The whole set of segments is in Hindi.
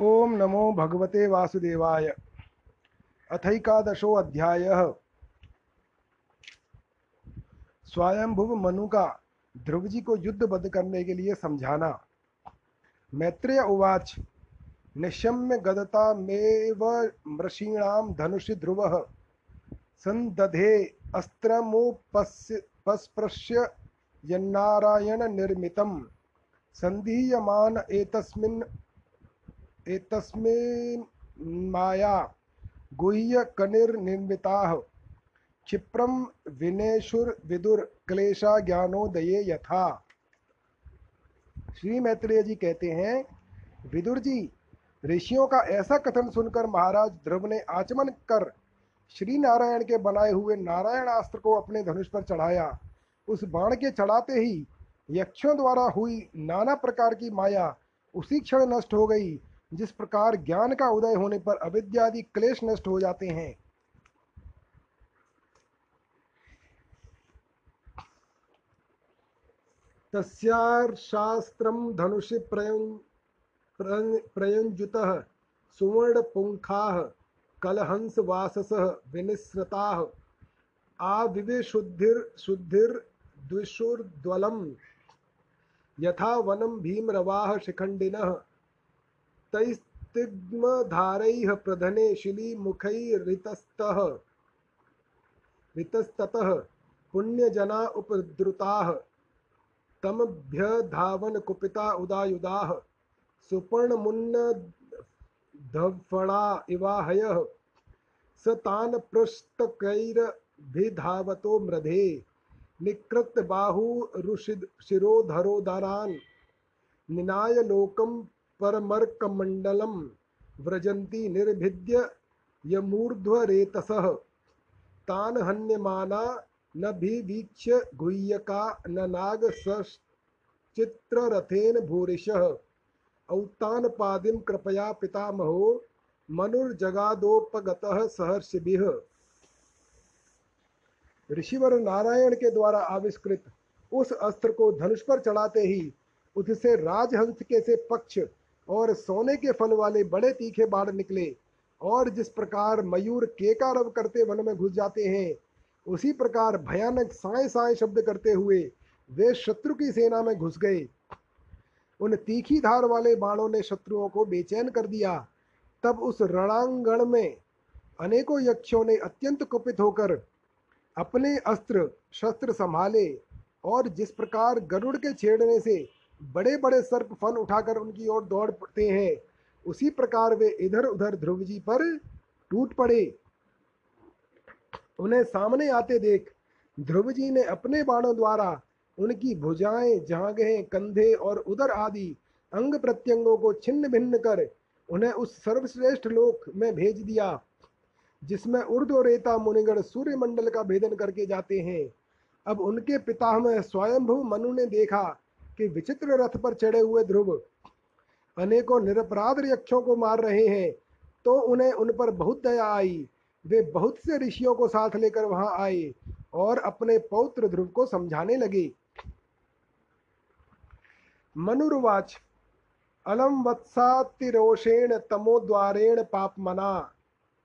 ओम नमो भगवते वासुदेवाय। अथैकादशो अध्यायः। स्वयंभुव मनु का ध्रुव जी को युद्धबद्ध करने के लिए समझाना। मैत्रेय उवाच निशम्य गदता मेव मृषीणाम धनुषि ध्रुव। संदधे अस्त्रमुपस्पृश्य यन्नारायण निर्मितं सन्धीयमान एतस्मिन् एतस्मिन् माया गुह्य कनिर्निर्मिताः क्षिप्रं विनेशुर्विदुर क्लेशा ज्ञानोदये यथा। श्री मैत्रेय जी कहते हैं, विदुर जी, ऋषियों का ऐसा कथन सुनकर महाराज ध्रुव ने आचमन कर श्री नारायण के बनाए हुए नारायण अस्त्र को अपने धनुष पर चढ़ाया। उस बाण के चढ़ाते ही यक्षों द्वारा हुई नाना प्रकार की माया उसी क्षण नष्ट हो गई। जिस प्रकार ज्ञान का उदय होने पर अविद्यादि क्लेश नष्ट हो जाते हैं। तस्याशास्त्रं धनुषि प्रयुं प्रयुञ्जुतः, सुवर्णपुङ्खाः, कलहंसवाससः विनिसृताः आविवेशुद्धिर्शुद्धिर्द्विषुर्द्वलं यथा वनं भीमरवाः शिखण्डिनः तैस्तिग्मधारैः प्रधने शिलीमुखैरितस्तः। ऋतस्ततः पुण्यजना उपद्रुताः। तमभ्यधावन कुपिता उदायुधाः। सुपर्णमुन्नधफणा इवाहयः। स तान् पृष्ठकैरभिधावतो मृधे। निकृत बाहुरुषिद शिरोधरोदरान्। निनाय लोकं परमर्कमण्डलं व्रजन्ति निर्भिद्य यमूर्ध्वरेतसः। तान् हन्यमाना न भिवीक्ष्य गुह्यका न नागसश्चित्ररथेन भूरिशः औत्तानपादिं कृपया पितामहो मनुर्जगादोपगतः सहर्षिभिः। ऋषिवर नारायण के द्वारा आविष्कृत उस अस्त्र को धनुष पर चढ़ाते ही उससे राजहंस के से पक्ष और सोने के फल वाले बड़े तीखे बाढ़ निकले और जिस प्रकार मयूर केकारव करते वन में घुस जाते हैं, उसी प्रकार भयानक साए साए शब्द करते हुए वे शत्रु की सेना में घुस गए। उन तीखी धार वाले बाणों ने शत्रुओं को बेचैन कर दिया। तब उस रणांगण में अनेकों यक्षों ने अत्यंत कुपित होकर अपने अस्त्र शस्त्र संभाले और जिस प्रकार गरुड़ के छेड़ने से बड़े बड़े सर्प फन उठाकर उनकी ओर दौड़ पड़ते हैं। उसी प्रकार वे इधर उधर ध्रुव जी पर टूट पड़े। उन्हें सामने आते देख ध्रुव जी ने अपने बाणों द्वारा उनकी भुजाएँ जांघें कंधे और उदर आदि अंग प्रत्यंगों को छिन्न भिन्न कर उन्हें उस सर्वश्रेष्ठ लोक में भेज दिया, जिसमें उर्दो रेता सूर्य मंडल का भेदन करके जाते हैं। अब उनके पिता में स्वयंभू मनु ने देखा कि विचित्र रथ पर चढ़े हुए ध्रुव अनेकों निरपराध यक्षों को मार रहे हैं तो उन्हें उन पर बहुत दया आई। वे बहुत से ऋषियों को साथ लेकर वहाँ आए और अपने पौत्र ध्रुव को समझाने लगे। मनुर्वाच, अलम वत्सातिरोषेण तमोद्वारेण पापमना,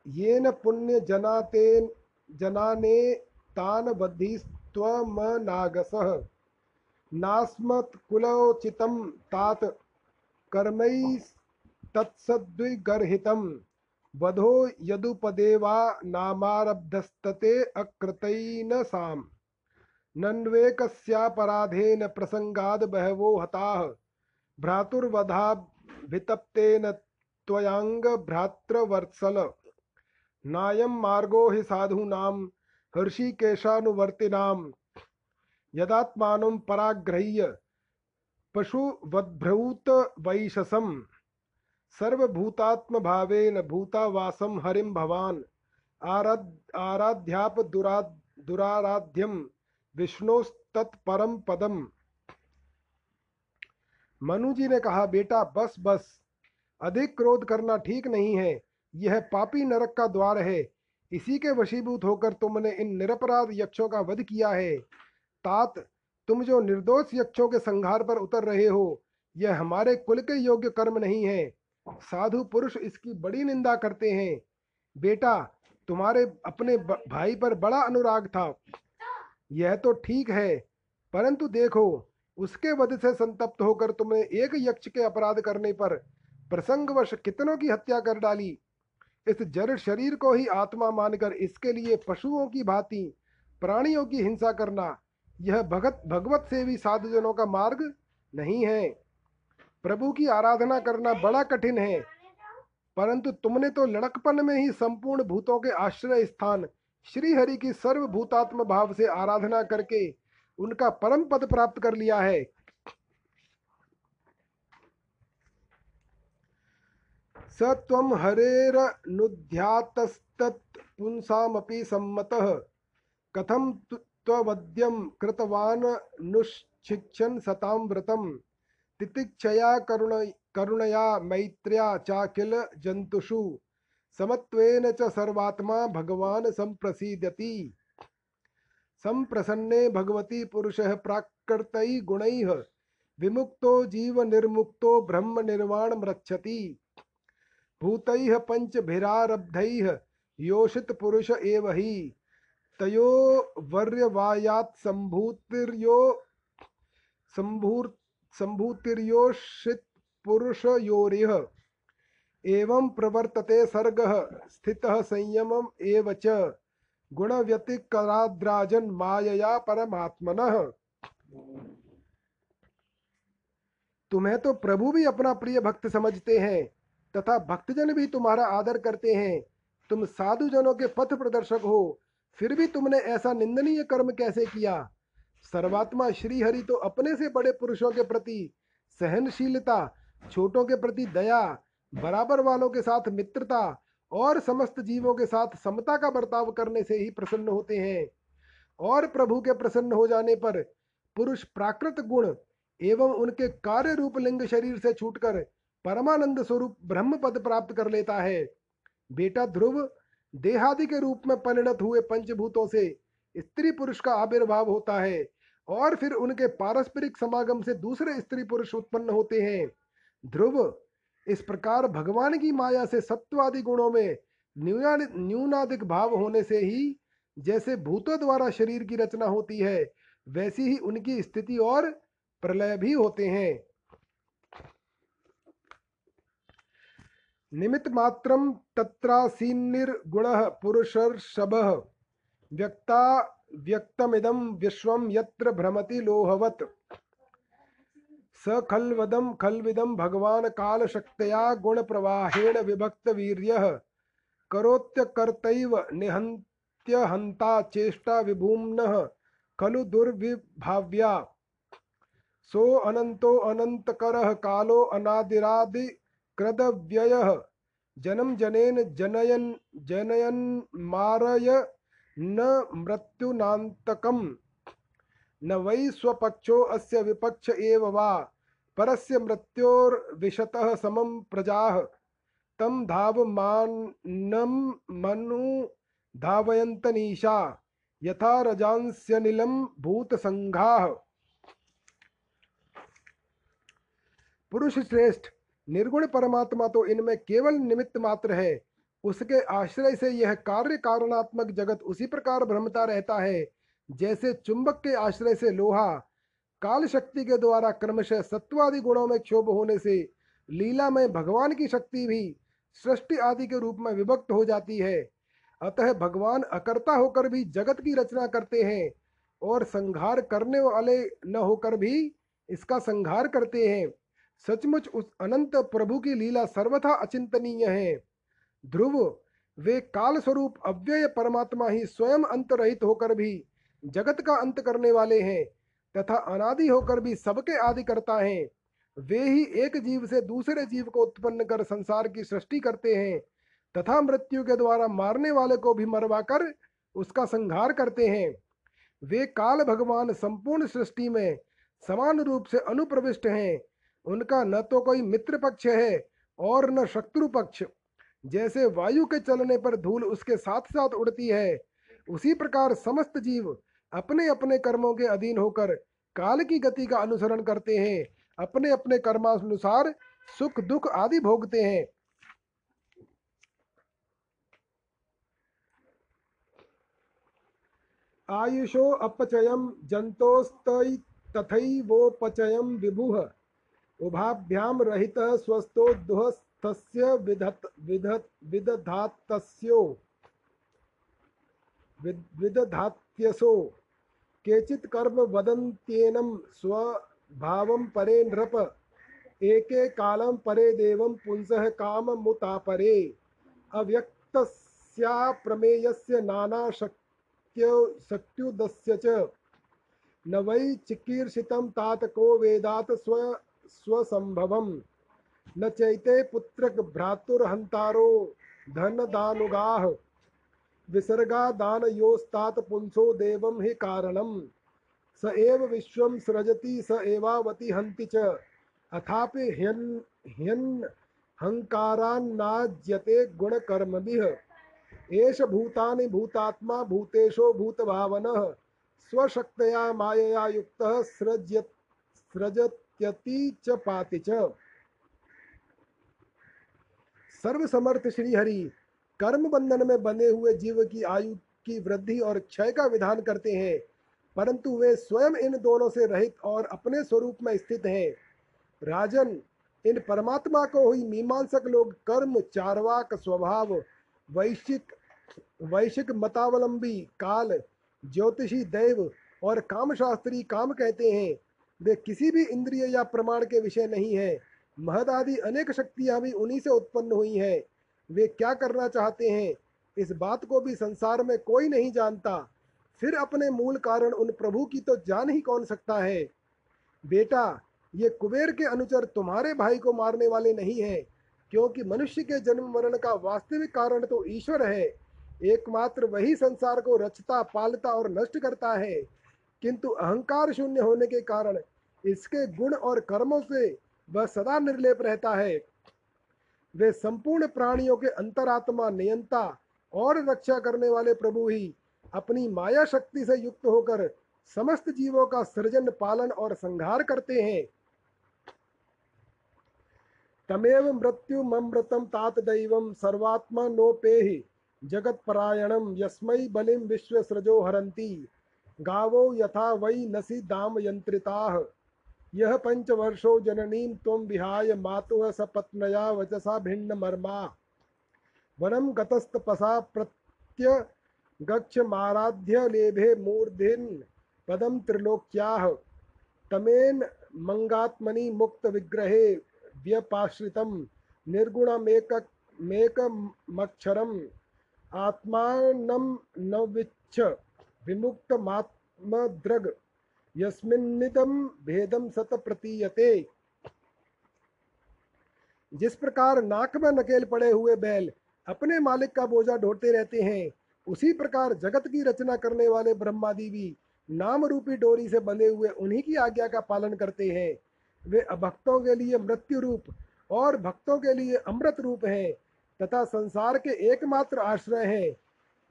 येन पुण्य जनातेन, जनाने तान बद्धिस्त्वमनागसः नास्मत्कुलोचितं तात कर्मैस्तत्सद्विगर्हितं। वधो यदुपदेवा नामारब्धस्तते अकृतैन साम्। नन्वेकस्यापराधेन प्रसङ्गाद् बहवो हताः। भ्रातुर्वधाभितप्तेन त्वयाङ्गभ्रातृवत्सल। नायं मार्गो हि साधूनां हर्षिकेशानुवर्तिनां यदात्मानं पराग्रह्य पशुवद्भ्रौत वैशसं सर्वभूतात्मभावेन भूतावासं हरिं भवान् आराध आराध्याप दुरा दुराराध्यं विष्णोस्तत्परम पदम। मनु जी ने कहा, बेटा, बस बस, अधिक क्रोध करना ठीक नहीं है, यह पापी नरक का द्वार है, इसी के वशीभूत होकर तुमने इन निरपराध यक्षों का वध किया है। तात, तुम जो निर्दोष यक्षों के संहार पर उतर रहे हो, यह हमारे कुल के योग्य कर्म नहीं है। साधु पुरुष इसकी बड़ी निंदा करते हैं। बेटा, तुम्हारे अपने भाई पर बड़ा अनुराग था। यह तो ठीक है, परंतु देखो, उसके वध से संतप्त होकर तुमने एक यक्ष के अपराध करने पर प्रसंगवश कितनों की हत्या कर डाली? इस जड़ शरीर को ही आत्मा मानकर इसके लिए पशुओं की भांति प्राणियों की हिंसा करना यह भगत, भगवत सेवी साधुजनों का मार्ग नहीं है। प्रभु की आराधना करना बड़ा कठिन है, परंतु तुमने तो लड़कपन में ही संपूर्ण भूतों के आश्रय स्थान श्री हरि की सर्वभूतात्म भाव से आराधना करके उनका परम पद प्राप्त कर लिया है। स त्वं हरेरनुध्यातस्तत् पुंसामपि सम्मतः। कथं त्ववद्यं कृतवान् सतां व्रतं तितिक्षया करुण, करुणया मैत्र्या चाकिल जन्तुषु। समत्वेन च सर्वात्मा भगवान् सम्प्रसीदति। सम्प्रसन्ने भगवती पुरुषः प्राकृतै गुणैः। विमुक्तो जीव निर्मुक्तो ब्रह्म निर्वाण मृक्षति भूतैः पंचभिरारब्धैः योषित पुरुष एव हि। तयो वर्यवायात् सम्भूतिर्यो सम्भूर् सम्भूतिर्योषित पुरुषयोरिह एवं प्रवर्तते सर्गः, स्थितः संयमम् एव च। गुणव्यतिकराद्राजन् मायया परमात्मनः। तुम्हें तो प्रभु भी अपना प्रिय भक्त समझते हैं, तथा भक्तजन भी तुम्हारा आदर करते हैं। तुम साधु जनों के पथ प्रदर्शक हो फिर भी तुमने ऐसा निंदनीय कर्म कैसे किया? सर्वात्मा श्री हरि तो अपने से बड़े पुरुषों के प्रति सहनशीलता, छोटों के प्रति दया, बराबर वालों के साथ मित्रता और समस्त जीवों के साथ समता का बर्ताव करने से ही प्रसन्न होते हैं। और प्रभु के प्रसन्न हो जाने पर पुरुष प्राकृत गुण एवं उनके कार्य रूप लिंग शरीर से छूटकर परमानंद स्वरूप ब्रह्म पद प्राप्त कर लेता है। बेटा ध्रुव देहादि के रूप में परिणत हुए पंचभूतों से स्त्री पुरुष का आविर्भाव होता है और फिर उनके पारस्परिक समागम से दूसरे स्त्री पुरुष उत्पन्न होते हैं। ध्रुव, इस प्रकार भगवान की माया से सत्वादि गुणों में न्यूनाधिक भाव होने से ही जैसे भूतों द्वारा शरीर की रचना होती है, वैसी ही उनकी स्थिति और प्रलय भी होते हैं। निमित मात्रम तत्रासीन्निर्गुण पुरुषर्षभ। व्यक्ता व्यक्तमिदं विश्वं यत्र भ्रमति लोहवत्। स खल्वदं खल्विदं भगवान् कालशक्तया गुणप्रवाहेण विभक्तवीर्यः। करोत्यकर्तैव निहन्त्यहन्ता चेष्टा विभूम्नः, खलु दुर्विभाव्या। सो अनन्तो अनन्तकरः कालो अनादिरादि कृतव्ययः। जन्म जनेन जनयन जनयन मारय न मृत्युनान्तकम्। न वै स्वपक्षो अस्य विपक्ष एव वा? परस्य मृत्योर्विशतः समं प्रजाः। तं धावमानं मनु धावयन्तनीशा। यथा रजांस्यनिलं भूतसंघाः पुरुष श्रेष्ठ निर्गुण परमात्मा तो इनमें केवल निमित्त मात्र है। उसके आश्रय से यह कार्य कारणात्मक जगत उसी प्रकार भ्रमता रहता है, जैसे चुंबक के आश्रय से लोहा, काल शक्ति के द्वारा क्रमशः सत्वादि गुणों में क्षोभ होने से लीला में भगवान की शक्ति भी सृष्टि आदि के रूप में विभक्त हो जाती है। अतः भगवान अकर्ता होकर भी जगत की रचना करते हैं और संहार करने वाले न होकर भी इसका संहार करते हैं। सचमुच उस अनंत प्रभु की लीला सर्वथा अचिंतनीय है। ध्रुव, वे काल स्वरूप अव्यय परमात्मा ही स्वयं अंत रहित होकर भी जगत का अंत करने वाले हैं तथा अनादि होकर भी सबके आदि करता है। वे ही एक जीव से दूसरे जीव को उत्पन्न कर संसार की सृष्टि करते हैं तथा मृत्यु के द्वारा मारने वाले को भी मरवाकर उसका संहार करते हैं। वे काल भगवान संपूर्ण सृष्टि में समान रूप से अनुप्रविष्ट हैं उनका न तो कोई मित्र पक्ष है और न शत्रु पक्ष। जैसे वायु के चलने पर धूल उसके साथ साथ उड़ती है, उसी प्रकार समस्त जीव अपने अपने कर्मों के अधीन होकर काल की गति का अनुसरण करते हैं अपने अपने कर्मानुसार सुख, दुख आदि भोगते हैं। आयुषो अपचयम जंतोस्तई तथैवोपचयम विभुः। उभाभ्याम रहित स्वस्थो दुहस्तस्य विधत विधत विदधातस्यो विदधात्यसो। केचित् कर्म वदन्त्येनं स्वभावं परे नृप। एके कालं परे देवं पुंसः प्रमेयस्य नानाशक् सत्युदस्य च। न वै चिकीर्षितं तात को वेदात स्व स्वसंभवम्। न चैते पुत्रक भ्रातुर्हंतारो धनदानुगाः विसर्गादानयोस्तात पुंसो देवं हि कारणं स एव विश्वं सृजति, स एवावति हन्ति च। अथापि ह्यन् ह्यन् हङ्कारान्नाज्यते गुणकर्मभिः। एष भूतानि भूतात्मा भूतेशो भूतभावनः। स्वशक्तया मायया युक्तः सृज्य सृजत्यति च पाति च। सर्वसमर्थ श्री हरि कर्म बंधन में बंधे हुए जीव की आयु की वृद्धि और क्षय का विधान करते हैं, परंतु वे स्वयं इन दोनों से रहित और अपने स्वरूप में स्थित हैं। राजन, इन परमात्मा को हुई मीमांसक लोग कर्म, चारवाक, स्वभाव, वैश्विक वैश्विक मतावलंबी, काल, ज्योतिषी, दैव और कामशास्त्री, काम कहते हैं। वे किसी भी इंद्रिय या प्रमाण के विषय नहीं है। महद आदि अनेक शक्तियाँ भी उन्हीं से उत्पन्न हुई हैं। वे क्या करना चाहते हैं? इस बात को भी संसार में कोई नहीं जानता। फिर अपने मूल कारण उन प्रभु की तो जान ही कौन सकता है? बेटा, ये कुबेर के अनुचर तुम्हारे भाई को मारने वाले नहीं हैं, क्योंकि मनुष्य के जन्म मरण का वास्तविक कारण तो ईश्वर है। एकमात्र वही संसार को रचता, पालता और नष्ट करता है। किंतु अहंकार शून्य होने के कारण इसके गुण और कर्मों से वह सदा निर्लेप रहता है। वे संपूर्ण प्राणियों के अंतरात्मा, नियंता और रक्षा करने वाले प्रभु ही अपनी माया शक्ति से युक्त होकर समस्त जीवों का सृजन, पालन और संहार करते हैं। तमेव मृत्यु ममृतम तात दैव सर्वात्मा नोपेहि जगत्परायणं यस्मै बलिं विश्वसृजो हरन्ति। गावो यथा वै नसि दामयन्त्रिताः यः पञ्चवर्षो जननी त्वं विहाय मातुः सपत्नया वचसा भिन्न भिन्नमर्मा। वनं गतस्तपसा प्रत्यगच्छमाराध्य लेभे मूर्धिन् पदम त्रिलोक्याः। तमेन मंगात्मनि मुक्तविग्रहे व्यपाश्रितं निर्गुणमेकमेकमक्षरम् आत्मानं न विच्छ विमुक्तमात्मद्रग, यस्मिन्निदं भेदम सत प्रतीयते। जिस प्रकार नाक में नकेल पड़े हुए बैल अपने मालिक का बोझा ढोते रहते हैं, उसी प्रकार जगत की रचना करने वाले ब्रह्मादि भी नाम रूपी डोरी से बंधे हुए उन्हीं की आज्ञा का पालन करते हैं। वे अभक्तों के लिए मृत्यु रूप और भक्तों के लिए अमृत रूप हैं, तथा संसार के एकमात्र आश्रय हैं।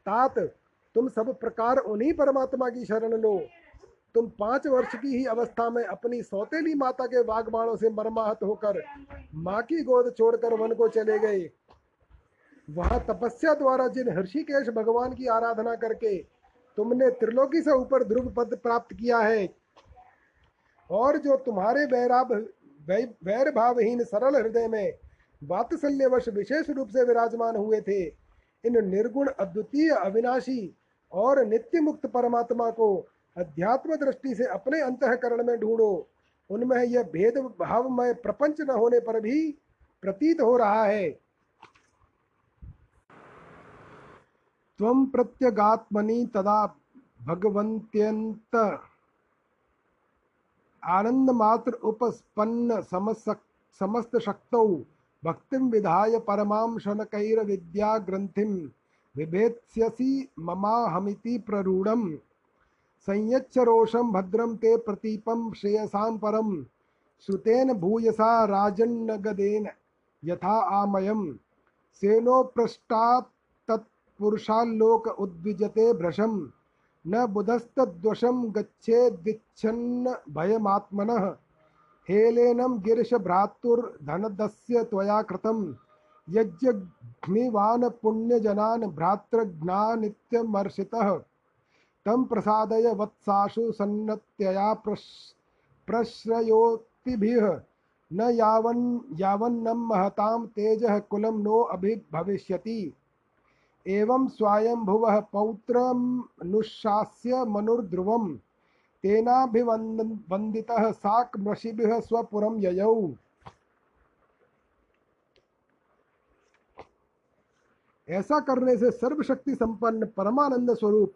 तात तुम सब प्रकार उन्हीं परमात्मा की शरण लो। तुम पाँच वर्ष की ही अवस्था में अपनी सौतेली माता के बागबाणों से मरमाहत होकर माँ की गोद छोड़कर वन को चले गए। वहाँ तपस्या द्वारा जिन हर्षिकेश भगवान की आराधना करके तुमने त्रिलोकी से ऊपर ध्रुव पद प्राप्त किया है, और जो तुम्हारे वैराब वैर भावहीन सरल हृदय में वात्सल्यवश विशेष रूप से विराजमान हुए थे, इन निर्गुण अद्वितीय अविनाशी और नित्य मुक्त परमात्मा को अध्यात्म दृष्टि से अपने अंतकरण में ढूंढो। उनमें यह भेद भावमय प्रपंच न होने पर भी प्रतीत हो रहा है। त्वं प्रत्यगात्मनि तदा भगवन्त्यंत आनंद मात्र उपस्पन्न समस्त शक्तौ भक्तिं विधाय परमां शनकैर्विद्याग्रन्थिं बिभेत्स्यसि ममाहमिति प्ररूढं संयच्छ रोषं भद्रं ते प्रतीपं श्रेयसां परं श्रुतेन भूयसा राजन्नगदेन यथा आमयं सेनोपृष्टात् तत्पुरुषाल्लोक उद्विजते भ्रशं न बुधस्तद्वशं गच्छेदिच्छन्न भयमात्मनः हेलेनं गिरिशभ्रातुर्धनदस्य त्वया कृतं यज्ञग्निवान् पुण्यजनान् भ्रातृज्ञानित्यमर्षितः तं प्रसादय वत्साशु सन्नत्यया प्रश, प्रश्रयोतिभिः। न यावन्, यावन्नं महतां तेजः कुलं नो अभिभविष्यति एवं स्वायंभुवः पौत्रमनुशास्य मनुर्ध्रुवं तेनाभिवन्दितः साक्मृषिभिः स्वपुरं ययौ। ऐसा करने से सर्वशक्ति संपन्न परमानंद स्वरूप,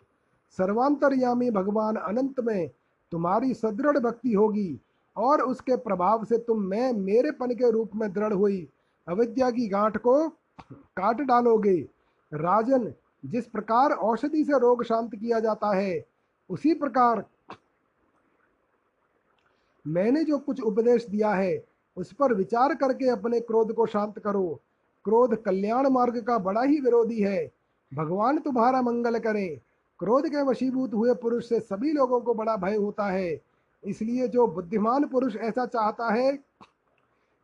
सर्वांतरयामी भगवान अनंत में तुम्हारी सदृढ़ भक्ति होगी और उसके प्रभाव से तुम मैं मेरे पन के रूप में दृढ़ हुई। अविद्या की गांठ को काट डालोगे। राजन, जिस प्रकार औषधि से रोग शांत किया जाता है, उसी प्रकार मैंने जो कुछ उपदेश दिया है, उस पर विचार करके अपने क्रोध को शांत करो। क्रोध कल्याण मार्ग का बड़ा ही विरोधी है। भगवान तुम्हारा मंगल करें। क्रोध के वशीभूत हुए पुरुष से सभी लोगों को बड़ा भय होता है। इसलिए जो बुद्धिमान पुरुष ऐसा चाहता है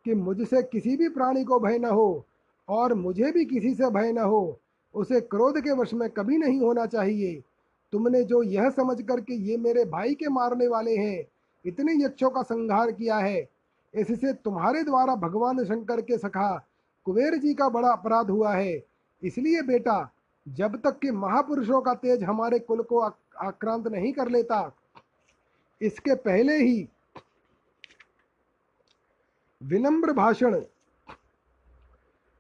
कि मुझसे किसी भी प्राणी को भय न हो और मुझे भी किसी से भय न हो, उसे क्रोध के वश में कभी नहीं होना चाहिए। तुमने जो यह समझ कर कि ये मेरे भाई के मारने वाले हैं, इतने यक्षों का संहार किया है, इससे तुम्हारे द्वारा भगवान शंकर के सखा कुबेर जी का बड़ा अपराध हुआ है। इसलिए बेटा, जब तक कि महापुरुषों का तेज हमारे कुल को आक्रांत नहीं कर लेता, इसके पहले ही विनम्र भाषण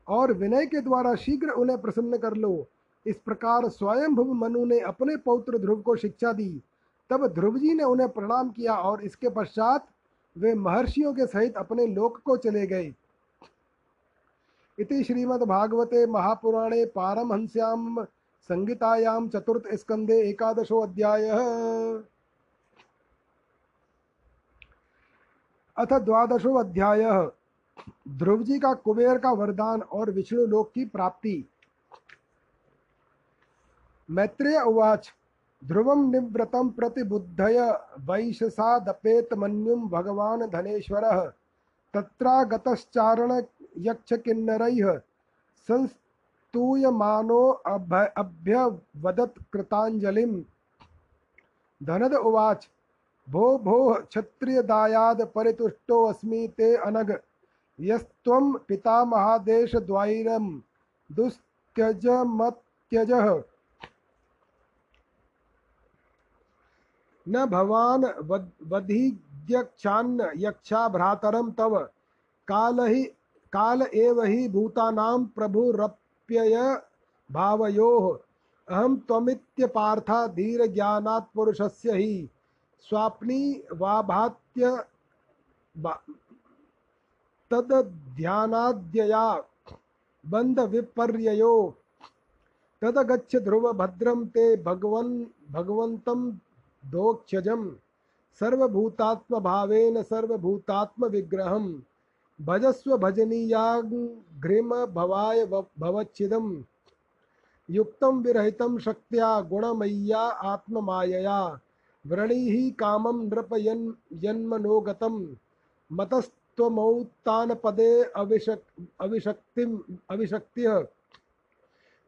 और विनय के द्वारा शीघ्र उन्हें प्रसन्न कर लो। इस प्रकार स्वयंभुव मनु ने अपने पौत्र ध्रुव को शिक्षा दी। तब ध्रुव जी ने उन्हें प्रणाम किया और इसके पश्चात वे महर्षियों के सहित अपने लोक को चले गए। इति श्रीमद्भागवते महापुराणे पारमहंस्यां संहितायां चतुर्थ एकादशो अध्यायः। अथ द्वादशो अध्याय। ध्रुव जी का कुबेर का वरदान और विष्णु लोक की प्राप्ति। मैत्रेय उवाच, ध्रुवं निव्रतं प्रतिबुद्धय वैशसादपेत मन्युं भगवान् धनेश्वरः, तत्रागतश्चारण यक्षकिन्नरैः संस्तूयमानो अभ्यवदत् कृताञ्जलिं धनद उवाच, भो भो, क्षत्रियदायाद परितुष्टो अस्मि ते अनग यस्त्वं पितामहादेशद्वैरं दुस्त्यजमत्यजः। न भवान् वधिज्ञक्षान्न यक्षा भ्रातरं तव। काल ही काल एव हि भूतानां प्रभुरप्यय भावयोः। अहं त्वमित्य पार्था धीरज्ञानात् पुरुषस्य हि स्वाप्नी वाभात्य बन्धविपर्ययो। तदगच्छ ध्रुव भद्रम ते भगवन् भगवन्तं दोक्षजं सर्वभूतात्मभावेन सर्वभूतात्मविग्रहं भजस्व भजनीयाघ्रिम भवाय भवच्छिदं युक्तं विरहितं शक्त्या गुणमय्या आत्ममायया। व्रणीः कामं नृप यन् यन्मनोगतं मतस्त्वमौत्तानपदे अविशक् अविशक्तिम् अविशक्तिः।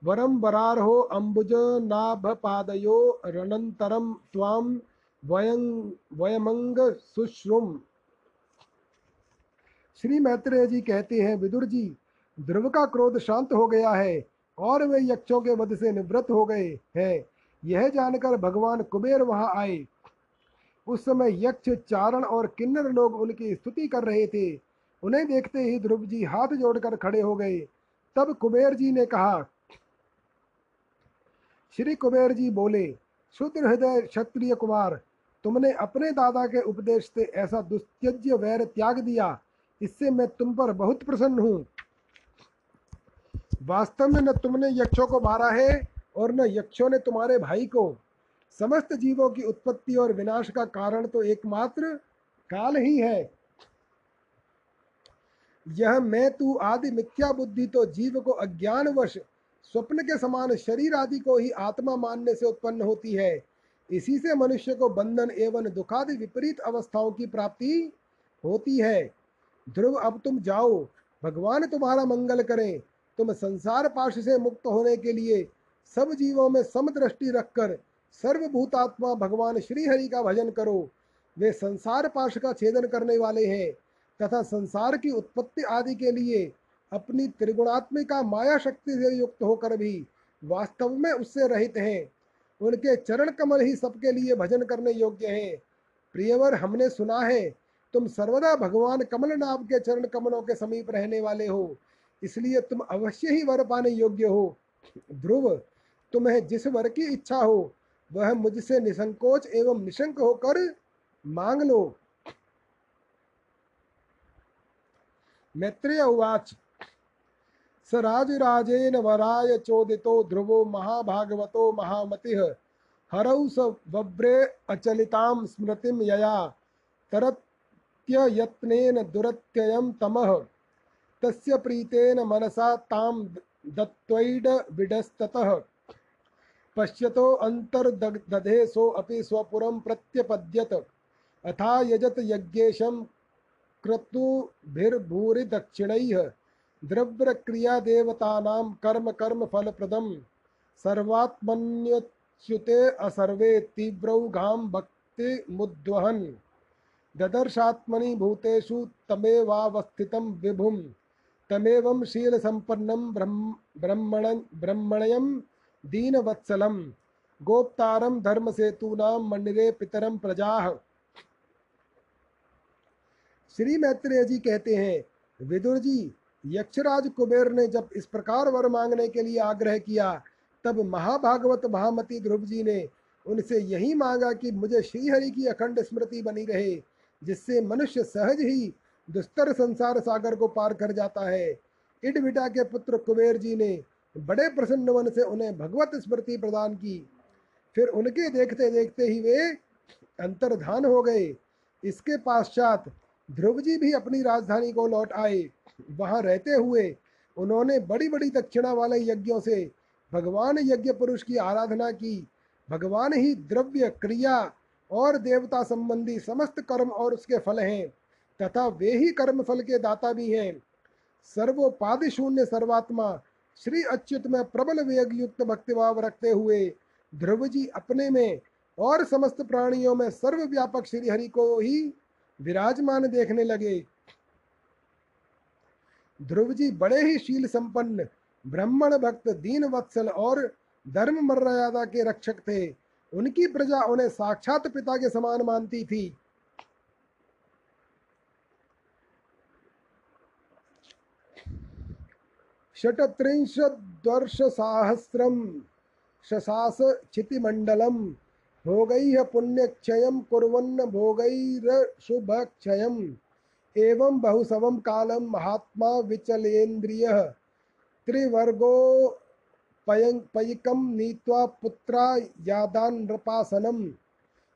वरं वरार्हो अम्बुजनाभपादयो रणन्तरं त्वां वयं वयमंग सुश्रुम श्री मैत्रेय जी कहते हैं, विदुर जी ध्रुव का क्रोध शांत हो गया है और वे यक्षों के वध से निवृत्त हो गए हैं। यह जानकर भगवान कुबेर वहाँ आए। उस समय यक्ष, चारण और किन्नर लोग उनकी स्तुति कर रहे थे। उन्हें देखते ही ध्रुव जी हाथ जोड़कर खड़े हो गए। तब कुबेर जी ने कहा, श्री कुबेर जी बोले, शुद्ध हृदय क्षत्रिय कुमार, तुमने अपने दादा के उपदेश से ऐसा दुस्त्यज्य वैर त्याग दिया। इससे मैं तुम पर बहुत प्रसन्न हूँ। वास्तव में न तुमने यक्षों को मारा है और न यक्षों ने तुम्हारे भाई को। समस्त जीवों की उत्पत्ति और विनाश का कारण तो एकमात्र काल ही है। यह मैं, तू आदि मिथ्या बुद्धि तो जीव को अज्ञानवश, स्वप्न के समान शरीर आदि को ही आत्मा मानने से उत्पन्न होती है। इसी से मनुष्य को बंधन एवं दुखादि विपरीत अवस्थाओं की प्राप्ति होती है। ध्रुव, अब तुम जाओ। भगवान तुम्हारा मंगल करें। तुम संसार पाश से मुक्त होने के लिए सब जीवों में समदृष्टि रखकर सर्वभूतात्मा भगवान श्री हरि का भजन करो। वे संसार पाश का छेदन करने वाले हैं तथा संसार की उत्पत्ति आदि के लिए अपनी त्रिगुणात्मिका माया शक्ति से युक्त होकर भी वास्तव में उससे रहित हैं। उनके चरण कमल ही सबके लिए भजन करने योग्य हैं। प्रियवर, हमने सुना है तुम सर्वदा भगवान कमल नाम के चरण कमलों के समीप रहने वाले हो, इसलिए तुम अवश्य ही वर पाने योग्य हो। ध्रुव, तुम्हें जिस वर की इच्छा हो, वह मुझसे निसंकोच एवं निशंक होकर मांग लो। मैत्रेय उवाच। स राजराजेन वराय चोदितो ध्रुवो महाभागवतो महामतिः, हरौ स वव्रे अचलितां स्मृतिं यया तरत्ययत्नेन दुरत्ययं तमः। तस्य प्रीतेन मनसा तां दत्वैड विडस्ततः। पश्यतो अन्तर्दधे सोऽपि स्वपुरं प्रत्यपद्यत। अथा यजत यज्ञेशं क्रतुभिर्भूरिदक्षिणैः। द्रव्यक्रियादेवतानां कर्म कर्म फलप्रदं। सर्वात्मन्यच्युते असर्वे तीव्रौघां भक्तिमुद्वहन्। ददर्शात्मनि भूतेषु तमेवावस्थितं विभुं। तमेवं शीलसम्पन्नं ब्रह्म, ब्रह्मण, ब्रह्मणयं दीनवत्सलम गोप्तारम धर्म सेतूनाम मंडिरे पितरम प्रजा। श्री मैत्रेय जी कहते हैं, विदुर जी, यक्षराज कुबेर ने जब इस प्रकार वर मांगने के लिए आग्रह किया, तब महाभागवत महामती ध्रुव जी ने उनसे यही मांगा कि मुझे श्रीहरि की अखंड स्मृति बनी रहे। जिससे मनुष्य सहज ही दुस्तर संसार सागर को पार कर जाता है। इडविटा के पुत्र कुबेर जी ने बड़े प्रसन्न मन से उन्हें भगवत स्मृति प्रदान की। फिर उनके देखते देखते ही वे अंतर्धान हो गए। इसके पश्चात ध्रुव जी भी अपनी राजधानी को लौट आए। वहाँ रहते हुए उन्होंने बड़ी बड़ी दक्षिणा वाले यज्ञों से भगवान यज्ञ पुरुष की आराधना की। भगवान ही द्रव्य क्रिया और देवता संबंधी समस्त कर्म और उसके फल हैं, तथा वे ही कर्म फल के दाता भी हैं। सर्वोपाधि शून्य सर्वात्मा, श्री अच्युत में प्रबल वेग युक्त भक्तिभाव रखते हुए ध्रुव जी अपने में और समस्त प्राणियों में सर्वव्यापक श्री हरि को ही विराजमान देखने लगे। ध्रुव जी बड़े ही शील संपन्न, ब्राह्मण भक्त, दीन वत्सल और धर्म मर्यादा के रक्षक थे। उनकी प्रजा उन्हें साक्षात पिता के समान मानती थी। षट्त्रिंशद्वर्षसाहस्रं शशास क्षितिमण्डलं भोगैः पुण्यक्षयं कुर्वन्न भोगैरशुभक्षयम् एवं बहुसवं कालं महात्मा विचलेन्द्रियः त्रिवर्गो पयिकं नीत्वा पुत्रा यादान् नृपासनं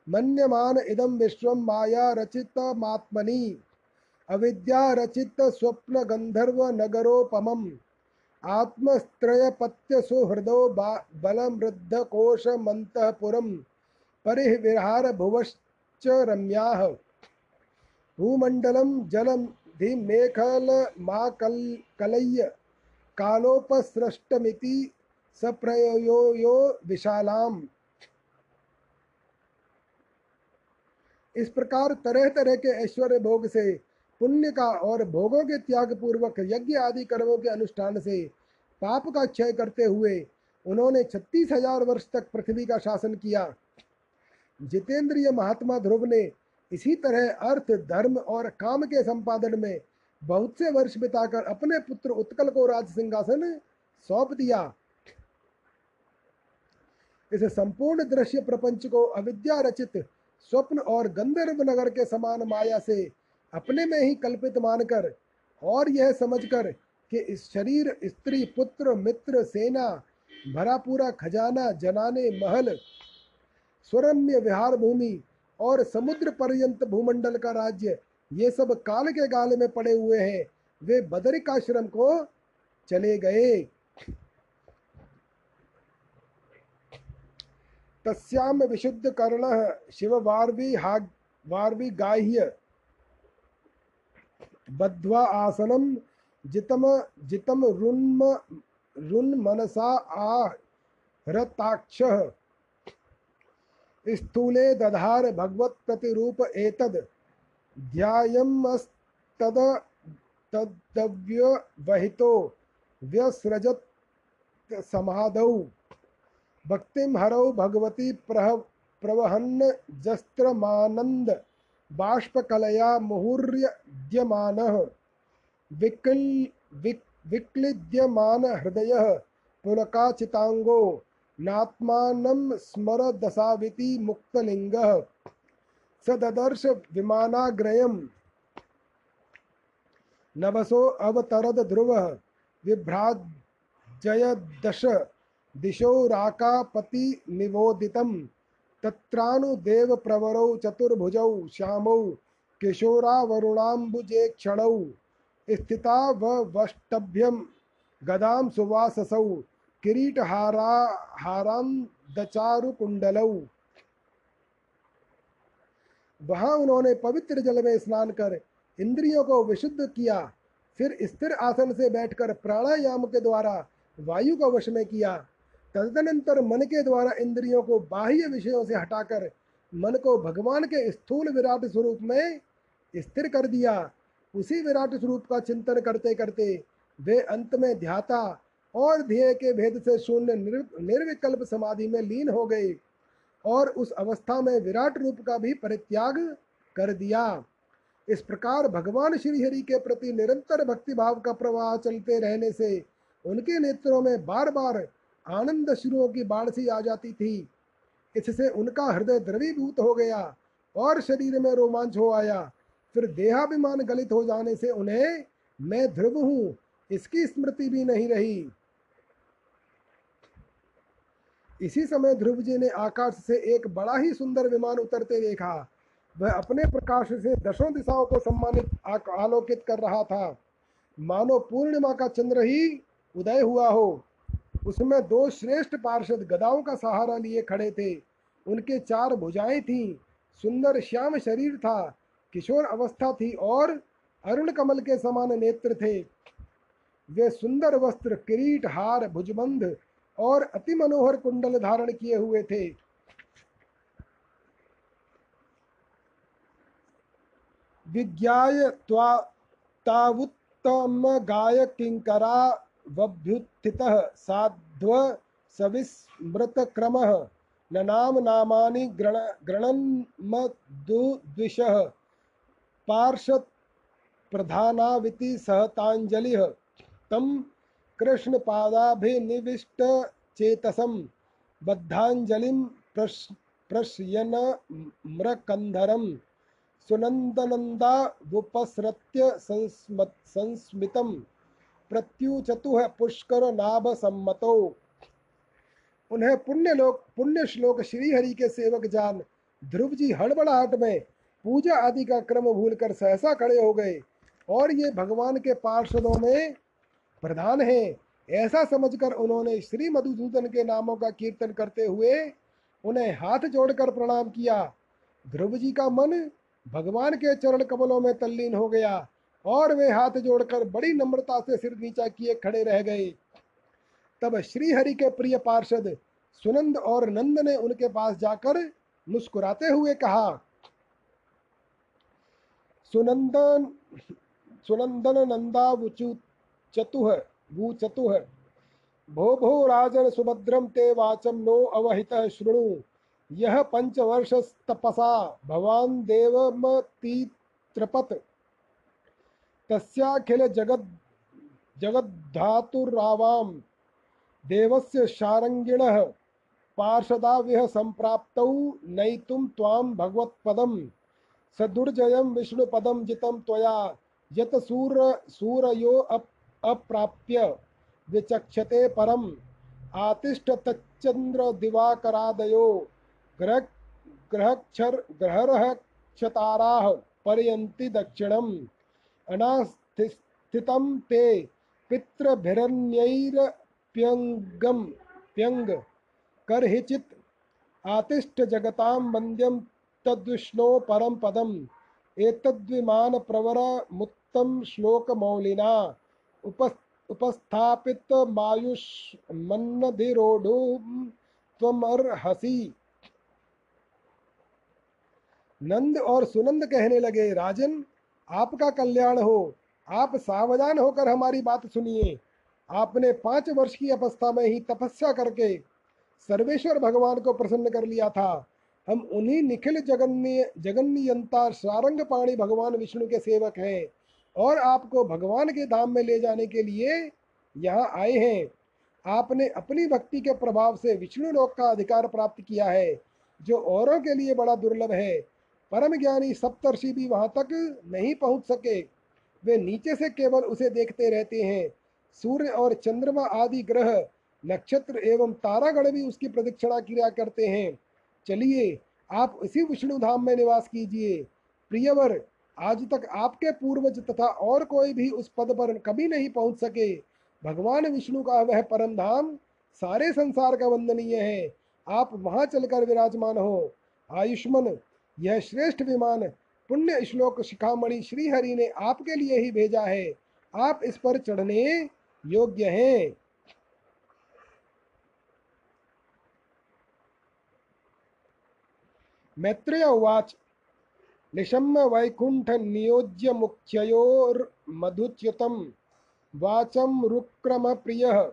मन्यमान इदं विश्वं माया रचितमात्मनि। अविद्या रचित स्वप्न गंधर्व नगरोपमम्। आत्मस्त्रयपत्य सुहृदो बलमृद्ध कोश मंतपुरम परिविहार भुवश्च रम्याः। भूमण्डलं जलं धिमेखल मा कल कलय्य। कालोपसृष्टमिति सप्रयो यो विशालाम। इस प्रकार तरह तरह के ऐश्वर्य भोग से, पुण्य का और भोगों के त्याग पूर्वक यज्ञ आदि कर्मों के अनुष्ठान से पाप का क्षय करते हुए उन्होंने छत्तीस हज़ार वर्ष तक पृथ्वी का शासन किया। जितेंद्रिय महात्मा ध्रुव ने इसी तरह अर्थ, धर्म और काम के संपादन में बहुत से वर्ष बिताकर अपने पुत्र उत्कल को राज सिंहासन सौंप दिया। इस संपूर्ण दृश्य प्रपंच को अविद्या रचित, स्वप्न और गंधर्व नगर के समान माया से अपने में ही कल्पित मानकर और यह समझकर कि इस शरीर, स्त्री, पुत्र, मित्र, सेना, भरा पूरा खजाना, जनाने, महल स्वरम्य विहार भूमि और समुद्र पर्यंत भूमंडल का राज्य, ये सब काल के गाल में पड़े हुए हैं। वे बदरिकाश्रम को चले गए। तस्याम विशुद्ध कर्ण शिव वारवी हा वारवी गाह्य। बद्ध्वा आसनं जितम जितम रुन्म, रुन्मनसा आहरताक्षः। स्थूले दधार भगवत प्रतिरूप एतद ध्यायमस्तद तद्व्यवहितो व्यसृजत समाधौ। भक्तिम हरौ भगवती प्रह प्रवहन्न जस्त्रमानंद बाष्पकलया मुहुर्यद्यमानः। विकल विक, विक्लिद्यमान हृदयः पुलकाचितांगो नात्मानं स्मर दशाविति मुक्तलिङ्गः। स ददर्श विमानाग्रयम् नवसो अवतरद ध्रुवः विभ्राजयदश दिशो राकापति निवोदितं तत्रानुदेव प्रवरौ चतुर्भुजौ श्यामौ किशोरावरुणाम्बुजे क्षणौ स्थिता वष्टभ्यं गदां सुवाससौ किरीटहारा हारान्दचारुकुण्डलौ वहाँ उन्होंने पवित्र जल में स्नान कर इंद्रियों को विशुद्ध किया, फिर स्थिर आसन से बैठकर प्राणायाम के द्वारा वायु को वश में किया। तदनंतर मन के द्वारा इंद्रियों को बाह्य विषयों से हटाकर मन को भगवान के स्थूल विराट स्वरूप में स्थिर कर दिया। उसी विराट स्वरूप का चिंतन करते करते वे अंत में ध्याता और ध्येय के भेद से शून्य निर्विकल्प समाधि में लीन हो गए और उस अवस्था में विराट रूप का भी परित्याग कर दिया। इस प्रकार भगवान श्री हरि के प्रति निरंतर भक्ति भाव का प्रवाह चलते रहने से उनके नेत्रों में बार बार आनंद शुरुओं की बाढ़ सी आ जाती थी। इससे उनका हृदय द्रवीभूत हो गया और शरीर में रोमांच हो आया। फिर देहाभिमान गलित हो जाने से उन्हें मैं ध्रुव हूँ, इसकी स्मृति भी नहीं रही। इसी समय ध्रुव जी ने आकाश से एक बड़ा ही सुंदर विमान उतरते देखा। वह अपने प्रकाश से दसों दिशाओं को सम्मानित आलोकित कर रहा था। मानो पूर्णिमा का चंद्र ही उदय हुआ हो। उसमें दो श्रेष्ठ पार्षद गदाओं का सहारा लिए खड़े थे। उनके चार भुजाएँ थीं, सुंदर श्याम शरीर था, किशोर अवस्था थी और अरुण कमल के समान नेत्र थे। वे सुंदर वस्त्र, किरीट हार, भुजबंध और अति मनोहर कुंडल धारण किए हुए थे। विज्ञाय तावुत्तम गाय किंकरा वभ्युत्थितः साध्व सविस्मृत क्रम न नाम नामानि ग्रण गृणन्मदुद्विषः पार्षद प्रधानाविति सहतांजलिः तं कृष्णपादाभिनिविष्ट चेतसं बद्धांजलिं प्रश प्रश्यन म्रकंधरम सुनंदनंदा वुपसृत्य संस्मितम प्रत्युचतुह पुष्कर नाभ सम्मतो उन्हें पुण्य लोक पुण्य श्लोक श्री हरि के सेवक जान ध्रुव जी हड़बड़ाहट में पूजा आदि का क्रम भूलकर सहसा खड़े हो गए। और ये भगवान के पार्षदों में प्रधान हैं। ऐसा समझकर उन्होंने श्री मधुसूदन के नामों का कीर्तन करते हुए उन्हें हाथ जोड़कर प्रणाम किया। ध्रुव जी का मन भगवान के चरण कमलों में तल्लीन हो गया। और वे हाथ जोड़कर बड़ी नम्रता से सिर नीचा किए खड़े रह गए। तब श्री हरि के प्रिय पार्षद सुनंद और नंद ने उनके पास जाकर मुस्कुराते हुए कहा, सुनंदन सुनंदन नंदा चतुह वु चतुह भो भो राजन सुभद्रम ते वाचम नो अवहित शृणु। यह पंचवर्ष तपसा भवान देवमतीत्रपत। तस्याखिल जगद जगद्धातुरावाम देवस्य शारंगिणः पार्षदाविह संप्राप्तौ नयितुं त्वां भगवत्पदं सदुर्जयं विष्णुपदं जितं त्वया यत सूर सूरयो अप, अप्राप्य विचक्षते परम। आतिष्ठ तच्चंद्र दिवाकरादयो ग्रह ग्रहक्षर ग्रहरक्षताराः परयन्ति दक्षिणम्। अनास्थितं ते पितृभिरन्यैरप्यङ्गं प्यङ्ग करहिचित् आतिष्ठ जगतां वन्द्यं तद्विष्णो परम पदम। एतद्विमान प्रवर प्रोक्तम श्लोक मौलिना उपस्थापित मायुष मन्नधिरोढ़ त्वमर्हसि। नंद और सुनंद कहने लगे, राजन आपका कल्याण हो। आप सावधान होकर हमारी बात सुनिए। आपने पाँच वर्ष की अवस्था में ही तपस्या करके सर्वेश्वर भगवान को प्रसन्न कर लिया था। हम उन्हीं निखिल जगन्य जगन्यंता सारंग पाणी भगवान विष्णु के सेवक हैं और आपको भगवान के धाम में ले जाने के लिए यहाँ आए हैं। आपने अपनी भक्ति के प्रभाव से विष्णु लोक का अधिकार प्राप्त किया है, जो औरों के लिए बड़ा दुर्लभ है। परम ज्ञानी सप्तर्षि भी वहाँ तक नहीं पहुँच सके। वे नीचे से केवल उसे देखते रहते हैं। सूर्य और चंद्रमा आदि ग्रह, नक्षत्र एवं तारागण भी उसकी प्रदक्षिणा क्रिया करते हैं। चलिए, आप इसी विष्णु धाम में निवास कीजिए। प्रियवर, आज तक आपके पूर्वज तथा और कोई भी उस पद पर कभी नहीं पहुँच सके। भगवान विष्णु का वह परम धाम, सारे संसार का वंदनीय है। आप वहाँ चलकर विराजमान हो। आयुष्मन यह श्रेष्ठ विमान पुण्य श्लोक शिखामणि श्री हरि ने आपके लिए ही भेजा है। आप इस पर चढ़ने योग्य हैं। मैत्रेय उवाच निशम्य वैकुंठ नियोज्य मुख्ययोर्मधुच्युतम वाचम रुक्रम प्रिय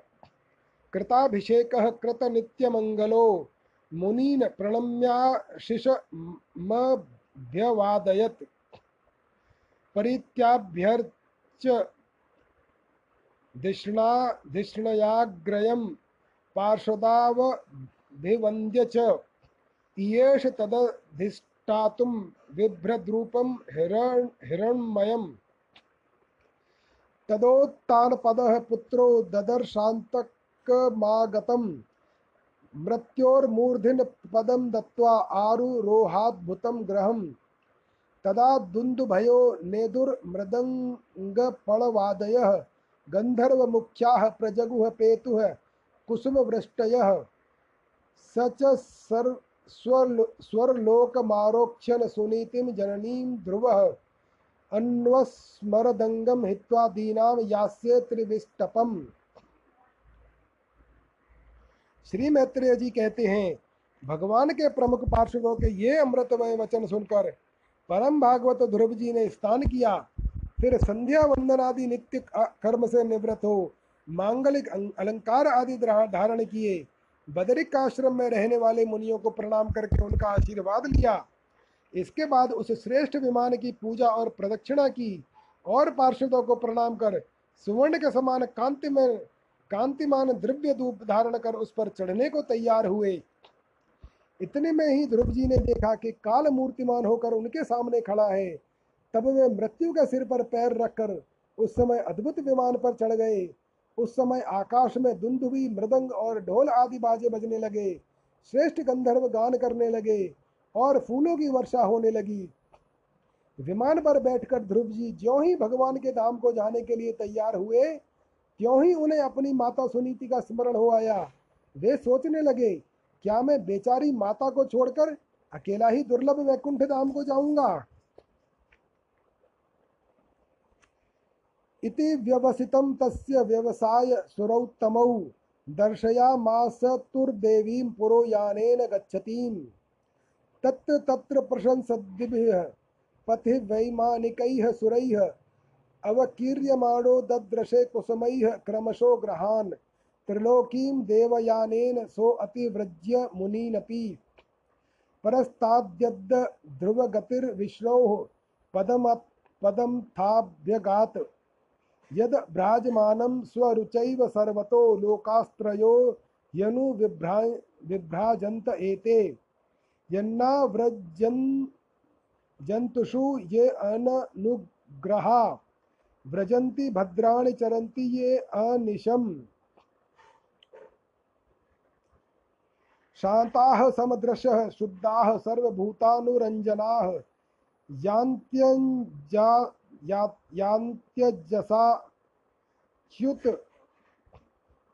कृताभिषेक कृत नित्यमंगलो मुनीन प्रणम्याशिषमभ्यवादयत् परित्याभ्यर्च धिष्णा, धिष्णयाग्रयं पार्षदावभिवन्द्य च इयेष तदधिष्ठातुं बिभ्रद्रूपं हिरण हिरण्मयम्। तदोत्तानपदः पुत्रो ददर्शान्तकमागतम्। मृत्योर्मूर्धिन पदम दत्वा आरुरोहाद्भुतं ग्रहं तदा दुन्दुभयो नेदुर्मृदङ्गपणवादयः गन्धर्वमुख्याः प्रजगुः पेतुः, कुसुमवृष्टयः। स च सर् स्वर्लोकमारोक्ष्यन् सुनीतिं जननीं ध्रुवः। अन्वस्मरदङ्गं हित्वा त्रिविष्टपम्। श्री मैत्रेय जी कहते हैं, भगवान के प्रमुख पार्षदों के ये अमृतमय वचन सुनकर परम भागवत ध्रुव जी ने स्नान किया। फिर संध्या वंदन आदि नित्य कर्म से निवृत्त हो, मांगलिक अलंकार आदि धारण किए। बदरिक आश्रम में रहने वाले मुनियों को प्रणाम करके उनका आशीर्वाद लिया। इसके बाद उस श्रेष्ठ विमान की पूजा और प्रदक्षिणा की और पार्षदों को प्रणाम कर सुवर्ण के समान कांति में कांतिमान द्रव्य धूप धारण कर उस पर चढ़ने को तैयार हुए। इतने में ही ध्रुव जी ने देखा कि काल मूर्तिमान होकर उनके सामने खड़ा है। तब वे मृत्यु के सिर पर पैर रखकर उस समय अद्भुत विमान पर चढ़ गए। उस समय आकाश में दुंदुबी मृदंग और ढोल आदि बाजे बजने लगे, श्रेष्ठ गंधर्व गान करने लगे और फूलों की वर्षा होने लगी। विमान पर बैठकर ध्रुव जी ज्यों ही भगवान के धाम को जाने के लिए तैयार हुए क्यों ही उन्हें अपनी माता सुनीति का स्मरण हो आया? वे सोचने लगे, क्या मैं बेचारी माता को छोड़कर अकेला ही दुर्लभ वैकुंठ धाम को जाऊँगा? इति व्यवसितं तस्य व्यवसाय सुरौत्तमौ दर्शयामासतुर्देवीं पुरोयानेन गच्छतीं। तत्र तत्र प्रशंसद्भिः पथि वैमानिकैः सुरैः अवकीर्यमाणो दद्रशे कुसुमैः क्रमशो ग्रहान्। त्रिलोकीं देवयानेन सो अतिव्रज्य मुनीनपि। परस्ताद्यद् ध्रुवगतिर्विष्णोः पदम पदं थाभ्यगात् यद् भ्राजमानं स्वरुचैव सर्वतो लोकास्त्रयो यनु विभ्रा विभ्राजन्त एते। यन्नाव्रजन् जन्तुषु ये अननुग्रहा। व्रजन्ति भद्राणि चरन्ति ये अनिशम्। शान्ताः समदृशः, शुद्धाः सर्वभूतानुरञ्जनाः। यान्त्यञ्जा यान्त्यजसा च्युत,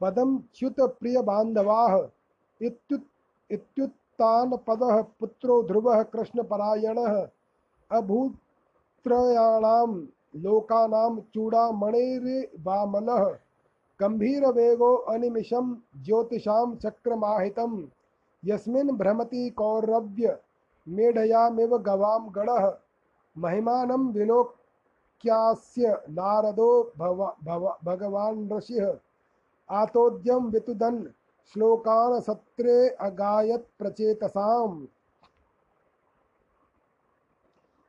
पदं च्युत प्रियबान्धवाः। इत्युत्, इत्युत्तानपदः पुत्रो ध्रुवः कृष्णपरायणः। अभूत्रयाणां लोकानां चूडामणिर्वामनः गम्भीरवेगो अनिमिषं ज्योतिषां चक्रमाहितं। यस्मिन् भ्रमति कौरव्य मेढयामिव गवां गणः। महिमानं विलोक्यास्य नारदो भव भव, भगवान् ऋषिः। आतोद्यं वितुदन् श्लोकान् सत्रे अगायत प्रचेतसाम।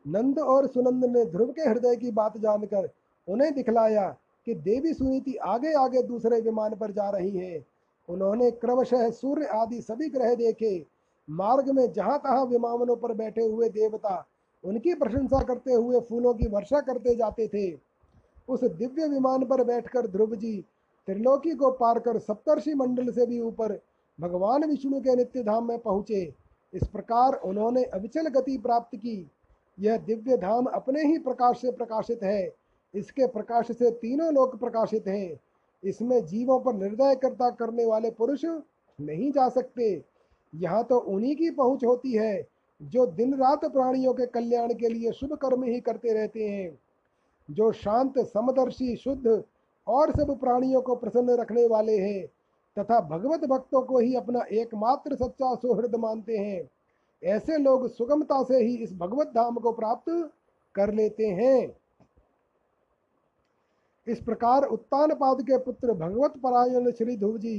नंद और सुनंद ने ध्रुव के हृदय की बात जानकर उन्हें दिखलाया कि देवी सुनीति आगे आगे दूसरे विमान पर जा रही है। उन्होंने क्रमशः सूर्य आदि सभी ग्रह देखे। मार्ग में जहाँ तहाँ विमानों पर बैठे हुए देवता उनकी प्रशंसा करते हुए फूलों की वर्षा करते जाते थे। उस दिव्य विमान पर बैठकर ध्रुव जी त्रिलोकी को पार कर सप्तर्षि मंडल से भी ऊपर भगवान विष्णु के नित्य धाम में पहुँचे। इस प्रकार उन्होंने अविचल गति प्राप्त की। यह दिव्य धाम अपने ही प्रकाश से प्रकाशित है। इसके प्रकाश से तीनों लोक प्रकाशित हैं। इसमें जीवों पर निर्दय करता करने वाले पुरुष नहीं जा सकते। यहाँ तो उन्हीं की पहुँच होती है, जो दिन रात प्राणियों के कल्याण के लिए शुभ कर्म ही करते रहते हैं, जो शांत, समदर्शी, शुद्ध और सब प्राणियों को प्रसन्न रखने वाले हैं, तथा भगवत भक्तों को ही अपना एकमात्र सच्चा सुहृद मानते हैं। ऐसे लोग सुगमता से ही इस भगवत धाम को प्राप्त कर लेते हैं। इस प्रकार उत्तान के पुत्र भगवत परायण श्री ध्रुव जी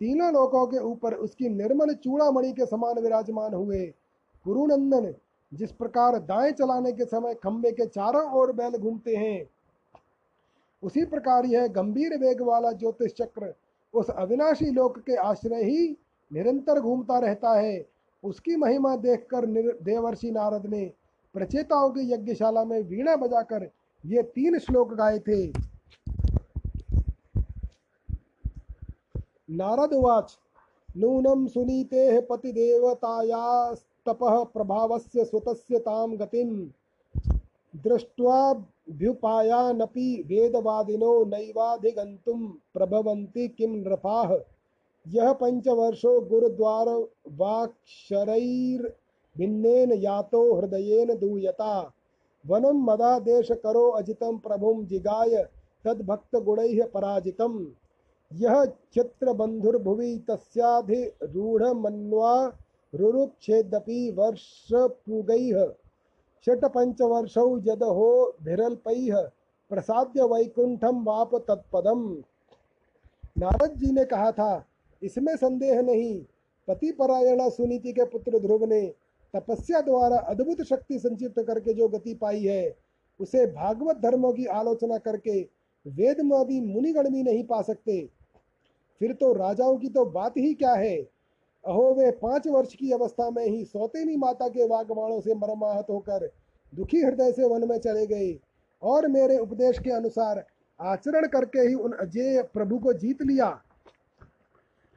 तीनों लोकों के ऊपर उसकी निर्मल चूड़ामणि के समान विराजमान हुए। गुरुनंदन जिस प्रकार दाएँ चलाने के समय खम्बे के चारों ओर बैल घूमते हैं, उसी प्रकार यह गंभीर वेग वाला ज्योतिष चक्र उस अविनाशी लोक के आश्रय ही निरंतर घूमता रहता है। उसकी महिमा देखकर देवर्षि नारद ने प्रचेताओं की यज्ञशाला में वीणा बजाकर ये तीन श्लोक गाए थे। नारद उवाच नूनम सुनीते पतिदेवतायास्तपः प्रभावस्य सुतस्य ताम गतिम दृष्ट्वा भ्युपायानपि वेदवादिनो नैवाधिगन्तुं प्रभवन्ति किं नृपाः। यः पञ्चवर्षो गुरुद्वारवाक्षरैर्भिन्नेन यातो हृदयेन दूयता। वनं मदादेशकरो अजितं प्रभुं जिगाय तद्भक्तगुणैः पराजितं यः क्षत्रबन्धुर्भुवि तस्याधिरूढमन्वा रुरुक्षेदपि वर्षपूगैः। षट्पंचवर्षौ यदहो भिरल्पैः प्रसाद्य वैकुंठम वाप तत्पदम नारद जी ने कहा था इसमें संदेह नहीं। पति परायणा सुनीति के पुत्र ध्रुव ने तपस्या द्वारा अद्भुत शक्ति संचित करके जो गति पाई है, उसे भागवत धर्मों की आलोचना करके वेद वेदमादी मुनिगण भी नहीं पा सकते। फिर तो राजाओं की तो बात ही क्या है? अहो, वे पाँच वर्ष की अवस्था में ही सौतेनी माता के वागवाणों से मरमाहत होकर दुखी हृदय से वन में चले गए और मेरे उपदेश के अनुसार आचरण करके ही उन अजय प्रभु को जीत लिया।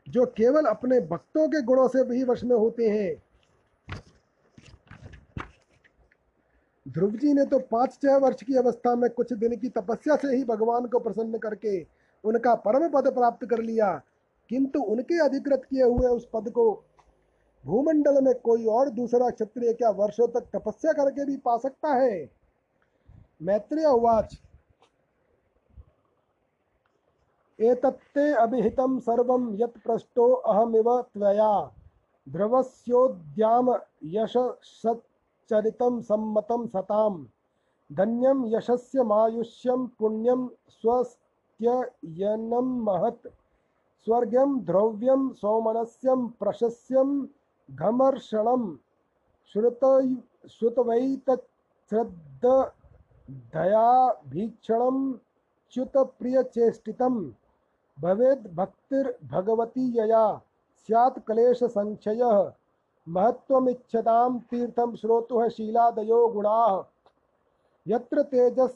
जो केवल अपने भक्तों के गुणों से भी वश में होते हैं। ध्रुव जी ने तो पाँच छह वर्ष की अवस्था में कुछ दिन की तपस्या से ही भगवान को प्रसन्न करके उनका परम पद प्राप्त कर लिया, किंतु उनके अधिकृत किए हुए उस पद को भूमंडल में कोई और दूसरा क्षत्रिय क्या वर्षों तक तपस्या करके भी पा सकता है? मैत्रेय उवाच एतत्ते अभिहितं सर्वं यत् पृष्टो अहमिव त्वया। ध्रुवस्योद्याम यशसच्चरितं सम्मतं सतां धन्यं यशस्य मायुष्यं पुण्यं स्वस्त्ययनं महत्। स्वर्गं द्रव्यं सौमनस्यं प्रशस्यं घमर्षणं। श्रुत श्रुतवैतच्छ्रद्धयाभीक्षणं च्युतप्रियचेष्टितं भवेद् भक्तिर्भगवती यया स्यात् क्लेशसङ्क्षयः महत्त्वमिच्छतां तीर्थं श्रोतुः शीलादयो गुणाः। यत्र तेजस्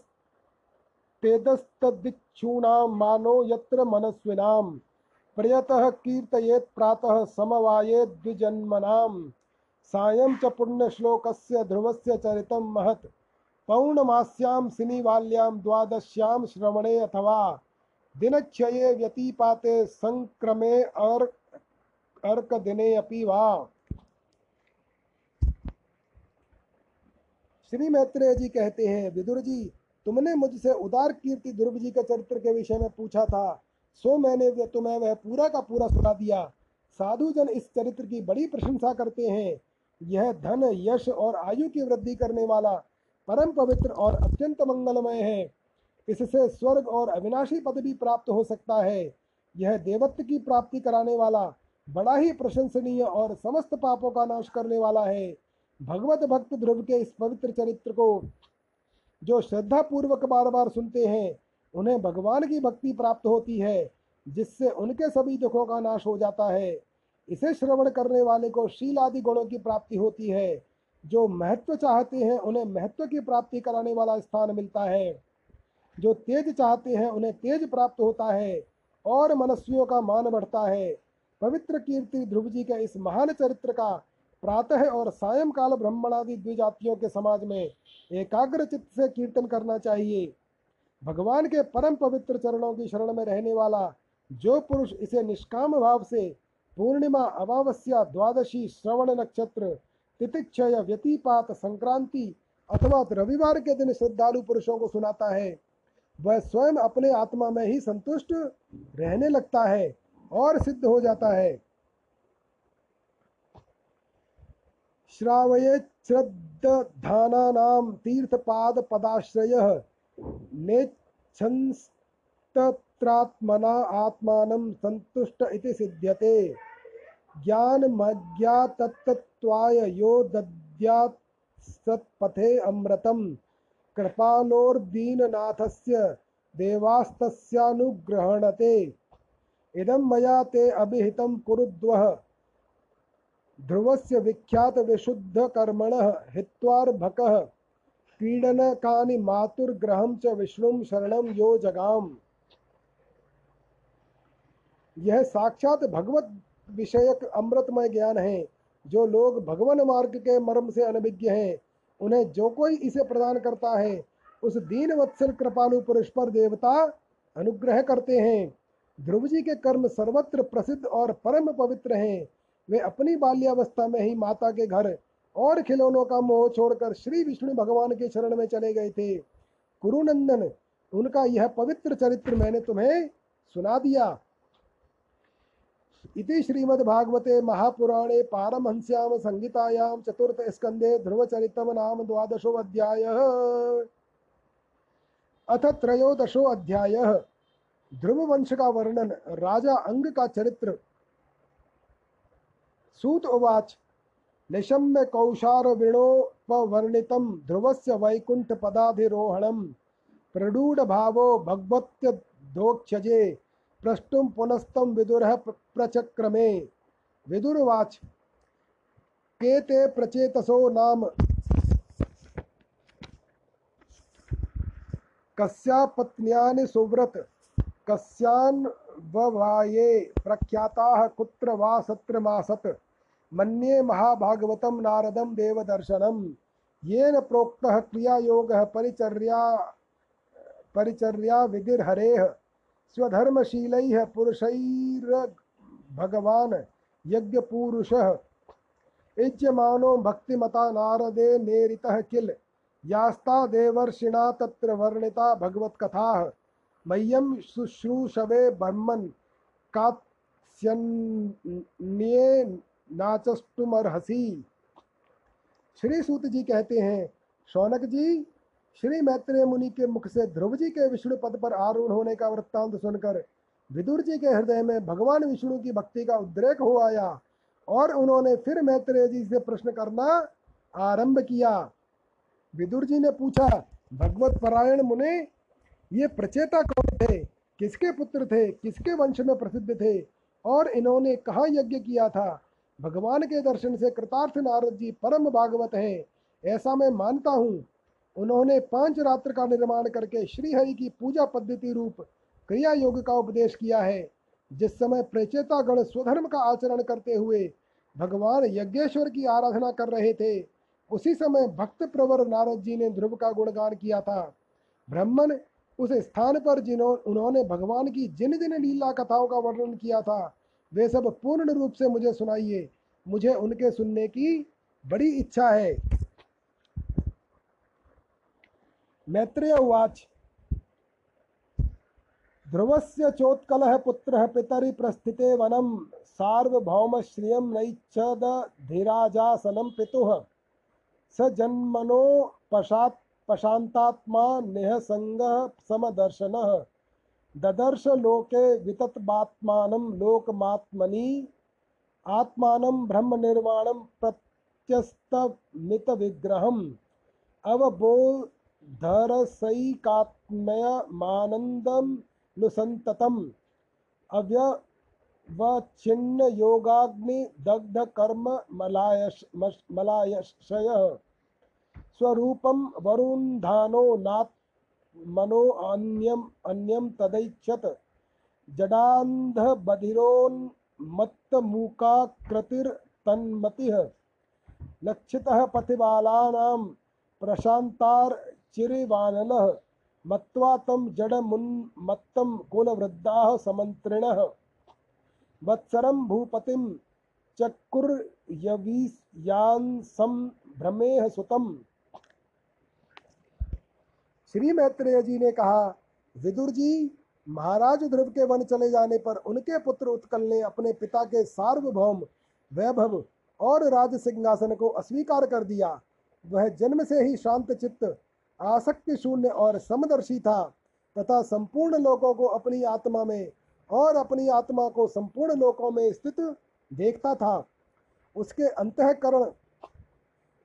तेजस्तदिक्षूणां मानो यत्र मनस्विनां, प्रयतः कीर्तयेत् प्रातः समवायेत् द्विजन्मनां। सायं च पुण्यश्लोकस्य, ध्रुवस्य चरितं महत्। पौर्णमास्यां, सिनिवाल्यां, द्वादश्यां श्रवणे अथवा दिनक्षये व्यतीपाते संक्रमे और अर्क दिने अपि वा। श्री मैत्रेय जी कहते हैं, विदुर जी, तुमने मुझसे उदार कीर्ति ध्रुव जी के चरित्र के विषय में पूछा था, सो मैंने तुम्हें वह पूरा का पूरा सुना दिया। साधु जन इस चरित्र की बड़ी प्रशंसा करते हैं। यह धन, यश और आयु की वृद्धि करने वाला परम पवित्र और अत्यंत मंगलमय है। इससे स्वर्ग और अविनाशी पद भी प्राप्त हो सकता है। यह देवत्व की प्राप्ति कराने वाला बड़ा ही प्रशंसनीय और समस्त पापों का नाश करने वाला है। भगवत भक्त ध्रुव के इस पवित्र चरित्र को जो श्रद्धा पूर्वक बार बार सुनते हैं, उन्हें भगवान की भक्ति प्राप्त होती है, जिससे उनके सभी दुखों का नाश हो जाता है। इसे श्रवण करने वाले को शील आदि गुणों की प्राप्ति होती है। जो महत्व चाहते हैं, उन्हें महत्व की प्राप्ति कराने वाला स्थान मिलता है। जो तेज चाहते हैं, उन्हें तेज प्राप्त होता है और मनस्वियों का मान बढ़ता है। पवित्र कीर्ति ध्रुव जी के इस महान चरित्र का प्रातः और सायंकाल ब्रह्मणादि द्विजातियों के समाज में एकाग्र चित्त से कीर्तन करना चाहिए। भगवान के परम पवित्र चरणों की शरण में रहने वाला जो पुरुष इसे निष्काम भाव से पूर्णिमा, अमावस्या, द्वादशी, श्रवण नक्षत्र तितिक्षय व्यतिपात, संक्रांति अथवा रविवार के दिन श्रद्धालु पुरुषों को सुनाता है। वह स्वयं अपने आत्मा में ही संतुष्ट रहने लगता है और सिद्ध हो जाता है। श्रावये श्रद्धानानां तीर्थपादपदाश्रयः नेच्छंस्तत्रात्मना आत्मानं सन्तुष्ट इति सिद्ध्यते। ज्ञानमज्ञातत्त्वाय यो दद्यात् सत्पथे अमृतं कृपालोर्दीननाथस्य देवास्तस्यानुग्रहणते। इदं मया ते अभिहितं कुरुद्वः। ध्रुवस्य विख्यात विशुद्ध कर्मणः हित्वार्भकः। पीडनकानि मातुर्ग्रहं च विष्णुं शरणं यो जगाम। यह साक्षात भगवत विषयक अमृतमय ज्ञान है, जो लोग भगवान मार्ग के मर्म से अनभिज्ञ हैं उन्हें जो कोई इसे प्रदान करता है, उस दीन वत्सल कृपालु पुरुष पर देवता अनुग्रह करते हैं। ध्रुव जी के कर्म सर्वत्र प्रसिद्ध और परम पवित्र हैं। वे अपनी बाल्यावस्था में ही माता के घर और खिलौनों का मोह छोड़कर श्री विष्णु भगवान के शरण में चले गए थे। कुरुनंदन, उनका यह पवित्र चरित्र मैंने तुम्हें सुना दिया। इति श्रीमद्भागवते महापुराणे पारमहंस्याम संहितायां चतुर्थ स्कंदे ध्रुवचरितम नाम द्वादशो अध्याय। अथ त्रयोदशो अध्याय। ध्रुव वंश का वर्णन राजा अंग का चरित्र। सूत उवाच, निशम्य कौशार विणोपवर्णितं ध्रुवस्य वैकुंठ पदाधिरोहणं प्रडूढ़ भावो भगवत्य दोक्षजे प्रष्टुम पुनस्तम विदुर प्रचक्रमे। विदुर्वाच केते प्रचेतसो नाम? कस्या पत्न्यानि सुव्रत कस्यान ववाये प्रख्याताः कुत्र वा सत्र मासत मन्ये महाभागवतं नारदं देवदर्शनं। येन प्रोक्तः क्रियायोगः परिचर्या परिचर्या विधिर्हरेः। स्वधर्मशीलैः पुरुषैर्भगवान् यज्ञपूरुषः। इज्यमानो भक्तिमता नारदे नेरितः किल? यास्ता देवर्षिणा तत्र वर्णिता भगवत्कथाः। मह्यम शुश्रूषवे ब्रह्मन कात्स्यन्ये नाचस्तुमर्हसी। श्री सूत जी कहते हैं, शौनक जी श्री मैत्रेय मुनि के मुख से ध्रुव जी के विष्णु पद पर आरूढ़ होने का वृत्तांत सुनकर विदुर जी के हृदय में भगवान विष्णु की भक्ति का उद्रेक हो आया और उन्होंने फिर मैत्रेय जी से प्रश्न करना आरंभ किया। विदुर जी ने पूछा, भगवत परायण मुनि, ये प्रचेता कौन थे? किसके पुत्र थे? किसके वंश में प्रसिद्ध थे? और इन्होंने कहाँ यज्ञ किया था? भगवान के दर्शन से कृतार्थ नारद जी परम भागवत हैं। ऐसा मैं मानता हूँ। उन्होंने पाँच रात्र का निर्माण करके श्रीहरि की पूजा पद्धति रूप क्रिया योग का उपदेश किया है। जिस समय प्रचेता गण स्वधर्म का आचरण करते हुए भगवान यज्ञेश्वर की आराधना कर रहे थे, उसी समय भक्त प्रवर नारद जी ने ध्रुव का गुणगान किया था। ब्राह्मण उस स्थान पर जिन्हों उन्होंने भगवान की जिन जिन लीला कथाओं का वर्णन किया था, वे सब पूर्ण रूप से मुझे सुनाइए। मुझे उनके सुनने की बड़ी इच्छा है। मैत्रेय उवाच ध्रुवस्य चोत्कलः पुत्रः पितरि प्रस्थिते वनं, सार्वभौमश्रियं नैच्छद धीराजासनं पितुः। स जन्मनो पशात्, पशान्तात्मा निःसङ्गः समदर्शनः। ददर्श लोके वितत्बात्मानं लोकमात्मनि, आत्मानं ब्रह्मनिर्वाणं प्रत्यस्तमितविग्रहम्। अवबोधरसैकात्मयमानन्दं नुसन्ततम्। अव्यवच्छिन्नयोगाग्निदग्धकर्म मलायश मलायशयः स्वरूपं वरुन्धानो नात् मनो अन्यम अन्यम तदैक्षत जडान्धबधिरोन्मत्तमूकाकृतिर्तन्मतिः। लक्षितः पथिबालानां प्रशान्तार्चिरिवानलः मत्वा तं जडमुन्मत्तं कुलवृद्धाः समन्त्रिणः। वत्सरं भूपतिं चकुर्यवीयान्सं भ्रमेह सुतम्। श्री मैत्रेय जी ने कहा, विदुर जी, महाराज ध्रुव के वन चले जाने पर उनके पुत्र उत्कल ने अपने पिता के सार्वभौम वैभव और राज सिंहासन को अस्वीकार कर दिया। वह जन्म से ही शांत चित्त आसक्ति शून्य और समदर्शी था, तथा संपूर्ण लोकों को अपनी आत्मा में और अपनी आत्मा को संपूर्ण लोकों में स्थित देखता था। उसके अंतकरण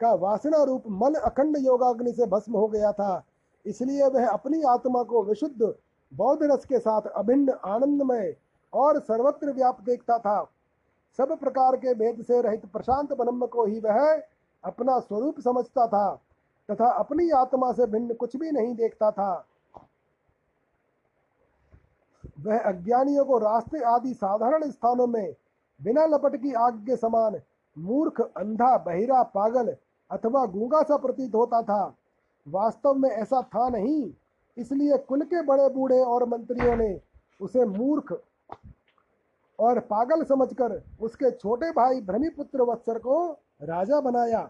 का वासना रूप मल अखंड योगाग्नि से भस्म हो गया था, इसलिए वह अपनी आत्मा को विशुद्ध बौद्ध रस के साथ अभिन्न, आनंदमय और सर्वत्र व्याप देखता था। सब प्रकार के भेद से रहित प्रशांत ब्रह्म को ही वह अपना स्वरूप समझता था। तथा अपनी आत्मा से भिन्न कुछ भी नहीं देखता था। वह अज्ञानियों को रास्ते आदि साधारण स्थानों में बिना लपट की आग के समान मूर्ख, अंधा, बहिरा, पागल अथवा गूँगा सा प्रतीत होता था। वास्तव में ऐसा था नहीं, इसलिए कुल के बड़े बूढ़े और मंत्रियों ने उसे मूर्ख और पागल समझकर उसके छोटे भाई भ्रमिपुत्र वत्सर को राजा बनाया।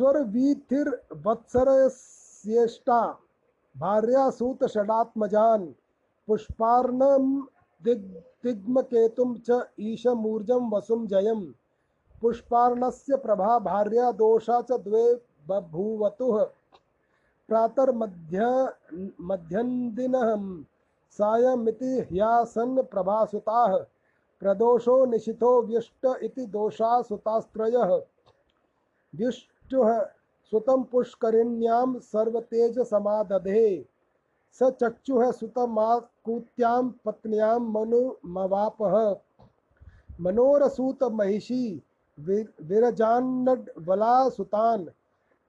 स्वर्वीथिर वत्सर श्रेष्ठा भार्या सूत षडात्मजान पुष्पार्णम दिग दिग्म केतुम च ईशमूर्जम वसुम जयम। पुष्पार्णस्य प्रभा भार्या दोषा च द्वे बभूवतुः। प्रातर्मध्य मध्यन्दिनः सायमिति ह्यासन् प्रभासुताः। प्रदोषो निशितो व्युष्ट इति दोषा सुतास्त्रयः व्युष्टुः सुतं पुष्करिण्यां सर्वतेज समादधे। स चक्षुः सुतमाकूत्यां पत्न्यां मनुमवापः मनोरसूत महिषी विरजान्नड्वला सुतान्।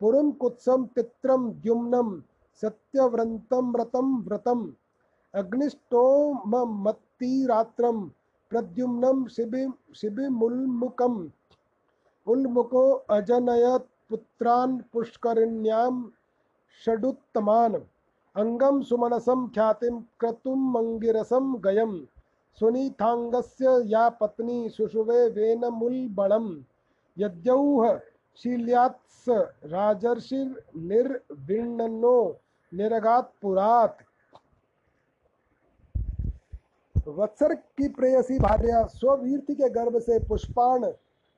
पुरुं कुत्सं तित्रं द्युम्नं सत्यव्रन्तं व्रतं व्रतम्। अग्निष्टोमत्तिरात्रं प्रद्युम्नं शिबि शिबिमुल्मुकम् उल्मुको अजनयत् पुत्रान् पुष्करिण्यां षडुत्तमान् अङ्गं सुमनसं ख्यातिं क्रतुमङ्गिरसं गयम्। सुनीतांगस्य या पत्नी सुषुवे वेनमुल्बणं यद्यौह शील्यात्स राजर्षिर्निर्विण्णनो निरगात पुरात। वत्सर की प्रेयसी भार्या स्ववीर्थी के गर्भ से पुष्पाण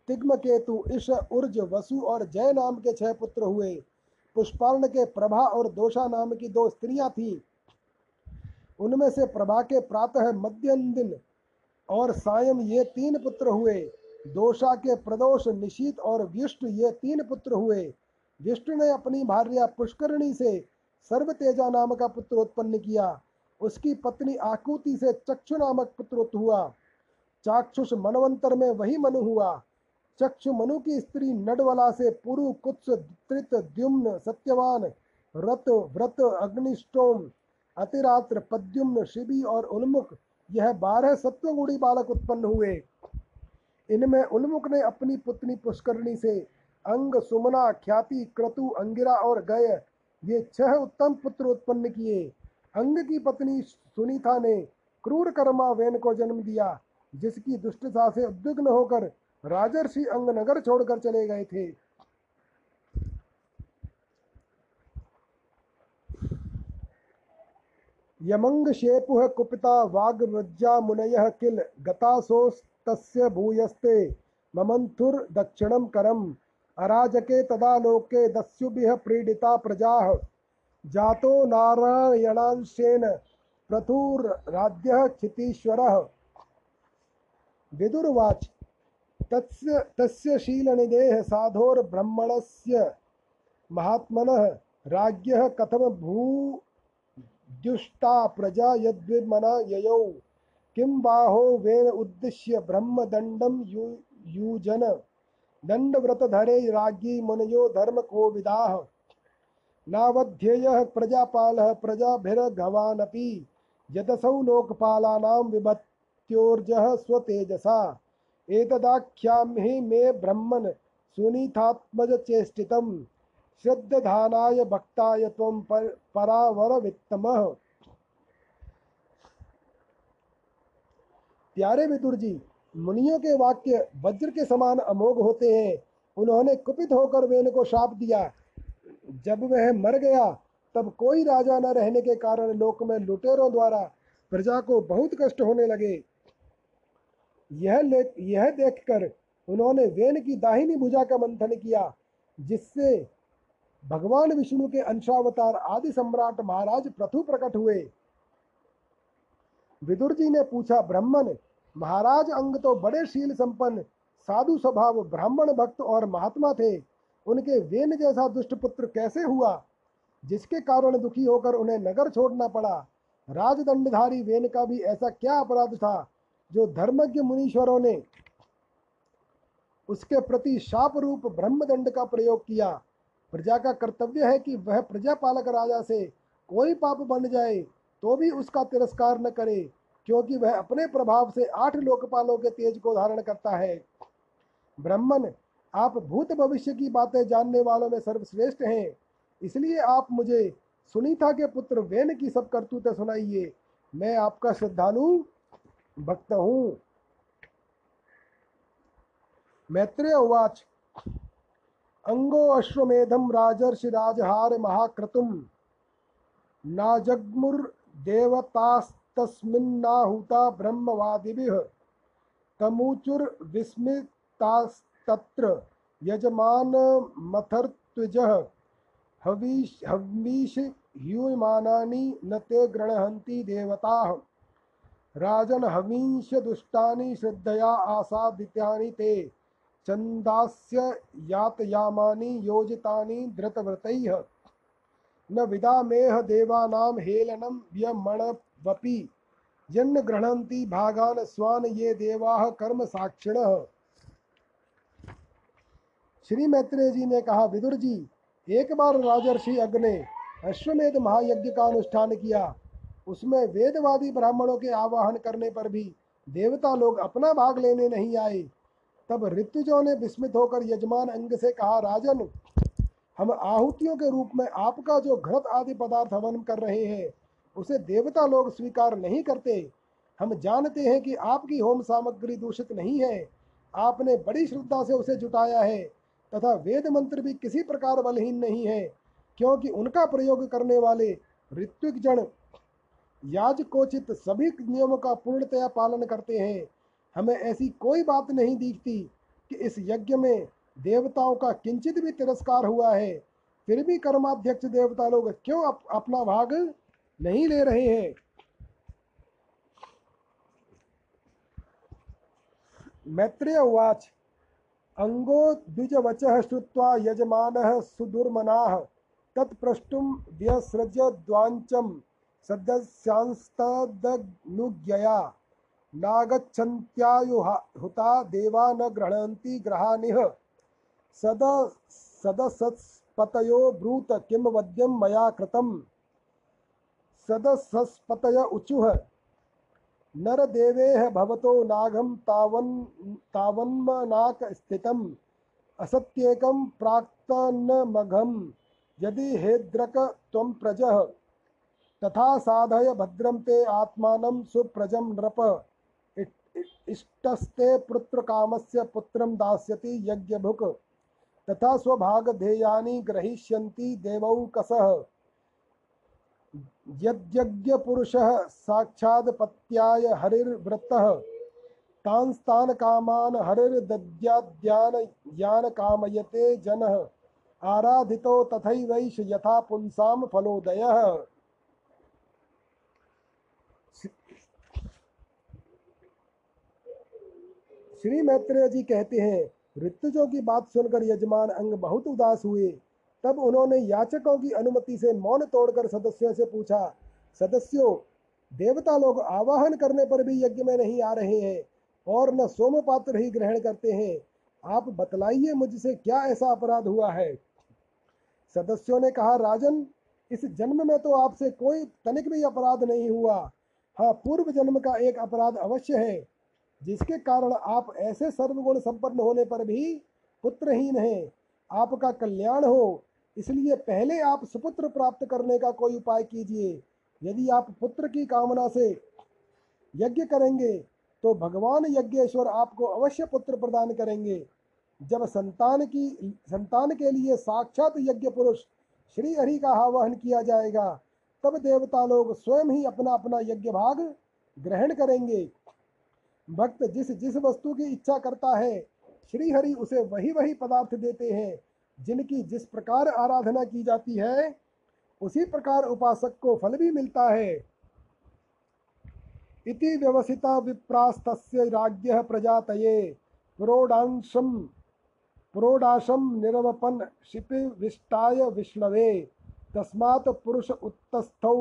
तिग्म केतु ईश उर्ज वसु और जय नाम के छह पुत्र हुए। पुष्पार्ण के प्रभा और दोषा नाम की दो स्त्रियाँ थीं। उनमें से प्रभा के प्रातः मध्यम दिन और सायं ये तीन पुत्र हुए। दोषा के प्रदोष निशीत और व्युष्ट ये तीन पुत्र हुए। व्युष्ट ने अपनी भार्या पुष्करणी से सर्वतेजा नाम का पुत्र उत्पन्न किया। उसकी पत्नी आकुति से चक्षु नामक पुत्र हुआ। चाक्षुष मनवंतर में वही मनु हुआ। चक्षु मनु की स्त्री नडवला से पुरु कुत्स त्रित द्युम्न सत्यवान, रत व्रत अग्निष्टोम, अतिरात्र पद्युम्न शिबी और उन्मुख। यह बारह सत्वगुणी बालक उत्पन्न हुए। इनमें उन्मुख ने अपनी पुत्री पुष्करणी से अंग, सुमना, ख्याति, क्रतु, अंगिरा और गय, ये छह उत्तम पुत्र उत्पन्न किए। अंग की पत्नी सुनीता ने क्रूर कर्मा वेन को जन्म दिया, जिसकी दुष्टता से उद्विग्न होकर राजर्षि अंगनगर छोड़कर चले गए थे। यमंग शेपुः कुपिता वाग मज्जा मुनय किल गतासोस्तस्य भूयस्ते ममंथुर दक्षिणं करम। अराजके तदा लोके दस्युभिः प्रीडिता प्रजा। जातो नारायणांशेन प्रथुर्राध्यः क्षितीश्वरः। विदुर्वाच। तस्य तस्य शीलनिधेः साधोर्ब्रह्मणस्य महात्मनः राज्ञः कथम भूद्युष्टा प्रजा यद्विमना ययौ? किं बाहो वेन उद्दिश्य ब्रह्मदण्डं यु, यूजन? दण्डव्रतधरे राज्ञी मुनयो धर्मकोविदाः। नावध्येयः प्रजापालः प्रजाभिर्घवानपि यदसौ लोकपालानां विभत्योर्जः स्वतेजसा। एतदाख्यां मे ब्रह्मन् सुनीतात्मजचेष्टितं श्रद्धधानाय भक्ताय त्वं पर, परावरवित्तमः। प्यारे विदुर जी मुनियों के वाक्य वज्र के समान अमोघ होते हैं। उन्होंने कुपित होकर वेन को शाप दिया। जब वह मर गया तब कोई राजा न रहने के कारण लोक में लुटेरों द्वारा प्रजा को बहुत कष्ट होने लगे। यह ले, यह देखकर उन्होंने वेन की दाहिनी भुजा का मंथन किया, जिससे भगवान विष्णु के अंशावतार आदि सम्राट महाराज प्रथु प्रकट हुए। विदुर जी ने पूछा, ब्राह्मण, महाराज अंग तो बड़े शील संपन्न, साधु स्वभाव ब्राह्मण भक्त और महात्मा थे, उनके वेन जैसा दुष्ट पुत्र कैसे हुआ, जिसके कारण दुखी होकर उन्हें नगर छोड़ना पड़ा? राजदंडधारी वेन का भी ऐसा क्या अपराध था? जो धर्मज्ञ मुनीश्वरों ने उसके प्रति शाप रूप ब्रह्मदंड का प्रयोग किया, प्रजा का कर्तव्य है कि वह प्रजा पालक राजा से कोई पाप बन जाए तो भी उसका तिरस्कार न करे, क्योंकि वह अपने प्रभाव से आठ लोकपालों के तेज को धारण करता है। ब्राह्मण, आप भूत भविष्य की बातें जानने वालों में सर्वश्रेष्ठ हैं, इसलिए आप मुझे सुनीता के पुत्र वेन की सब करतूतें सुनाइए। मैं आपका श्रद्धालु भक्त हूँ। मैत्रेय उवाच। अंगो अश्वमेधम राजर्षि राजहार महाक्रतुम नाजग्मुर्देवतास्तस्मिन्नाहुता ब्रह्मवादिभिः। तमूचुर्विस्मितास्तत्र यजमानमथर्त्विजः। हवीश हवीश ह्यूयमानानि न ते गृह्णन्ति देवताः। राजन हवींश दुष्टानि श्रद्धया आसादित्यानि ते। छन्दास्य यातयामानि योजितानि धृतव्रतैः। न विदामेह देवानां हेलनं व्यमणवपि। यन्न गृह्णन्ति भागान् स्वान् ये देवाः कर्म साक्षिणः। श्री मैत्रेय जी ने कहा, विदुर जी, एक बार राजर्षि अग्नि अश्वमेध महायज्ञ का अनुष्ठान किया। उसमें वेदवादी ब्राह्मणों के आवाहन करने पर भी देवता लोग अपना भाग लेने नहीं आए। तब ऋतुजों ने विस्मित होकर यजमान अंग से कहा, राजन, हम आहुतियों के रूप में आपका जो घृत आदि पदार्थ हवन कर रहे हैं, उसे देवता लोग स्वीकार नहीं करते। हम जानते हैं कि आपकी होम सामग्री दूषित नहीं है। आपने बड़ी श्रद्धा से उसे जुटाया है, तथा वेद मंत्र भी किसी प्रकार बलहीन नहीं है, क्योंकि उनका प्रयोग करने वाले ऋत्विक जन याजकोचित सभी नियमों का पूर्णतया पालन करते हैं। हमें ऐसी कोई बात नहीं दिखती कि इस यज्ञ में देवताओं का किंचित भी तिरस्कार हुआ है। फिर भी कर्माध्यक्ष देवता लोग क्यों अप, अपना भाग नहीं ले रहे हैं? मैत्रेय उवाच अंगो द्विजवचः श्रुत्वा यजमानः सुदुर्मनाः तत्प्रष्टुं व्यसृज द्वाञ्चं सदस्यांस्तदनुज्ञया नागच्छन्त्यायुहुता देवा न गृह्णन्ति ग्रहानिह सद सदसत्पतयो ब्रूत किं वद्यं मया कृतं सदसस्पतय उचुः नरदेवेह भवतो नागं तावन् तावन्मनाक स्थितम्। असत्येकं प्राक्तन्मघं यदि हेद्रक त्वं प्रजः। तथा साधय भद्रम ते आत्मानं सुप्रजं नृप। इष्टस्ते पुत्रकामस्य पुत्रं दास्यति यज्ञभुक्। तथा स्वभागधेयानि ग्रहीष्यन्ति देवौकसः यद्यज्ञपुरुषः साक्षादपत्याय हरिर्वृत्तः। तांस्तान कामान हरिर्दद्याद्यान यान कामयते जनः। आराधितो तथैवैष यथा पुंसाम फलोदयः। श्री मैत्रेय जी कहते हैं, ऋतुजों की बात सुनकर यजमान अंग बहुत उदास हुए। तब उन्होंने याचकों की अनुमति से मौन तोड़कर सदस्यों से पूछा, सदस्यों, देवता लोग आवाहन करने पर भी यज्ञ में नहीं आ रहे हैं और न सोम पात्र ही ग्रहण करते हैं। आप बतलाइए मुझसे क्या ऐसा अपराध हुआ है? सदस्यों ने कहा, राजन, इस जन्म में तो आपसे कोई तनिक भी अपराध नहीं हुआ। हाँ पूर्व जन्म का एक अपराध अवश्य है। जिसके कारण आप ऐसे सर्वगुण संपन्न होने पर भी पुत्रहीन हैं। आपका कल्याण हो। इसलिए पहले आप सुपुत्र प्राप्त करने का कोई उपाय कीजिए। यदि आप पुत्र की कामना से यज्ञ करेंगे तो भगवान यज्ञेश्वर आपको अवश्य पुत्र प्रदान करेंगे। जब संतान की, संतान के लिए साक्षात यज्ञ पुरुष श्री हरि का आवाहन किया जाएगा, तब देवता लोग स्वयं ही अपना अपना यज्ञ भाग ग्रहण करेंगे। भक्त जिस जिस वस्तु की इच्छा करता है श्री हरि उसे वही वही पदार्थ देते हैं, जिनकी जिस प्रकार आराधना की जाती है, उसी प्रकार उपासक को फल भी मिलता है। इति व्यवसिता विप्रास्तस्य राज्ञ प्रजातये पुरोडांशम पुरोडाशम निरवपन विष्टाय विष्णवे, तस्मात् पुरुष उत्तस्थौ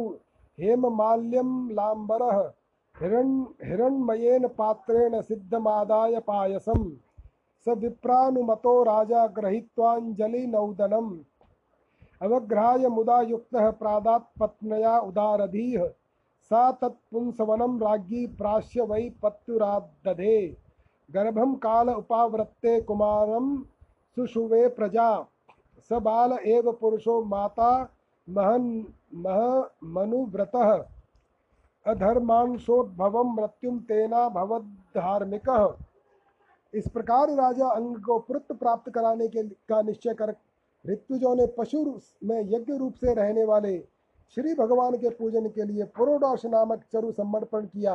हेममाल्यम लांबरः हिरण हिरण्मयेन पात्रेण सिद्धमादाय पायसम स विप्रानुमतो राजा गृहीत्वाञ्जलिनौदनम् अवग्रहाय मुदा युक्तः प्रादात्पत्न्या उदारधीः। सा तत्पुंसवनं राज्ञी प्राश्य वै पत्युरादधे। गर्भं काल उपावृत्ते कुमारं सुषुवे प्रजा। स बाल एव पुरुषो माता महन् मह मनुव्रतः। अधर्मांशोद्भव मृत्युम तेना भवधार्मिक इस प्रकार राजा अंग को पुत्र प्राप्त कराने के का निश्चय कर ऋतुजों ने पशु में यज्ञ रूप से रहने वाले श्री भगवान के पूजन के लिए पुरोडाश नामक चरु समर्पण किया।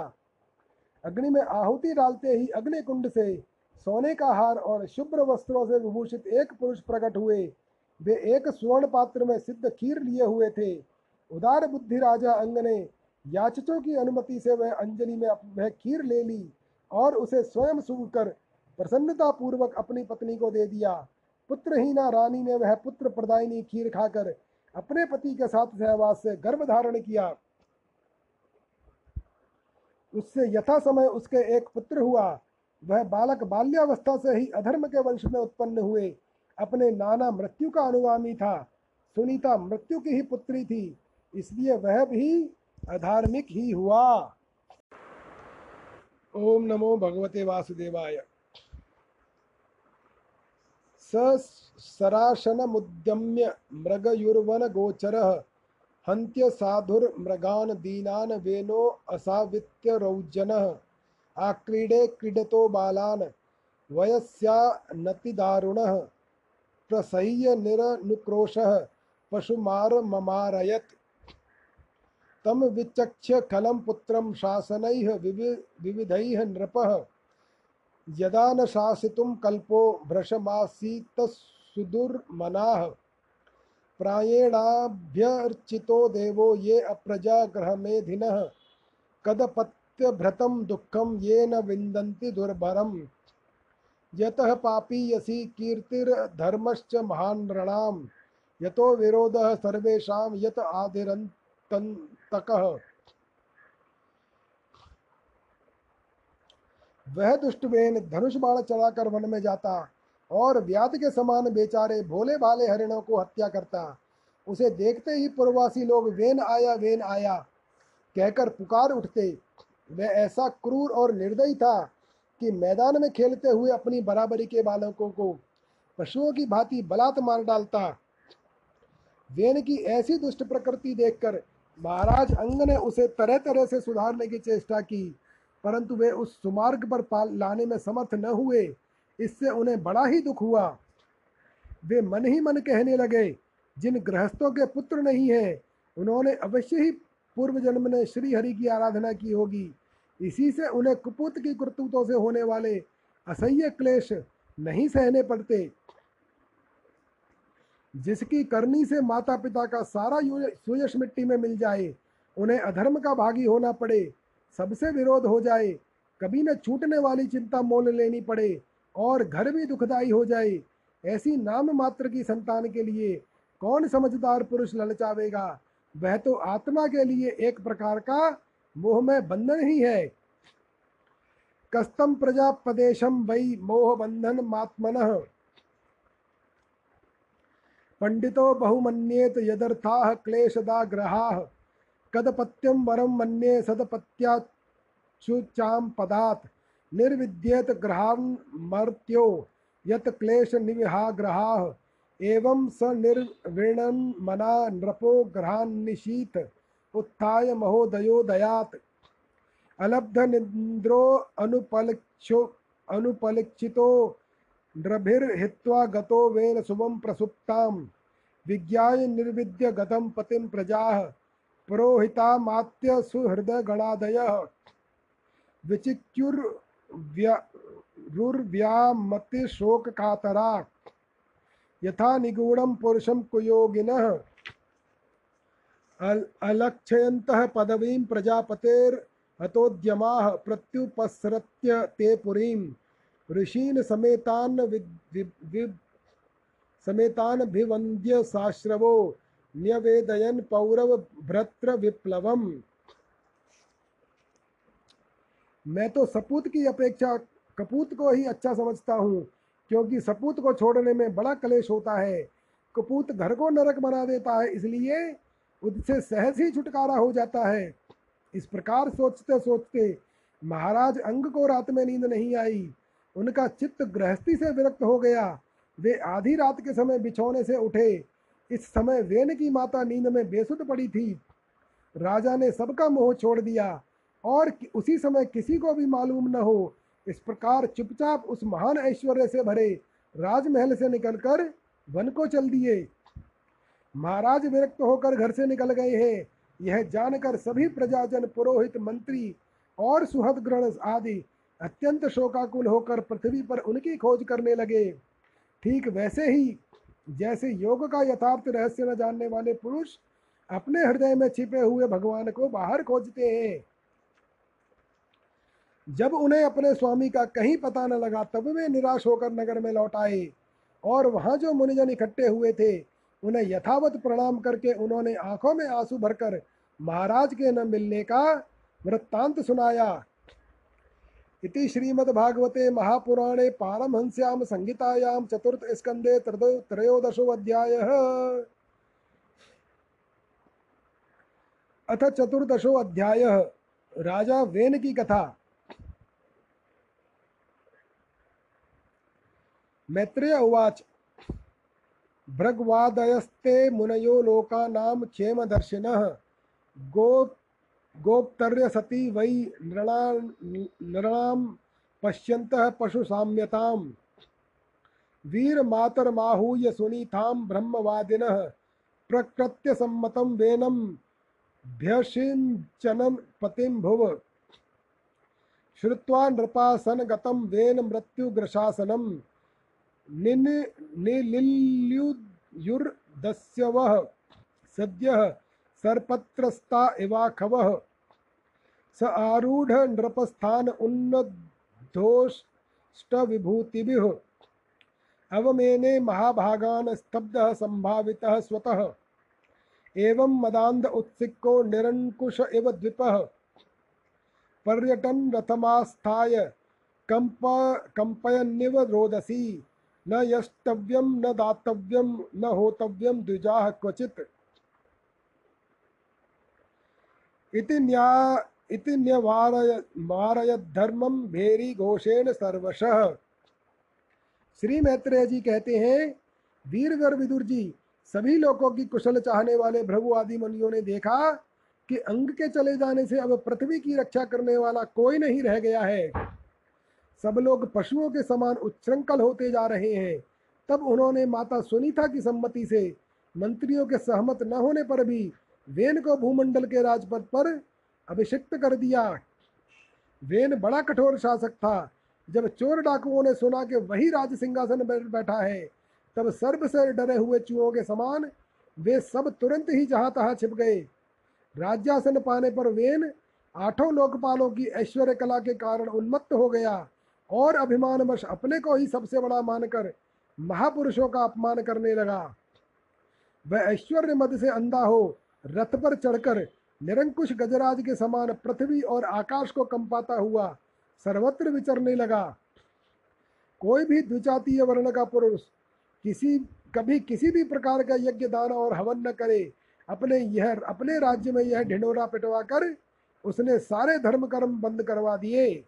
अग्नि में आहुति डालते ही अग्नि कुंड से सोने का हार और शुभ्र वस्त्रों से विभूषित एक पुरुष प्रकट हुए। वे एक स्वर्ण पात्र में सिद्ध खीर लिए हुए थे। उदार बुद्धि राजा अंग ने याचकों की अनुमति से वह अंजलि में वह खीर ले ली और उसे स्वयं सूखकर प्रसन्नता पूर्वक अपनी पत्नी को दे दिया। पुत्रहीना रानी ने वह पुत्र प्रदायनी खीर खाकर अपने पति के साथ सहवास से गर्भ धारण किया। उससे यथा समय उसके एक पुत्र हुआ। वह बालक बाल्यावस्था से ही अधर्म के वंश में उत्पन्न हुए। अपने नाना मृत्यु का अनुगामी था। सुनीता मृत्यु की ही पुत्री थी। इसलिए वह भी अधार्मिक ही हुआ। ओम नमो भगवते वासुदेवाय। सराशनमुद्यम्य मृगयुर्वनगोचरः हन्त्य साधुर्मृगान् दीनान् वेनो असावित्यरौजनः आक्रीडे क्रीडतो बालान् वयस्या नतिदारुणः। प्रसह्य निरनुक्रोशः पशुमारममारयत्। तम विचक्ष्य खलम पुत्रं शासन विवि, विविधैः नृपः। यदा न शासितुं कल्पो भ्रशमासीतसुदुर्मनाः प्रायेणाभ्यर्चितो देवो ये अप्रजाग्रहमेधिनः। कदपत्यभ्रतं दुखम ये न विन्दन्ति दुर्भरम्। यतः पापीयसी कीर्तिर्धर्मश्च महान् नृणां यतो विरोधः सर्वेषां यत आदिरन्तकः वह दुष्टवेन धनुष बाण चढ़ाकर वन में जाता और व्याध के समान बेचारे भोले भाले हरिणों को हत्या करता। उसे देखते ही पूर्ववासी लोग, वेन आया वेन आया? कहकर पुकार उठते। वह ऐसा क्रूर और निर्दयी था कि मैदान में खेलते हुए अपनी बराबरी के बालकों को पशुओं की भांति बलात् मार डालता। वेन की ऐसी दुष्ट प्रकृति देखकर महाराज, अंग ने उसे तरह तरह से सुधारने की चेष्टा की, परंतु वे उस सुमार्ग पर पाल लाने में समर्थ न हुए। इससे उन्हें बड़ा ही दुख हुआ। वे मन ही मन कहने लगे, जिन गृहस्थों के पुत्र नहीं हैं, उन्होंने अवश्य ही पूर्व जन्म में श्री हरि की आराधना की होगी। इसी से उन्हें कुपुत की कर्तुतों से होने वाले असह्य क्लेश नहीं सहने पड़ते। जिसकी करनी से माता पिता का सारा सुयश मिट्टी में मिल जाए, उन्हें अधर्म का भागी होना पड़े, सबसे विरोध हो जाए, कभी न छूटने वाली चिंता मोल लेनी पड़े, और घर भी दुखदाई हो जाए, ऐसी नाम मात्र की संतान के लिए कौन समझदार पुरुष ललचावेगा? वह तो आत्मा के लिए एक प्रकार का मोह में बंधन ही है। कस्तम प्रजापदेशम वही मोह बंधन मात्मन। पंडितो बहुमन्येत यदर्था क्लेशदा ग्रहा कदपत्यम वरम मन्ये सदपत्याचुचाम पदात निर्विद्येत ग्रहान मर्त्यो, यत क्लेश निविहाग्रहा एवं स निर्वीणन मना नृपो ग्रहान्निशीत। उत्थाय महोदयोदयात् अलब्ध निन्द्रो अनुपलक्षो अनुपलक्षितो नृभिर्हित्वा गतो वेन शुभं प्रसुप्तां। विज्ञाय निर्विद्य पुरोहिता मात्य सुहृदगणादयः। विचिक्युर्व्य रुर्व्यामतिशोककातरा यथा निगूढ़ पुरुषम कुयोगिनः। अलक्षयन्तः पदवीं प्रजापतेर्हतोद्यमाः प्रत्युपसृत्य ते पुरीं ऋषीन् समेतान् समेतान् भिवन्द्य साश्रवो न्यवेदयन् पौरव भ्रत्र विप्लवम। मैं तो सपूत की अपेक्षा कपूत को ही अच्छा समझता हूँ, क्योंकि सपूत को छोड़ने में बड़ा कलेश होता है। कपूत घर को नरक बना देता है, इसलिए उससे सहज ही छुटकारा हो जाता है। इस प्रकार सोचते सोचते महाराज अंग को रात में नींद नहीं आई। उनका चित्त गृहस्थी से विरक्त हो गया। वे आधी रात के समय बिछौने से उठे। इस समय वेन की माता नींद में बेसुध पड़ी थी। राजा ने सबका मोह छोड़ दिया और उसी समय किसी को भी मालूम न हो, इस प्रकार चुपचाप उस महान ऐश्वर्य से भरे राजमहल से निकलकर वन को चल दिए। महाराज विरक्त होकर घर से निकल गए हैं। यह जानकर सभी प्रजाजन, पुरोहित, मंत्री और सुहद ग्रहण आदि अत्यंत शोकाकुल होकर पृथ्वी पर उनकी खोज करने लगे। ठीक वैसे ही, जैसे योग का यथार्थ रहस्य न जानने वाले पुरुष अपने हृदय में छिपे हुए भगवान को बाहर खोजते हैं। जब उन्हें अपने स्वामी का कहीं पता न लगा, तब वे निराश होकर नगर में लौट आए और वहाँ जो मुनिजन इकट्ठे हुए थे, उन्हें यथावत प्रणाम करके उन्होंने आँखों में आँसू भरकर महाराज के न मिलने का वृत्तांत सुनाया। इति श्रीमद्भागवते महापुराणे पारमहंस्याम संहितायां चतुर्थ स्कंदे त्रयोदशो अध्याय अथ चतुर्दशो अध्याय राजा वेन की कथा। मैत्रेय उवाच। भृग्वादयस्ते मुनयो लोकानां क्षेमदर्शिनः। गो गोप्तर्य सती वै नृणा नृणां पश्यन्तः पशुसाम्यतां वीरमातर्माहूय सुनीतां ब्रह्मवादिनः प्रकृत्यसम्मतं वेनं भ्यषिञ्चनं पतिं भुव श्रुत्वा नृपासनगतं वेन मृत्युग्रशासनम् निलिल्युर्दस्यवः सद्यः सर्पत्रस्ता इवाखवः। स आरूढ़ नृपस्थान उन्नद्धोष्टविभूतिभिः। अवमेने महाभागान स्तब्धः, संभावितः, स्वतः। एवं मदान्ध उत्सिक्को निरंकुश इव द्विपः। पर्यटन रथमास्थाय कंप, कंपयन्निव रोदसी। न यष्टव्यम न दातव्यम न होतव्यम द्विजाह क्वचित। इति न्या इति न्यवारय धर्मम भेरी घोषेण सर्वशः। श्री मैत्रेय जी कहते हैं वीरवर विदुर जी, सभी लोगों की कुशल चाहने वाले भृगु आदि मुनियों ने देखा कि अंग के चले जाने से अब पृथ्वी की रक्षा करने वाला कोई नहीं रह गया है। सब लोग पशुओं के समान उच्छृंखल होते जा रहे हैं। तब उन्होंने माता सुनीता की सम्मति से मंत्रियों के सहमत न होने पर भी वेन को भूमंडल के राजपद पर अभिषिक्त कर दिया। वेन बड़ा कठोर शासक था। जब चोर डाकुओं ने सुना कि वही राज सिंहासन बैठा है, तब सर्व से डरे हुए चूहों के समान वे सब तुरंत ही जहाँ तहां छिप गए। राज्यासन पाने पर वेन आठों लोकपालों की ऐश्वर्य कला के कारण उन्मत्त हो गया और अभिमानवश अपने को ही सबसे बड़ा मानकर महापुरुषों का अपमान करने लगा। वह ऐश्वर्य मद से अंधा हो, रथ पर चढ़कर निरंकुश गजराज के समान पृथ्वी और आकाश को कंपाता हुआ सर्वत्र विचरने लगा। कोई भी द्विजातीय वर्ण का पुरुष किसी, कभी किसी भी प्रकार का यज्ञ, दान और हवन न करे। अपने यह, अपने राज्य में यह ढिंडोरा पिटवा कर उसने सारे धर्म कर्म बंद करवा दिए।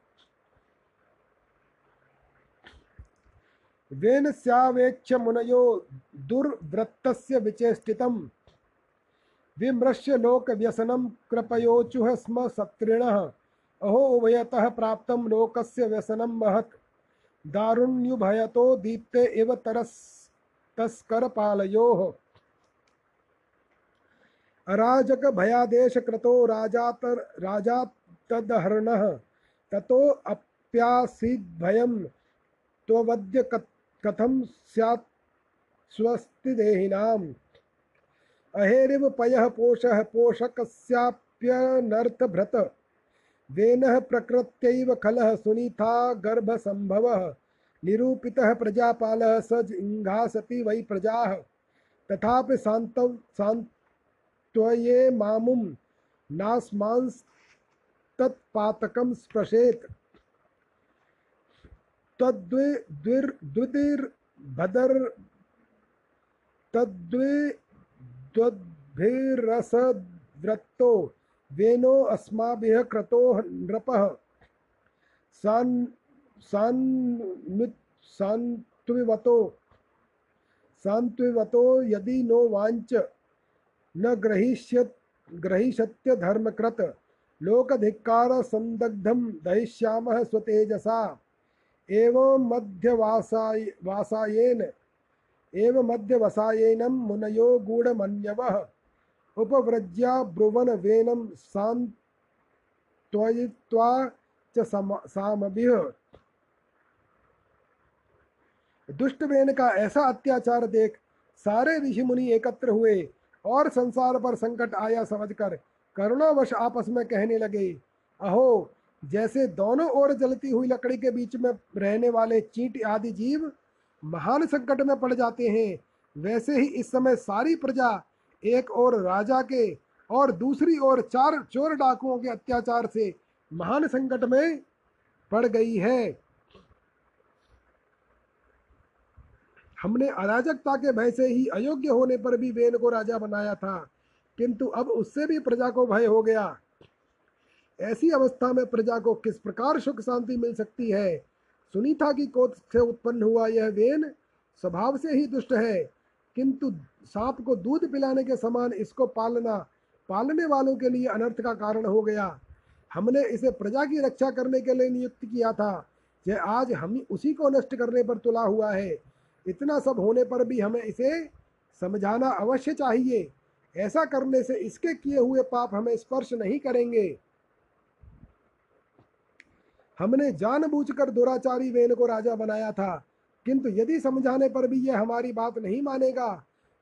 वेन मुनयो दुर्वृत्तस्य विचेष्टितम्। विमृश्य लोक व्यसनम कृपयोचुह स्म सत्रिणः। अहो, उभयतः प्राप्तं लोकस्य व्यसनं महत्। दारुण्युभयतो दीप्ते इव तरस्, तस्करपालयोः। अराजक भयादेश कृतो राजातर राजा तदहरणः ततो अप्यासीद्भयं त्ववद्य कथं स्यात् स्वस्तिदेहिनाम्। अहेरिव पयः पोषः पोषकस्याप्यनर्थभृत वेनः प्रकृत्यैव खलः सुनीता गर्भसम्भवः। निरूपितः प्रजापालः स इङ्घासति वै प्रजाः। तथापि शान्तव शान्त्वये मामुं नास्मांस्तत्पातकं स्पृशेत्। तद्विर्द्विर्भदर् तद्वि त्वद्भिरसद्वृत्तो वेनो अस्माभिः क्रतो नृपः। सान् सान्त्विवतो सान्त्विवतो यदि नो वाञ्च, न ग्रहीष्यत् ग्रहीष्यत्य धर्मकृत लोकधिक्कार संदग्धम दहिष्यामः स्वतेजसा। एवं मध्यवासाय, वासायेन एव मध्यवसायेनं मुनयो गूढमन्यवः। उपव्रज्या ब्रुवन वेनं सान्त्वयित्वा च सामभिः। दुष्ट वेन का ऐसा अत्याचार देख सारे ऋषि मुनि एकत्र हुए और संसार पर संकट आया समझकर करुणावश आपस में कहने लगे, अहो, जैसे दोनों ओर जलती हुई लकड़ी के बीच में रहने वाले चींट आदि जीव महान संकट में पड़ जाते हैं। वैसे ही इस समय सारी प्रजा एक और राजा के और दूसरी ओर चार चोर डाकुओं के अत्याचार से महान संकट में पड़ गई है। हमने अराजकता के भय से ही अयोग्य होने पर भी वेन को राजा बनाया था, किंतु अब उससे भी प्रजा को भय हो गया। ऐसी अवस्था में प्रजा को किस प्रकार सुख शांति मिल सकती है? सुनीता की कोत से उत्पन्न हुआ यह वेन स्वभाव से ही दुष्ट है। किंतु सांप को दूध पिलाने के समान इसको पालना, पालने वालों के लिए अनर्थ का कारण हो गया। हमने इसे प्रजा की रक्षा करने के लिए नियुक्त किया था। यह आज हम उसी को नष्ट करने पर तुला हुआ है। इतना सब होने पर भी हमें इसे समझाना अवश्य चाहिए। ऐसा करने से इसके किए हुए पाप हमें स्पर्श नहीं करेंगे। हमने जानबूझकर दुराचारी वेन को राजा बनाया था, किंतु यदि समझाने पर भी यह हमारी बात नहीं मानेगा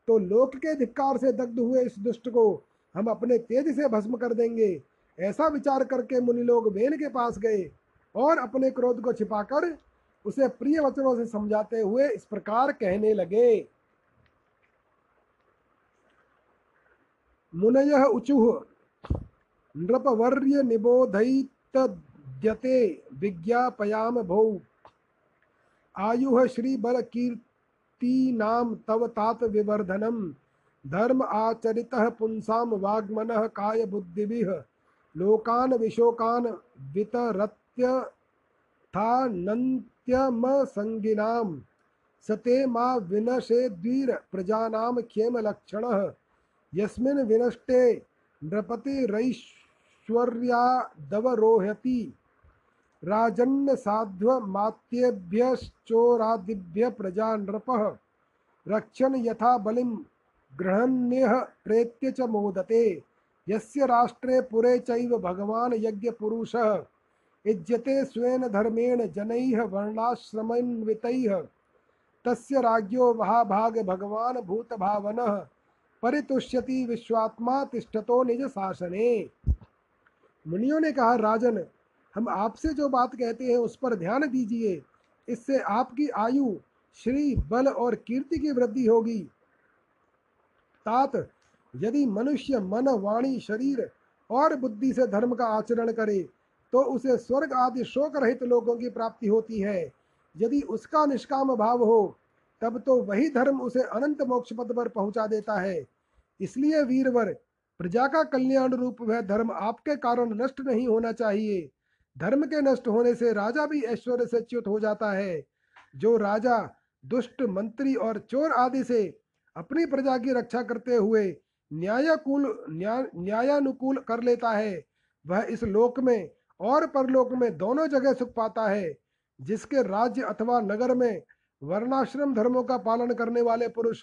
तो लोक के धिक्कार से दग्ध हुए इस दुष्ट को हम अपने तेज से भस्म कर देंगे। ऐसा विचार करके मुनि लोग वेन के पास गए और अपने क्रोध को छिपाकर उसे प्रिय वचनों से समझाते हुए इस प्रकार कहने लगे। मुनय उचुह नृपवर्य निबोधत द्यते विज्ञापयाम भौ आयुः श्रीबल कीर्ति नाम तव तात विवर्धनम। धर्म आचरितः पुंसां वाग्मनः काय बुद्धिभिः लोकान विशोकान वितरत्य था नन्त्यम संगिनाम सते मा विनशे द्वीर प्रजानां क्षेम लक्षणः यस्मिन् विनष्टे नृपति रैश्वर्यादवरोहति राजन्न साध्व मात्येभ्यश्चोरादिभ्य प्रजा नृप। रक्षन यथा बलिम गृहण्यः प्रेत्य च मोदते। यस्य राष्ट्रे पुरे चैव भगवान् यज्ञपुरुषः। युज्यते स्वेन धर्मेण जनैः वर्णाश्रमन्वितैः। तस्य राज्यो महाभाग भगवान भूतभावनः। परितुष्यति विश्वात्मा तिष्ठतो निज शासने मुनियों ने कहा, राजन हम आपसे जो बात कहते हैं, उस पर ध्यान दीजिए। इससे आपकी आयु, श्री, बल और कीर्ति की वृद्धि होगी। तात, यदि मनुष्य मन, वाणी, शरीर और बुद्धि से धर्म का आचरण करे तो उसे स्वर्ग आदि शोक रहित लोगों की प्राप्ति होती है। यदि उसका निष्काम भाव हो, तब तो वही धर्म उसे अनंत मोक्ष पद पर पहुँचा देता है। इसलिए वीरवर, प्रजा का कल्याण रूप वह धर्म आपके कारण नष्ट नहीं होना चाहिए। धर्म के नष्ट होने से राजा भी ऐश्वर्य से च्युत हो जाता है। जो राजा दुष्ट, मंत्री और चोर आदि से अपनी प्रजा की रक्षा करते हुए न्यायाकूल न्याय न्यायानुकूल कर लेता है, वह इस लोक में और परलोक में दोनों जगह सुख पाता है, जिसके राज्य अथवा नगर में वर्णाश्रम धर्मों का पालन करने वाले पुरुष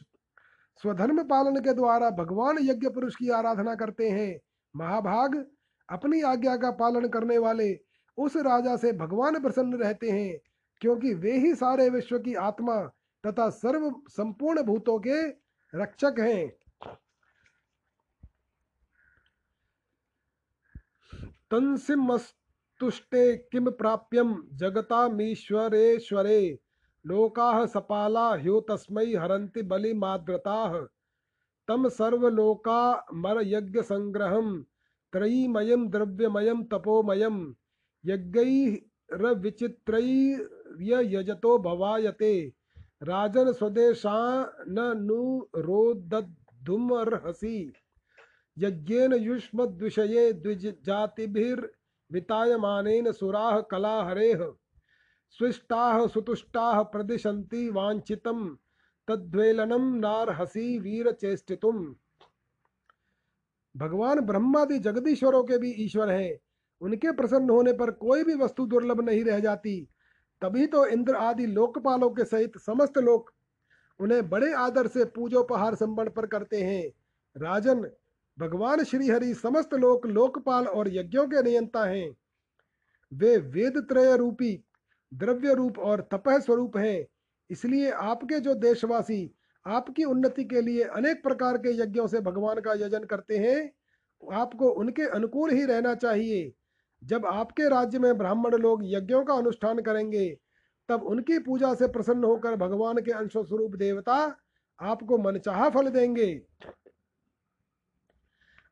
स्वधर्म पालन के द्वारा भगवान यज्ञ पुरुष की आराधना करते हैं। महाभाग अपनी आज्ञा का पालन करने वाले उस राजा से भगवान प्रसन्न रहते हैं, क्योंकि वे ही सारे विश्व की आत्मा तथा सर्व संपूर्ण भूतों के रक्षक हैं। तंसिमस्तुष्टे किम प्राप्यम जगतामीश्वरेश्वरे, लोकाः सपाला ह्यो तस्मै हरन्ति बलिमाद्रताः। तम सर्वलोका मर यज्ञ संग्रहम त्रयीमयम द्रव्यमयम तपोमयम यज्ञैरविचित्रैर्यजतो भवायते। राजन स्वदेशाननुरोदधुमर्हसि यज्ञेन युष्मद्विषये द्विजातिभिर्वितायमानेन सुराः कलाहरेः। स्विष्टाः सुतुष्टाः प्रदिशन्ति वाञ्छितं तद्वेलनम नारहसी वीर चेष्टितुम भगवान ब्रह्मादि जगदीश्वरों के भी ईश्वर हैं। उनके प्रसन्न होने पर कोई भी वस्तु दुर्लभ नहीं रह जाती। तभी तो इंद्र आदि लोकपालों के सहित समस्त लोग उन्हें बड़े आदर से पूजोपहार पर करते हैं। राजन, भगवान श्री हरि समस्त लोक, लोकपाल और यज्ञों के नियंता हैं। वे वेद त्रय रूपी, द्रव्य रूप और तपह स्वरूप हैं। इसलिए आपके जो देशवासी आपकी उन्नति के लिए अनेक प्रकार के यज्ञों से भगवान का यजन करते हैं, आपको उनके अनुकूल ही रहना चाहिए। जब आपके राज्य में ब्राह्मण लोग यज्ञों का अनुष्ठान करेंगे, तब उनकी पूजा से प्रसन्न होकर भगवान के अंश स्वरूप देवता आपको मनचाहा फल देंगे।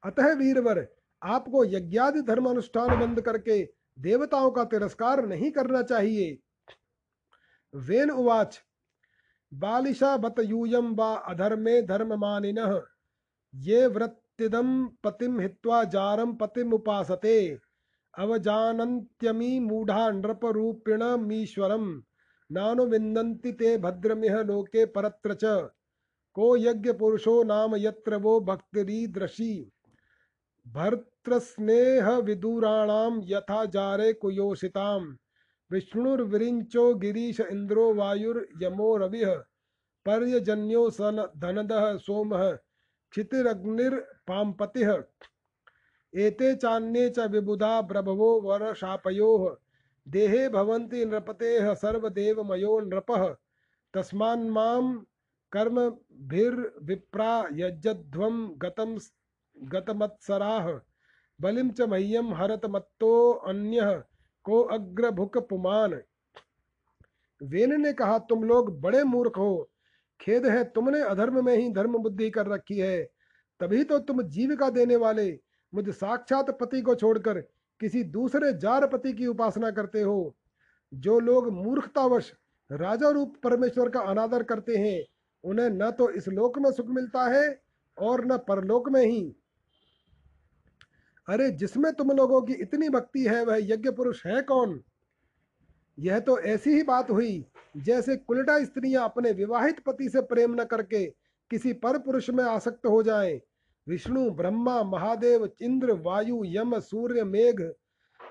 अतः वीरवर, आपको यज्ञादि धर्म अनुष्ठान बंद करके देवताओं का तिरस्कार नहीं करना चाहिए। वेन उवाच, बालिशा बत यूयम वा अधर्मे धर्ममानिनः ये वृत्तिदम पतिम हित्वा जारम पतिम उपासते अवजानन्त्यमी मूढ़ा नृपरूपिणमीश्वरं नानुविन्दन्ति ते भद्रमिह लोके परत्र च। को यज्ञपुरुषो नाम यत्र वो भक्तिरीदृशी भर्तृस्नेहविदूराणां यथा जारे कुयोषितां विष्णुर्विरिञ्चो गिरीश इन्द्रो वायुर्यमो रविः। पर्यजन्यो सन धनदः सोमः। क्षितिरग्निर्पाम्पतिः। एते चान्ये च विबुधा प्रभवो वरशापयोः। देहे भवन्ति नृपतेः सर्वदेवमयो नृपः। तस्मान्मां कर्मभिर्विप्रा यज्जध्वं गतं गतमत्सराः। बलिं च मह्यं हरत मत्तो अन्यः को अग्रभुक पुमान वेन ने कहा, तुम लोग बड़े मूर्ख हो। खेद है तुमने अधर्म में ही धर्म बुद्धि कर रखी है। तभी तो तुम जीविका देने वाले मुझ साक्षात पति को छोड़कर किसी दूसरे जार पति की उपासना करते हो। जो लोग मूर्खतावश राजा रूप परमेश्वर का अनादर करते हैं, उन्हें न तो इस लोक में सुख मिलता है और न परलोक में ही। अरे, जिसमें तुम लोगों की इतनी भक्ति है, वह यज्ञ पुरुष है कौन? यह तो ऐसी ही बात हुई, जैसे कुलटा स्त्रियाँ अपने विवाहित पति से प्रेम न करके किसी पर पुरुष में आसक्त हो जाएँ। विष्णु, ब्रह्मा, महादेव, इंद्र, वायु, यम, सूर्य, मेघ,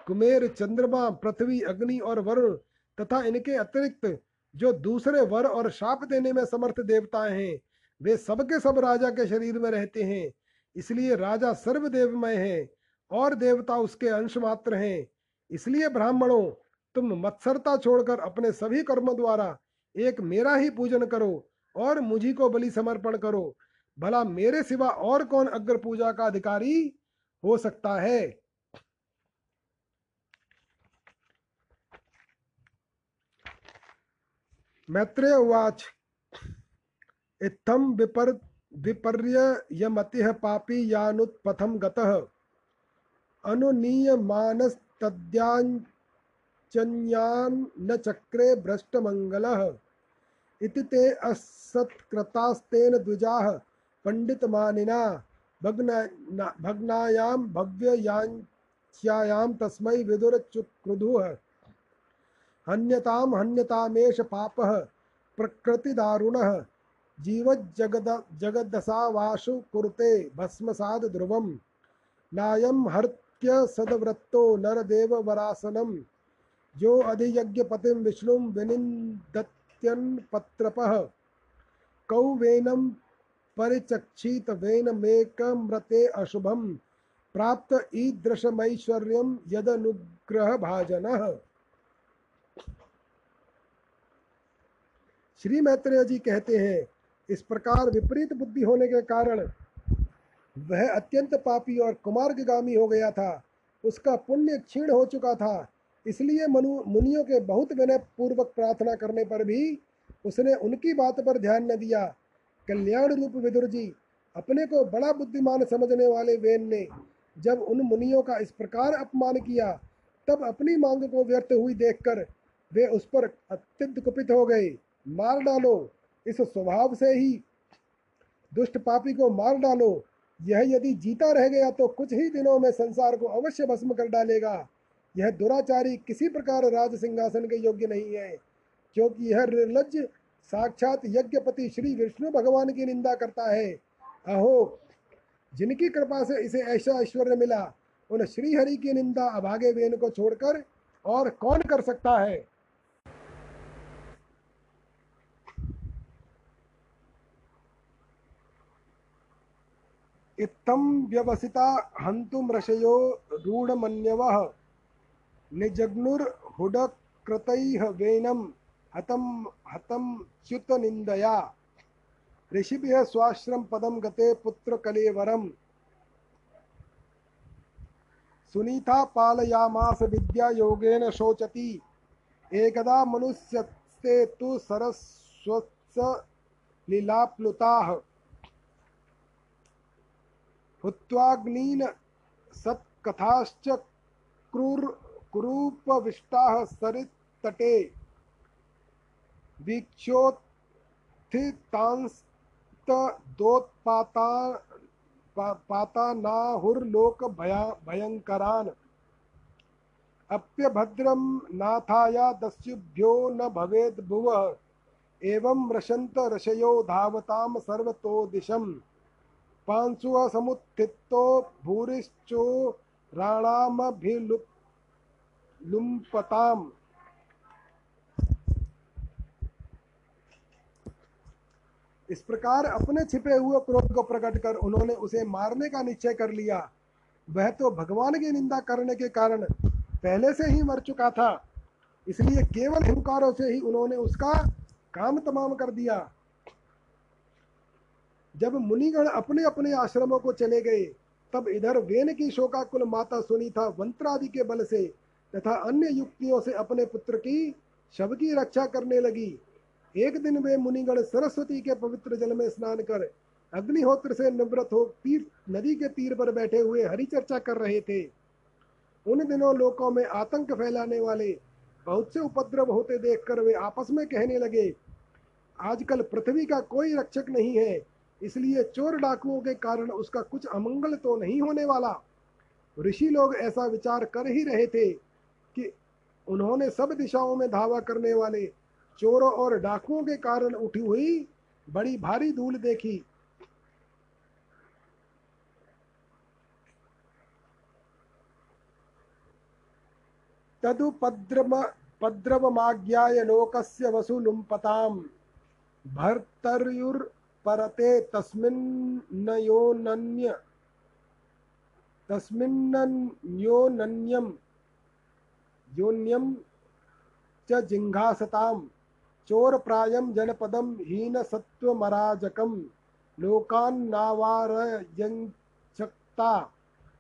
कुमेर, चंद्रमा, पृथ्वी, अग्नि और वरुण तथा इनके अतिरिक्त जो दूसरे वर और शाप देने में समर्थ देवताएँ हैं, वे सबके सब राजा के शरीर में रहते हैं। इसलिए राजा सर्वदेवमय है और देवता उसके अंश मात्र हैं। इसलिए ब्राह्मणों, तुम मत्सरता छोड़कर अपने सभी कर्मों द्वारा एक मेरा ही पूजन करो और मुझी को बलि समर्पण करो। भला मेरे सिवा और कौन अग्र पूजा का अधिकारी हो सकता है? मैत्रेय उवाच इत्थम विपर विपर्य यमतिः पापी यानुत्पथम गतः। न चक्रे भ्रष्टमंगलः इति ते असत्कृतास्तेन द्विजाः। पंडितमानिना भग्न भग्नायां भव्ययाञ्च्यायां तस्मै विदुरचुक्रुधुः। हन्यतां हन्यतामेष पापः, प्रकृतिदारुणः। जीवज्जगद जगदसावाशु कुरुते भस्मसाद ध्रुवं नायं हर्त्य सदवृत्तो नरदेववरासनं जो अधियज्ञपतिं विष्णुं विनिन्दत्यन्पत्रपः। कौ वेनं परिचक्षित वेनमेकमृते अशुभं प्राप्त ईदृशमैश्वर्यं यदनुग्रहभाजनः। श्री मैत्रेय जी कहते हैं, इस प्रकार विपरीत बुद्धि होने के कारण वह अत्यंत पापी और कुमार्गामी हो गया था। उसका पुण्य क्षीण हो चुका था। इसलिए मनु, मुनियों के बहुत विनय पूर्वक प्रार्थना करने पर भी उसने उनकी बात पर ध्यान न दिया। कल्याण रूप विदुर जी अपने को बड़ा बुद्धिमान समझने वाले वेन ने जब उन मुनियों का इस प्रकार अपमान किया, तब अपनी मांग को व्यर्थ हुई देखकर वे उस पर अत्यंत कुपित हो गए। मार डालो, इस स्वभाव से ही। दुष्ट पापी को मार डालो, यह यदि जीता रह गया तो कुछ ही दिनों में संसार को अवश्य भस्म कर डालेगा। यह दुराचारी किसी प्रकार राज सिंहासन के योग्य नहीं है, क्योंकि यह निर्लज साक्षात यज्ञपति श्री विष्णु भगवान की निंदा करता है। अहो जिनकी कृपा से इसे ऐसा ऐश्वर्य मिला, उन श्री हरि की निंदा अभागे वेन को छोड़कर और कौन कर सकता है? इत्थं व्यवसिता हन्तुं ऋषयो रूढमन्यवः निजग्नुर्हुडकृतैः वेनं हतं हतं च्युतनिन्दया। ऋषिभिः स्वाश्रम पदं गते पुत्रकलेवरम्। सुनीता पालयामास विद्यायोगेन शोचति। एकदा मनुष्यस्ते तु सरस्वत्स लीलाप्लुताः। हुत्वाग्नीन सत्कथाश्च क्रूर, कुरूपविष्टाः सरित्तटे। वीक्षोत्थितांस्तदोत्पाता पातानाहुर्लोक भया भयङ्करान् अप्यभद्रं नाथाया दस्युभ्यो न भवेद् भुवः, एवं रशन्त ऋषयो धावतां सर्वतो दिशम् पांशुः समुत्थितो भूरिश्चो राणामभिलुम्पताम् इस प्रकार अपने छिपे हुए क्रोध को प्रकट कर उन्होंने उसे मारने का निश्चय कर लिया। वह तो भगवान की निंदा करने के कारण पहले से ही मर चुका था। इसलिए केवल हिंकारों से ही उन्होंने उसका काम तमाम कर दिया। जब मुनिगण अपने अपने आश्रमों को चले गए, तब इधर वेन की शोकाकुल माता सुनी था वंत्रादि के बल से तथा अन्य युक्तियों से अपने पुत्र की शव की रक्षा करने लगी। एक दिन वे मुनिगण सरस्वती के पवित्र जल में स्नान कर अग्निहोत्र से निवृत हो तीर, नदी के तीर पर बैठे हुए हरि चर्चा कर रहे थे। उन दिनों लोकों में आतंक फैलाने वाले बहुत से उपद्रव होते देखकर वे आपस में कहने लगे, आजकल पृथ्वी का कोई रक्षक नहीं है, इसलिए चोर डाकुओं के कारण उसका कुछ अमंगल तो नहीं होने वाला। ऋषि लोग ऐसा विचार कर ही रहे थे कि उन्होंने सब दिशाओं में धावा करने वाले चोरों और डाकुओं के कारण उठी हुई बड़ी भारी धूल देखी। तदुपद्रम, पद्रवमाज्ञाय लोकस्य वसुलुम्पताम् भर्तर्युर् परते तस्मिन्नयोनन्य तस्मिन्नन्योनन्यं योन्यं च जिघासतां चोरप्रायं जनपदं हीनसत्त्वमराजकं लोकान्नावारयञ्चक्ता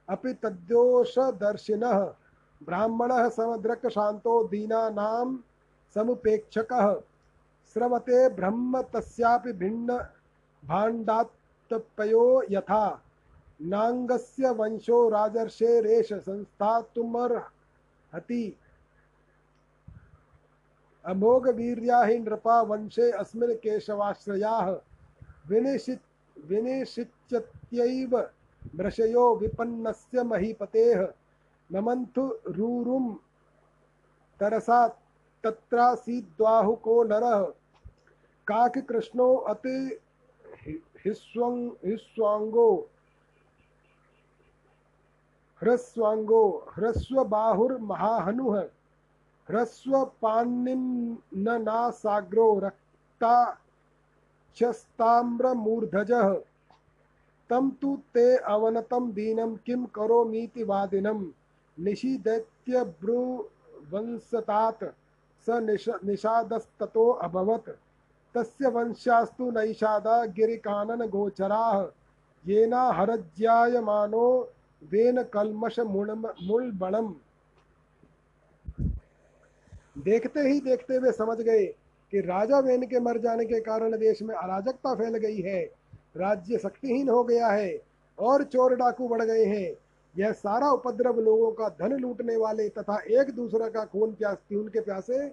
अपि तद्दोषदर्शिनः। ब्राह्मणः समद्रक्शान्तो दीनानां समुपेक्षकः। स्रवते ब्रह्म तस्यापि भिन्न भाण्डात्पयो यथा। नाङ्गस्य वंशो राजर्षेरेष संस्थातुमर्हति। अमोघवीर्या हि नृपा वंशे अस्मिन् केशवाश्रयाः विनिशित् विनिशिच्यत्यैव मृषयो विपन्नस्य महीपतेः नमन्तु रूरुं तरसा तत्रासीद्वाहुको नरः। काककृष्णो अति हिस्वाङ्गो ह्रस्वाङ्गो ह्रस्वबाहुर्महाहनुः। ह्रस्वपान्निम्ननासाग्रो रक्ताक्षस्ताम्रमूर्धजः तं तु ते अवनतं दीनं किं करोमीति वादिनं। निषीदैत्यब्रुवंसतात्। स निष निषादस्ततो अभवत्। तस्य वंशास्तु नैषादा गिरिकाननगोचराः। येना हरज्यायमानो वेन कलमश मुलबणम देखते ही देखते वे समझ गए कि राजा वेन के मर जाने के कारण देश में अराजकता फैल गई है। राज्य शक्तिहीन हो गया है और चोर डाकू बढ़ गए हैं। यह सारा उपद्रव लोगों का धन लूटने वाले तथा एक दूसरे का खून प्यास उनके प्यासे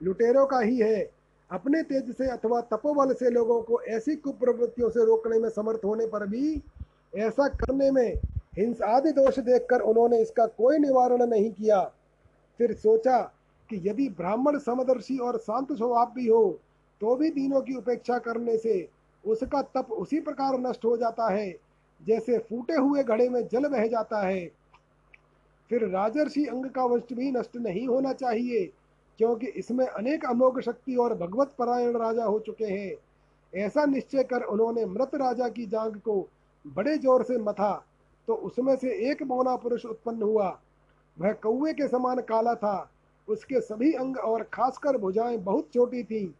लुटेरों का ही है। अपने तेज से अथवा तपोबल से लोगों को ऐसी कुप्रवृत्तियों से रोकने में समर्थ होने पर भी ऐसा करने में हिंसा आदि दोष देखकर उन्होंने इसका कोई निवारण नहीं किया। फिर सोचा कि यदि ब्राह्मण समदर्शी और शांत स्वभाव भी हो तो भी दीनों की उपेक्षा करने से उसका तप उसी प्रकार नष्ट हो जाता है, जैसे फूटे हुए घड़े में जल बह जाता है। फिर राजर्षि अंग का वंश भी नष्ट नहीं होना चाहिए, क्योंकि इसमें अनेक अमोघ शक्ति और भगवत परायण राजा हो चुके हैं। ऐसा निश्चय कर उन्होंने मृत राजा की जांग को बड़े ज़ोर से मथा तो उसमें से एक बौना पुरुष उत्पन्न हुआ। वह कौए के समान काला था उसके सभी अंग और खासकर भुजाएँ बहुत छोटी थीं।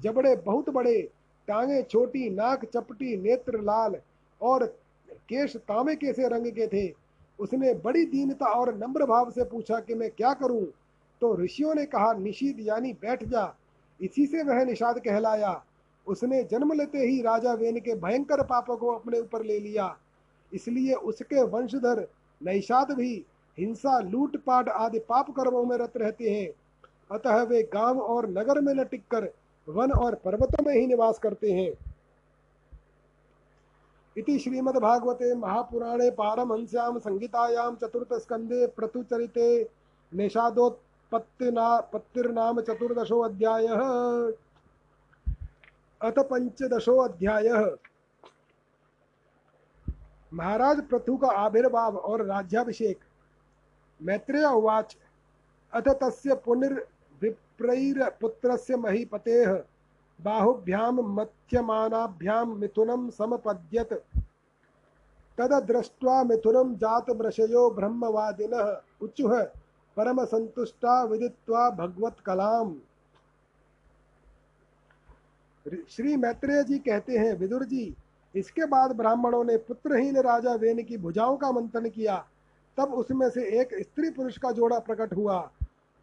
जबड़े बहुत बड़े, टांगे छोटी, नाक चपटी, नेत्र लाल और केश तांबे के से रंग के थे? उसने बड़ी दीनता और नम्र भाव से पूछा कि मैं क्या करूँ? तो ऋषियों ने कहा निशीद यानी बैठ जा। इसी से वह निषाद कहलाया। उसने जन्म लेते ही राजा वेन के भयंकर पापों को अपने ऊपर ले लिया। इसलिए उसके वंशधर नैषाद भी हिंसा, लूटपाट आदि पाप कर्मों में रत रहते हैं। अतः वे गाँव और नगर में न टिककर वन और पर्वतों में ही निवास करते हैं। इति श्रीमद्भागवते महापुराणे पारमहंस्यां संहितायां चतुर्थस्कन्धे पृथुचरिते निषादोत्पत्तिना पत्तिर्नाम चतुर्दशोऽध्यायः अथ पञ्चदशोऽध्यायः महाराज प्रथु का आविर्भाव और राज्याभिषेक मैत्रेय उवाच अथ तस्य पुनर्विप्रैर्पुत्रस्य महीपतेः बाहुभ्यां मथ्यमानाभ्यां मिथुनं समपद्यत। तददृष्ट्वा मिथुनं जातमृषयो ब्रह्मवादिनः उचुः परमसन्तुष्टा विदित्वा भगवत्कलाम्। श्री मैत्रेय जी कहते हैं, विदुर जी, इसके बाद ब्राह्मणों ने पुत्रहीन राजा वेन की भुजाओं का मंथन किया। तब उसमें से एक स्त्री पुरुष का जोड़ा प्रकट हुआ।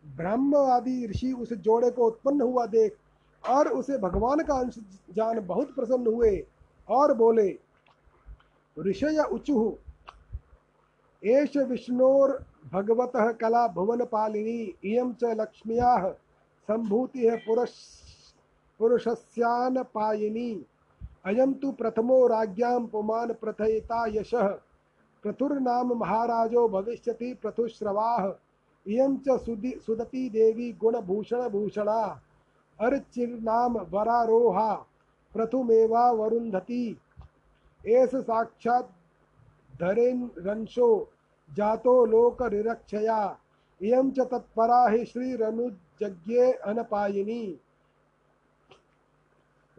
ब्रह्मवादी ऋषि उस जोड़े को उत्पन्न हुआ देख और उसे भगवान का अंश जान बहुत प्रसन्न हुए और बोले, ऋषय उचु, एष विष्णोर भगवत कला भुवन पालिनी इयम च लक्ष्मिया संभूति पुरुष, पुरुषस्यान पायिनी अयम तो प्रथमो राज्ञां पुमान प्रथयिता यशः। प्रथुर्नाम महाराजो भविष्यति प्रथुश्रवाः इयं च सुदि सुदती देवी गुणभूषणभूषणा। अर्चिर्नाम वरारोहा, प्रथुमेवा वरुन्धति। एष साक्षात् धरेन्रंशो जातो लोकरिरक्षया इयं च तत्परा हि श्रीरनुजज्ञे अनपायिनी।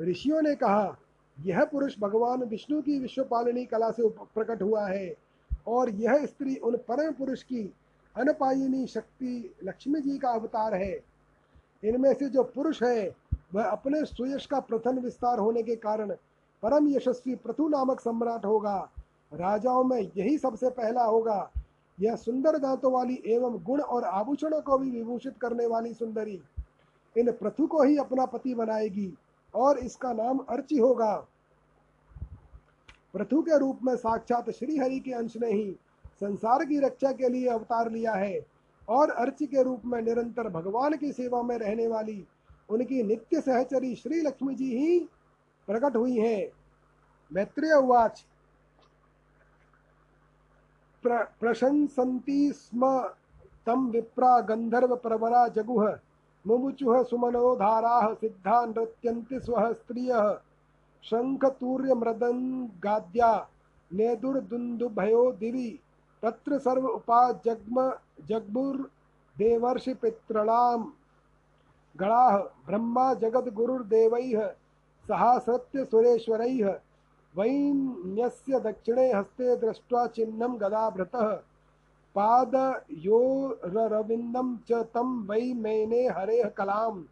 ऋषियों ने कहा, यह पुरुष भगवान विष्णु की विश्वपालिनी कला से प्रकट हुआ है। और यह स्त्री उन परम पुरुष की अनपायिनी शक्ति लक्ष्मी जी का अवतार है। इनमें से जो पुरुष है, वह अपने सुयश का प्रथम विस्तार होने के कारण परम यशस्वी प्रथु नामक सम्राट होगा। राजाओं में यही सबसे पहला होगा। यह सुंदर दांतों वाली एवं गुण और आभूषणों को भी विभूषित करने वाली सुंदरी इन प्रथु को ही अपना पति बनाएगी और इसका नाम अर्ची होगा। प्रथु के रूप में साक्षात श्री हरि के अंश ने ही संसार की रक्षा के लिए अवतार लिया है और अर्च के रूप में निरंतर भगवान की सेवा में रहने वाली उनकी नित्य सहचरी श्री लक्ष्मी जी ही प्रकट हुई हैं। मैत्रेय उवाच। प्र, प्रशंसन्ति स्म तम विप्रा गंधर्व प्रवरा जगुह मुमुचुः सुमनोधाराः सिद्धा नृत्यन्ति स्वः स्त्रियः। शङ्खतूर्यमृदङ्गाद्या नेदुर्दुन्दुभयो दिवि। तत्र सर्व उपाजग्म जग्मुर्देवर्षि पितॄणां गणाः ब्रह्मा जगद्गुरुर्देवैः सहासत्यसुरेश्वरैः वैन्यस्य दक्षिणे हस्ते दृष्ट्वा चिह्नं गदाभृतः। पादयोररविन्दं च तं वै मेने हरेः कलां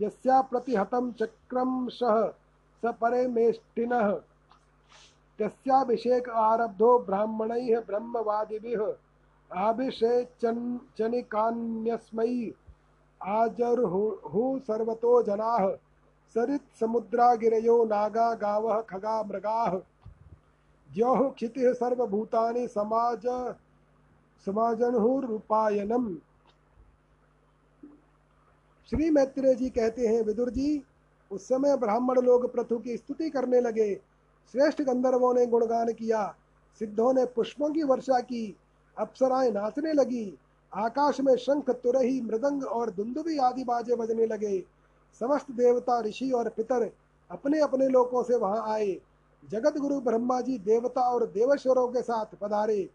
यस्या प्रतिहतं चक्रंशः स परमेष्टिनः। तस्याभिषेक आरब्धो ब्राह्मणैः ब्रह्मवादिभिः। आभिषेचनिकान्यस्मै आजर्हुः सर्वतो जनाः। सरित् समुद्रागिरयो नागा गावः खगा मृगाः। ज्योः क्षितिः सर्वभूतानि समाज समाजनहुरुपायनम श्री मैत्रेय जी कहते हैं, विदुर जी उस समय ब्राह्मण लोग प्रथु की स्तुति करने लगे। श्रेष्ठ गंधर्वों ने गुणगान किया। सिद्धों ने पुष्पों की वर्षा की। अप्सराएँ नाचने लगी। आकाश में शंख, तुरही, मृदंग और दुंदुबी आदि बाजे बजने लगे। समस्त देवता, ऋषि और पितर अपने अपने लोकों से वहाँ आए। जगत गुरु ब्रह्मा जी देवता और देवेश्वरों के साथ पधारे।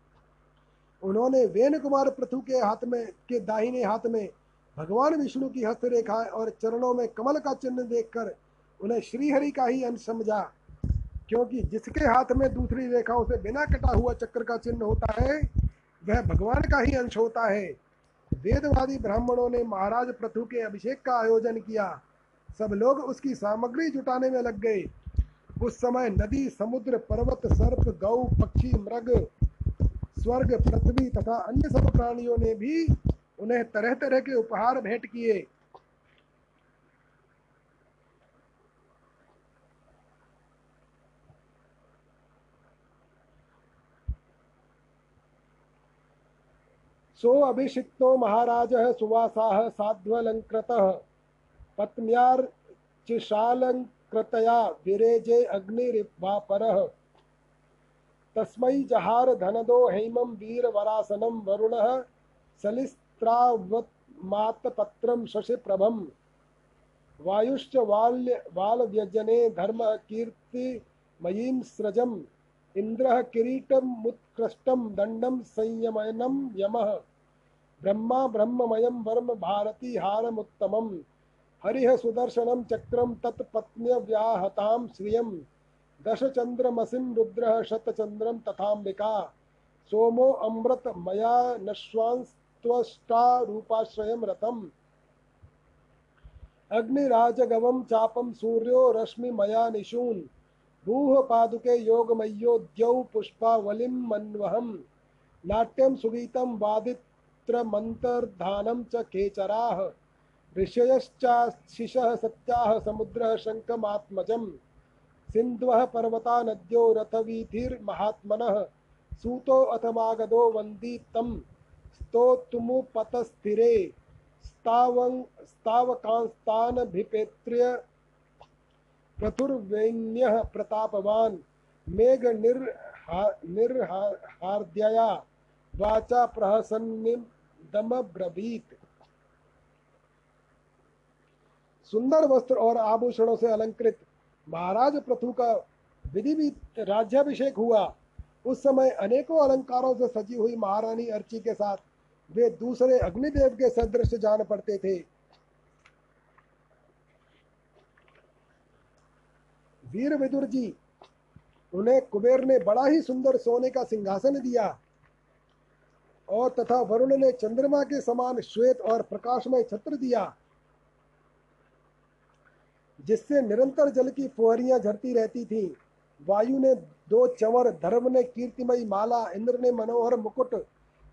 उन्होंने वेन कुमार पृथु के हाथ में, के दाहिने हाथ में भगवान विष्णु की हस्तरेखा और चरणों में कमल का चिन्ह देखकर उन्हें श्रीहरि का ही अंश समझा। क्योंकि जिसके हाथ में दूसरी रेखाओं से बिना कटा हुआ चक्र का चिन्ह होता है, वह भगवान का ही अंश होता है। वेदवादी ब्राह्मणों ने महाराज पृथु के अभिषेक का आयोजन किया। सब लोग उसकी सामग्री जुटाने में लग गए। उस समय नदी, समुद्र, पर्वत, सर्प, गौ, पक्षी, मृग, स्वर्ग, पृथ्वी तथा अन्य सब प्राणियों ने भी उन्हें तरह तरह के उपहार भेंट किए। सो अभिषिक्तो महाराज सुवासा साध्वलंकृत पत्न्यार्चिशालंकृतया विरेजे अग्निवापर तस्मै जहार धनदो हेमं वीरवरासनं वरुणः सलिस्त्रावत्मातपत्रं शशिप्रभं वायुश्च वाल्य वालव्यजने धर्मः कीर्तिमयीं स्रजम्। इन्द्रः किरीटमुत्कृष्टं दण्डं संयमनं यमः। ब्रह्मा ब्रह्ममयं वर्म भारती हारमुत्तमं। हरिः सुदर्शनं चक्रं तत्पत्न्यव्याहतां श्रियम्। दशचंद्रमसिं रुद्रः शतचंद्रम तथाम्बिका। सोमो अमृत मया नश्वांस्त्वष्टा रूपाश्रयं रतम् अग्निराजगवं चापं सूर्यो रश्मि मया निशून्। भूः पादुके योगमय्योद्यौ पुष्पावलिं मन्वहम्। नाट्यं सुगीतं वादित्रमन्तर्धानं च केचराः। ऋषयश्चाशिषः सत्याः समुद्रः शङ्खमात्मजम्। सिन्ध्वः पर्वता नद्यो रथवीथिर्महात्मनः। सूतो अथमागधो वन्दी तं स्तोतुमुपतस्थिरे स्तावं स्तावकांस्तानभिपेत्र्य प्रथुर्वैन्यः प्रतापवान्। मेघ निर्हा निर्हार्द्यया। वाचा प्रहसन्निदमब्रवीत् सुंदर वस्त्र और आभूषणों से अलंकृत। महाराज प्रथु का विधि राज्याभिषेक हुआ। उस समय अनेकों अलंकारों से सजी हुई महारानी अर्ची के साथ। वे दूसरे अग्निदेव के सदृश जान पड़ते थे। वीर विदुर जी, उन्हें कुबेर ने बड़ा ही सुंदर सोने का सिंहासन दिया और तथा वरुण ने चंद्रमा के समान श्वेत और प्रकाशमय छत्र दिया, जिससे निरंतर जल की फुहरियाँ झरती रहती थीं। वायु ने दो चंवर, धर्म ने कीर्तिमयी माला, इंद्र ने मनोहर मुकुट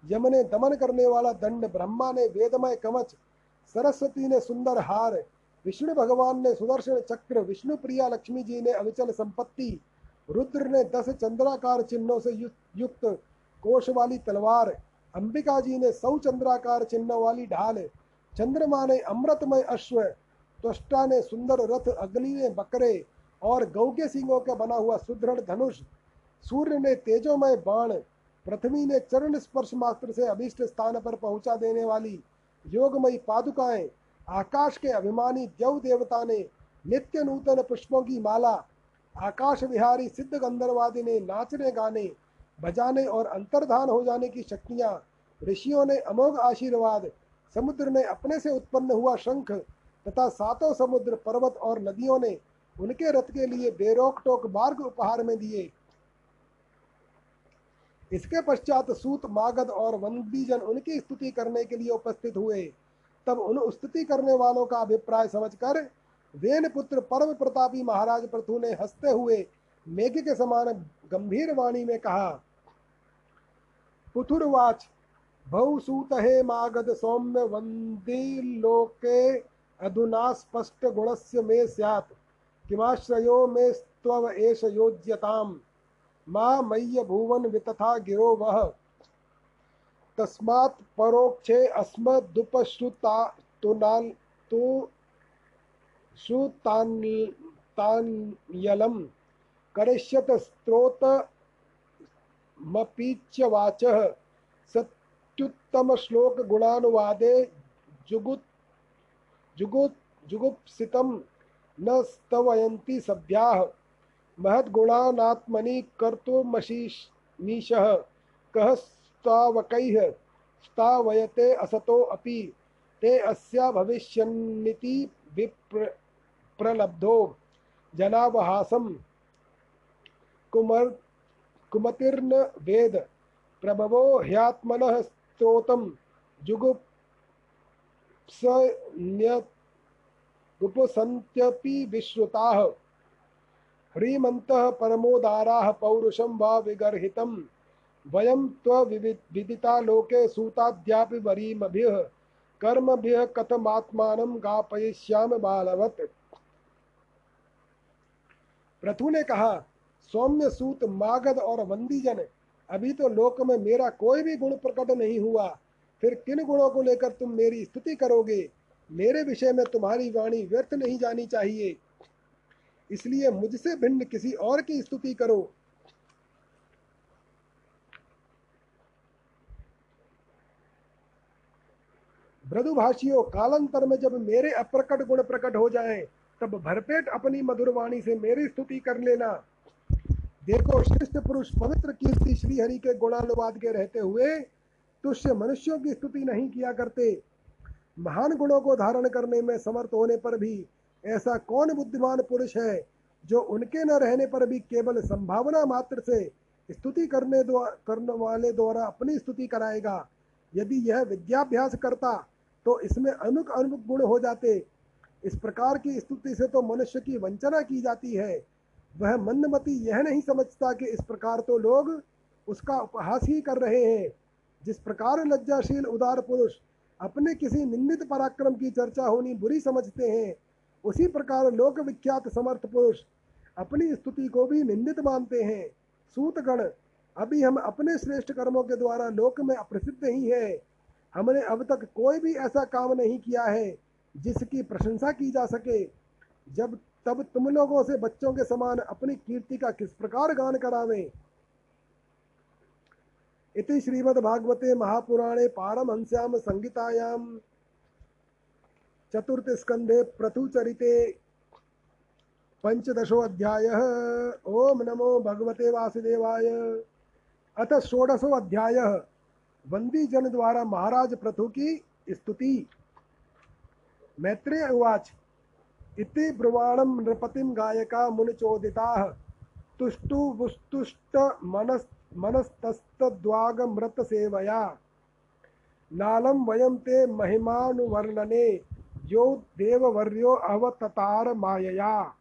यम ने दमन करने वाला दंड ब्रह्मा ने वेदमय कवच, सरस्वती ने सुंदर हार, विष्णु भगवान ने सुदर्शन चक्र, विष्णु प्रिया लक्ष्मी जी ने अविचल संपत्ति, रुद्र ने दस चंद्राकार चिन्हों से युक्त कोश वाली तलवार, अंबिका जी ने सौ चंद्राकार चिन्ह वाली ढाल, चंद्रमा ने अमृतमय अश्व, त्वष्टा ने सुंदर रथ, अग्नि ने बकरे और गौ के सिंगों का बना हुआ सुदृढ़ धनुष, सूर्य ने तेजोमय बाण पृथ्वी ने चरण स्पर्श मात्र से अभिष्ट स्थान पर पहुँचा देने वाली योगमयी पादुकाएँ, आकाश के अभिमानी देव देवता ने नित्य नूतन पुष्पों की माला, आकाश विहारी सिद्ध गंधर्वादी ने नाचने गाने, बजाने और अंतर्धान हो जाने की शक्तियाँ, ऋषियों ने अमोघ आशीर्वाद, समुद्र ने अपने से उत्पन्न हुआ शंख तथा सातों समुद्र, पर्वत और नदियों ने उनके रथ के लिए बेरोक टोक मार्ग उपहार में दिए। इसके पश्चात सूत, मागध और वंदीजन उनकी स्तुति करने के लिए उपस्थित हुए। तब उन स्तुति करने वालों का अभिप्राय समझकर वेन पुत्र परम प्रतापी महाराज प्रथु ने हँसते हुए मेघ के समान गंभीर वाणी में कहा, पुथुरवाच बहुसूत हे मागध, सौम्य वंदी लोके अधुना स्पष्ट गुणस्य मे स्यात्। किमाश्रयो मे स्त्वव एष योज्यताम्। मा मय्य भुवन वितथा गिरो वह तस्मात् परोक्षे अस्मदुपश्रुता तुनाल तु श्रुतान्यलम करिष्यत स्त्रोत मपीच्य वाचः सत्युत्तम श्लोक गुणानुवादे जुगुत जुगुत जुगुप्सितम न स्तवयन्ति सभ्याः। महद्गुणानात्मनि कर्तुमशीमीशः। कः स्तावकैः स्तावयते असतो अपि, ते अस्या भविष्यन्निति विप्र, प्रलब्धो। जनावहासम कुमर कुमतिर्न वेद प्रभवो ह्यात्मनः स्तोतम जुगुप्सन्त्यपि विश्रुताः। ह्रीमन्तः परमोदारा पौरुषम वा विगर्हितं वयं त्वविदिता लोके सूताद्यापि वरीमभिः कर्मभ्यः कथमात्मानं गापयिष्याम बालवत। प्रथु ने कहा, सौम्य सूत, मागध और वंदीजन, अभी तो लोक में मेरा कोई भी गुण प्रकट नहीं हुआ। फिर किन गुणों को लेकर तुम मेरी स्तुति करोगे? मेरे विषय में तुम्हारी वाणी व्यर्थ नहीं जानी चाहिए। इसलिए मुझसे भिन्न किसी और की स्तुति करो। मृदुभाषियों कालांतर में जब मेरे अप्रकट गुण प्रकट हो जाएँ, तब भरपेट अपनी मधुर वाणी से मेरी स्तुति कर लेना। देखो श्रेष्ठ पुरुष पवित्र कीर्ति श्री हरि के गुणानुवाद के रहते हुए तुष्य मनुष्यों की स्तुति नहीं किया करते। महान गुणों को धारण करने में समर्थ होने पर भी ऐसा कौन बुद्धिमान पुरुष है जो उनके न रहने पर भी केवल संभावना मात्र से स्तुति करने करने वाले द्वारा अपनी स्तुति कराएगा? यदि यह विद्याभ्यास करता तो इसमें अनुक अनुक गुण हो जाते। इस प्रकार की स्तुति से तो मनुष्य की वंचना की जाती है। वह मंदमती यह नहीं समझता कि इस प्रकार तो लोग उसका उपहास ही कर रहे हैं। जिस प्रकार लज्जाशील उदार पुरुष अपने किसी निंदित पराक्रम की चर्चा होनी बुरी समझते हैं उसी प्रकार लोक विख्यात समर्थ पुरुष अपनी स्तुति को भी निंदित मानते हैं। सूतगण, अभी हम अपने श्रेष्ठ कर्मों के द्वारा लोक में अप्रसिद्ध ही है। हमने अब तक कोई भी ऐसा काम नहीं किया है जिसकी प्रशंसा की जा सके। जब, तब तुम लोगों से बच्चों के समान अपनी कीर्ति का किस प्रकार गान करावें? इति श्रीमद्भागवते महापुराणे पारमहंस्याम संगीतायाम चतुर्थ स्कंधे प्रथुचरिते पंचदशो अध्याय। ओम नमो भगवते वासुदेवाय। अथ षोडशो अध्याय। वंदी जन द्वारा महाराज प्रथु की स्तुति। मैत्रेय उवाच। इति ब्रुवाणं नृपतिं गायका मुनिचोदिताः। तुष्टुवुस्तुष्ट मनस् मनस्तस्तद्वागमृतसेवया। नालं वयं ते महिमानुवर्णने। यो देववर्यो अवततार मायया।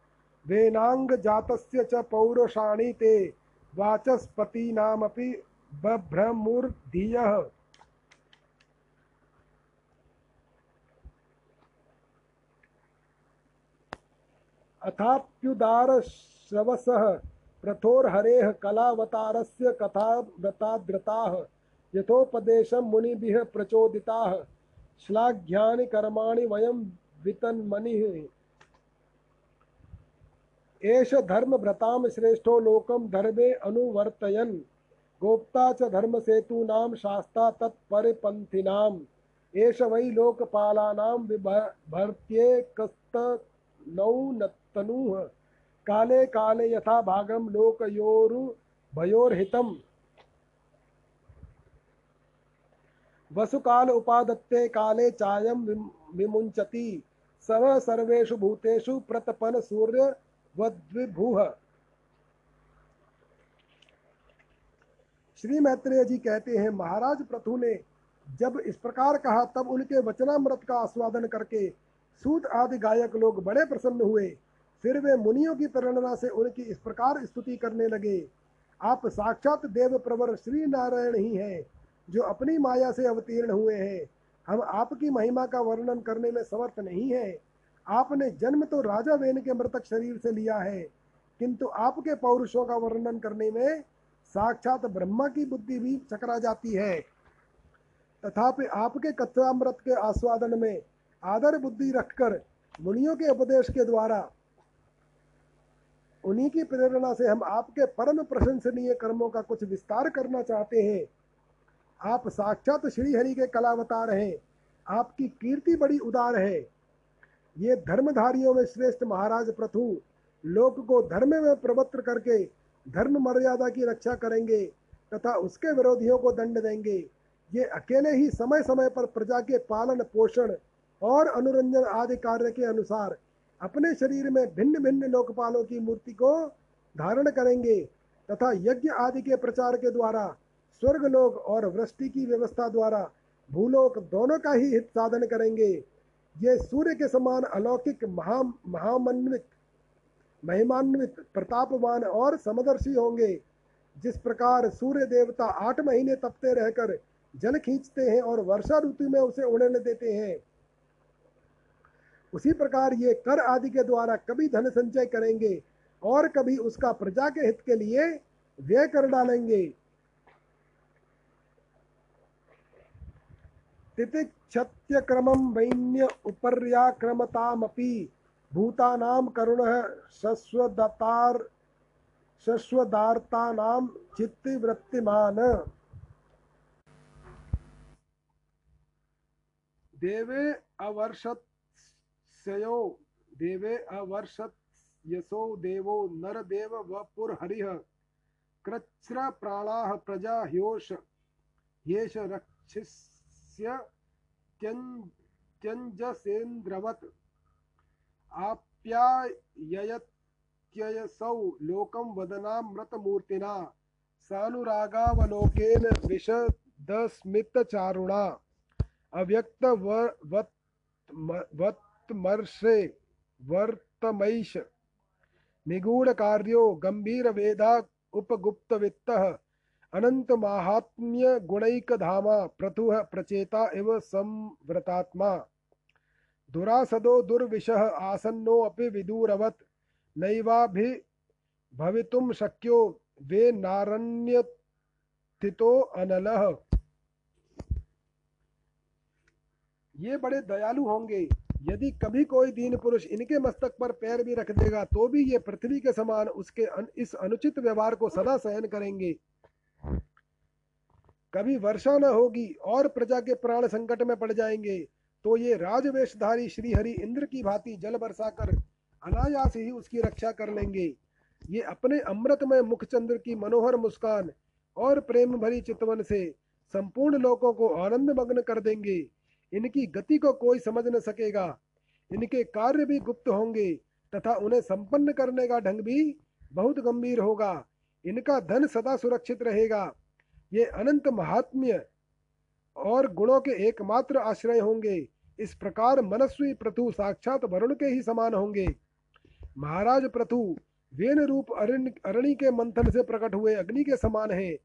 वेनाङ्गजातस्य च पौरुषाणि ते वाचस्पतीनामपि बभ्रमुर्धियः। अथाप्युदारश्रवसः प्रथोर्हरेः कलावतारस्य कथाव्रताद्रताः। यथोपदेशं मुनिभिः प्रचोदिताः। श्लाघ्यानि कर्माणि वयं वितन्मनिः। एष धर्मभ्रतां श्रेष्ठो लोकं धर्मे अनुवर्तयन्। गोप्ता च धर्मसेतूनां शास्ता तत्परिपन्थिनाम् एष वै लोकपालानां विभर्त्येकस्तनौ तनुः काले काले यथा भागं लोकयोरुभयोर्हितम् वसुकाल उपादत्ते काले चायं विमुञ्चति। सर्व सर्वेषु भूतेषु प्रतपन सूर्य वद्विभुः श्री मैत्रेय जी कहते हैं, महाराज प्रथु ने जब इस प्रकार कहा, तब उनके वचनामृत का आस्वादन करके सूत आदि गायक लोग बड़े प्रसन्न हुए। फिर वे मुनियों की प्रेरणा से उनकी इस प्रकार स्तुति करने लगे। आप साक्षात देव प्रवर श्री नारायण ही हैं। जो अपनी माया से अवतीर्ण हुए हैं, हम आपकी महिमा का वर्णन करने में समर्थ नहीं है। आपने जन्म तो राजा वेन के मृतक शरीर से लिया है, किंतु आपके पौरुषों का वर्णन करने में साक्षात ब्रह्मा की बुद्धि भी चकरा जाती है। तथापि आपके कथामृत के आस्वादन में आदर बुद्धि रखकर मुनियों के उपदेश के द्वारा उन्हीं की प्रेरणा से हम आपके परम प्रशंसनीय कर्मों का कुछ विस्तार करना चाहते हैं। आप साक्षात श्री हरि के कलावतार हैं। आपकी कीर्ति बड़ी उदार है। ये धर्मधारियों में श्रेष्ठ महाराज प्रथु लोक को धर्म में प्रवत्र करके धर्म मर्यादा की रक्षा करेंगे तथा उसके विरोधियों को दंड देंगे। ये अकेले ही समय समय पर प्रजा के पालन, पोषण और अनुरंजन आदि कार्य के अनुसार अपने शरीर में भिन्न भिन्न लोकपालों की मूर्ति को धारण करेंगे तथा यज्ञ आदि के प्रचार के द्वारा स्वर्ग लोक और वृष्टि की व्यवस्था द्वारा भूलोक दोनों का ही हित साधन करेंगे। ये सूर्य के समान अलौकिक, महा महामन्वित, महिमान्वित, प्रतापवान और समदर्शी होंगे। जिस प्रकार सूर्य देवता आठ महीने तपते रहकर जल खींचते हैं और वर्षा ऋतु में उसे उड़ने देते हैं, उसी प्रकार ये कर आदि के द्वारा कभी धन संचय करेंगे और कभी उसका प्रजा के हित के लिए व्यय कर डालेंगे। तितिक्षत्यक्रमं वैन्य उपर्याक्रमतामपि भूतानां करुणः शश्वदतार् शश्वदार्तानां चित्तिवृत्तिमान्। देवे अवर्षत्स्यो देवे अवर्षत् यशो देवो नरदेव वपुर्हरिः। कृच्छ्रप्राणाः प्रजा ह्योष ह्येष रक्षिस् त्यञ्जसेन्द्रवत् आप्याययत्ययसौ लोकं वदनामृतमूर्तिना सानुरागावलोकेन विशदस्मितचारुणा अव्यक्तवत्मर्षे वर्तमैष निगूढकार्यो गम्भीरवेदा उपगुप्तवित्तः अनंत महात्म्य गुणैक धामा प्रथुः प्रचेता इव संव्रतात्मा। दुरासदो दुर्विशः आसन्नो अपि विदूरवत् नैवाभि भवितुम शक्यो वे नारण्यथितो अनलः। ये बड़े दयालु होंगे यदि कभी कोई दीन पुरुष इनके मस्तक पर पैर भी रख देगा तो भी ये पृथ्वी के समान उसके अन, इस अनुचित व्यवहार को सदा सहन करेंगे। कभी वर्षा न होगी और प्रजा के प्राण संकट में पड़ जाएँगे तो ये राजवेशधारी श्रीहरि इंद्र की भांति जल बरसा कर अनायास ही उसकी रक्षा कर लेंगे। ये अपने अमृतमय मुखचंद्र की मनोहर मुस्कान और प्रेम भरी चितवन से संपूर्ण लोगों को आनंद मग्न कर देंगे। इनकी गति को कोई समझ न सकेगा। इनके कार्य भी गुप्त होंगे तथा उन्हें संपन्न करने का ढंग भी बहुत गंभीर होगा। इनका धन सदा सुरक्षित रहेगा। ये अनंत महात्म्य और गुणों के एकमात्र आश्रय होंगे। इस प्रकार मनस्वी प्रथु साक्षात वरुण के ही समान होंगे। महाराज प्रथु वेन रूप अरणी के मंथन से प्रकट हुए अग्नि के समान है।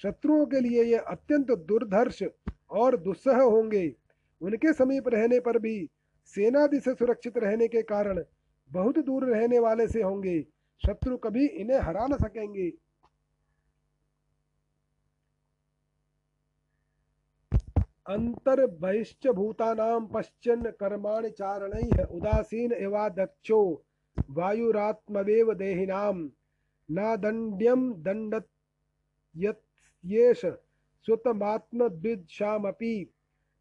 शत्रुओं के लिए ये अत्यंत दुर्धर्ष और दुस्सह होंगे। उनके समीप रहने पर भी सेनादि से सुरक्षित रहने के कारण बहुत दूर रहने वाले से होंगे। शत्रु कभी इन्हें हरा न सकेंगे। अंतर बहिश्च भूतानां पश्चन कर्माणि चारण उदासीन एवा दक्षो वायुरात्मवेव देहिनां न दण्ड्यं दण्डयत्येष सुतमात्मद्विषामपि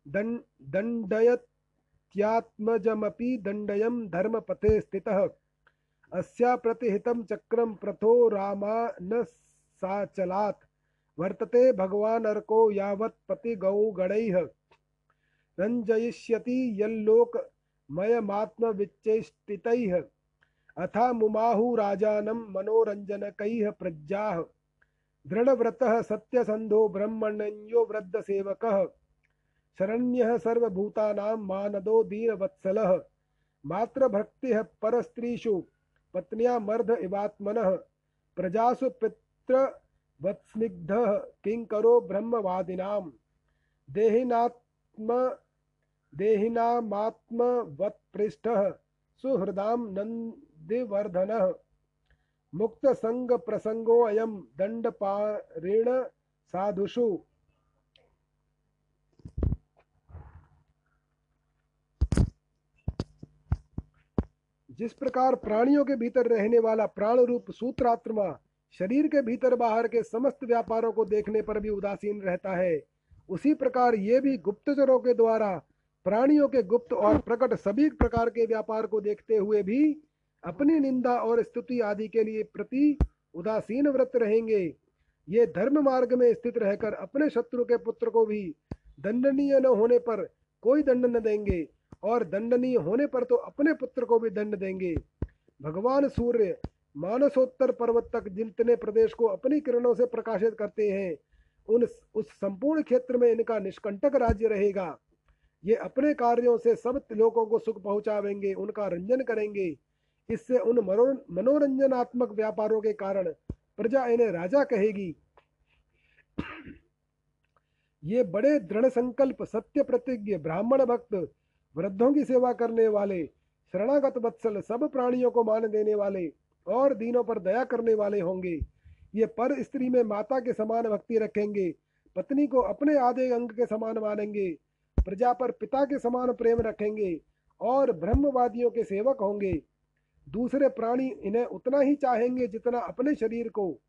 दण्डयत्यात्मजमपि दण्डयं धर्मपथे स्थितः। अस्या प्रतिहितं चक्रं प्रथो रामा न साचलात् वर्तते भगवानर्को यावत् पतिगौगणैः रञ्जयिष्यति यल्लोकमयमात्मविचेष्टितैः अथा मुमाहु राजानं प्रज्ञाः। दृढ़व्रतः सत्यसन्धो ब्रह्मण्यो वृद्धसेवकः। शरण्यः सर्वभूतानां मानदो दीनवत्सलः। मातृभक्तिः परस्त्रीषु, पत्न्या मर्ध इवात्मनः। प्रजासु पितृवत्स्निग्धः किङ्करो ब्रह्मवादिनां। देहिनात्म देहिनामात्मवत्पृष्ठः सुहृदां नन्दिवर्धनः। मुक्तसङ्गप्रसङ्गोऽयं दण्डपारेण साधुषु। जिस प्रकार प्राणियों के भीतर रहने वाला प्राण रूप सूत्रात्मा शरीर के भीतर बाहर के समस्त व्यापारों को देखने पर भी उदासीन रहता है। उसी प्रकार ये भी गुप्तचरों के द्वारा, प्राणियों के गुप्त और प्रकट सभी प्रकार के व्यापार को देखते हुए भी अपनी निंदा और स्तुति आदि के लिए प्रति उदासीन व्रत रहेंगे। ये धर्म मार्ग में स्थित रहकर अपने शत्रु के पुत्र को भी दंडनीय न होने पर कोई दंड न देंगे और दंडनीय होने पर तो अपने पुत्र को भी दंड देंगे। भगवान सूर्य मानसोत्तर पर्वत तक जितने प्रदेश को अपनी किरणों से प्रकाशित करते हैं, उन उस संपूर्ण क्षेत्र में इनका निष्कंटक राज्य रहेगा। ये अपने कार्यों से सब लोगों को सुख पहुंचावेंगे, उनका रंजन करेंगे। इससे उन मनोरंजनात्मक व्यापारों के कारण प्रजा इन्हें राजा कहेगी। ये बड़े दृढ़ संकल्प, सत्य प्रतिज्ञ, ब्राह्मण भक्त, वृद्धों की सेवा करने वाले, शरणागत वत्सल, सब प्राणियों को मान देने वाले और दीनों पर दया करने वाले होंगे। ये पर स्त्री में माता के समान भक्ति रखेंगे, पत्नी को अपने आधे अंग के समान मानेंगे, प्रजा पर पिता के समान प्रेम रखेंगे और ब्रह्मवादियों के सेवक होंगे। दूसरे प्राणी इन्हें उतना ही चाहेंगे जितना अपने शरीर को।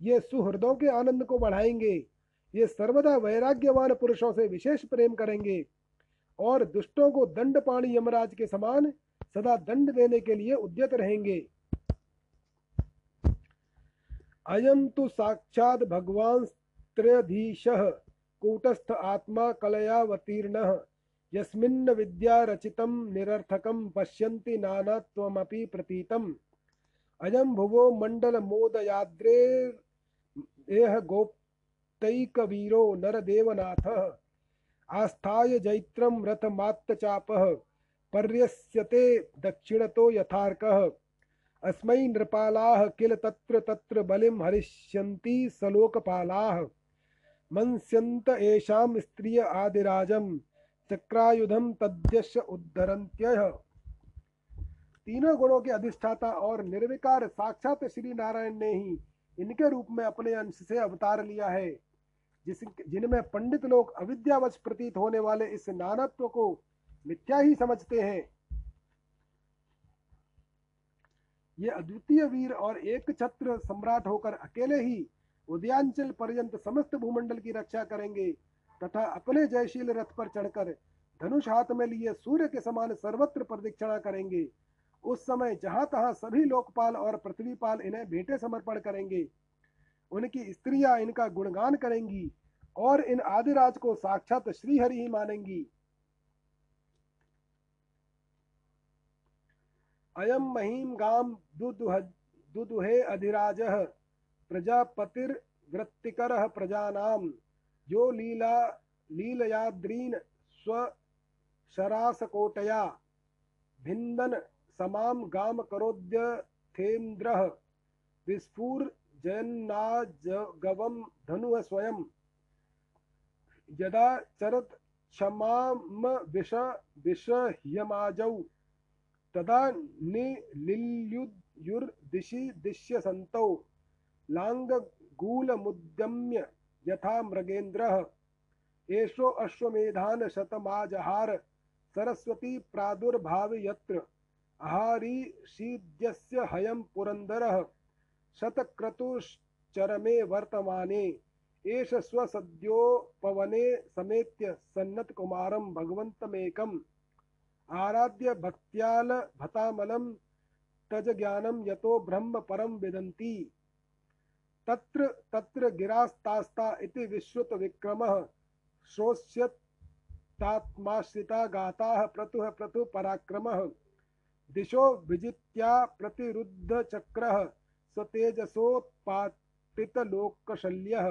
ये सुहृदों के आनंद को बढ़ाएँगे। ये सर्वदा वैराग्यवान पुरुषों से विशेष प्रेम करेंगे और दुष्टों को दंड पाणी यमराज के समान सदा दंड देने के लिए उद्यत रहेंगे। अयम तो साक्षात भगवान त्रयधीश कूटस्थ आत्मा कलयावतीर्ण यस्मिन्न विद्या रचितं निरर्थकं पश्यन्ति नानात्वमपि प्रतीतम्। अयं भुवो मण्डलमोदयाद्रे एह गोप्तैकवीरो नरदेवनाथः, आस्थाय जैत्रं रथमात्तचापः, पर्यस्यते दक्षिणतो यथार्कः। अस्मै नृपालाः किल तत्र तत्र बलिं हरिष्यन्ति सलोकपालाः। मंस्यन्त येषां स्त्रिय आदिराजम् चक्रायुधम तद्यश उद्धरंत्य तीनों गुणों के अधिष्ठाता और निर्विकार साक्षात श्री नारायण ने ही इनके रूप में अपने अंश से अवतार लिया है। जिस जिनमें पंडित लोग अविद्यावश प्रतीत होने वाले इस नानत्व को मिथ्या ही समझते हैं। ये अद्वितीय वीर और एक छत्र सम्राट होकर अकेले ही उदयांचल पर्यंत समस्त भूमंडल की रक्षा करेंगे, तथा अपने जयशील रथ पर चढ़कर धनुष हाथ में लिए सूर्य के समान सर्वत्र प्रदीक्षिणा करेंगे। उस समय जहाँ तहां सभी लोकपाल और पृथ्वीपाल इन्हें भेंटे समर्पण करेंगे। उनकी स्त्रियाँ इनका गुणगान करेंगी और इन आदिराज को साक्षात श्रीहरि ही मानेंगी। अयम महीम गाम दुदुह अधिराजः प्रजापतिर्वृत्तिकरः प्रजानां यो लीला, लीलयाद्रीन् स्वशरासकोटया भिन्दन् समां गाम करोद्यथेन्द्रः विस्फुर्जयन्नाजगवं धनुः स्वयं। यदा चरत क्षमाम विष विषह्यमाजौ तदा निलिल्युर्दिशि दिश्य सन्तौ। लाङ्गूलमुद्यम्य यथा मृगेन्द्रः। एषो अश्वमेधान शतमाजहार सरस्वती प्रादुर्भाव यत्र आहारीषीद्यस्य हयं पुरन्दरः। शतक्रतुश्चरमे वर्तमाने। एष स्वसद्योपवने समेत्य सन्नतकुमारं भगवन्तमेकम्। आराध्य भक्त्याल भतामलं तजज्ञानं यतो ब्रह्म परं विदन्ति। तत्र तत्र गिरास्तास्ता इति विश्रुतविक्रमः श्रोष्यत्तात्माश्रिता गाताः प्रतुः प्रतुः पराक्रमः। दिशो विजित्या प्रतिरुद्धचक्रः स्वतेजसोत्पाटितलोकशल्यः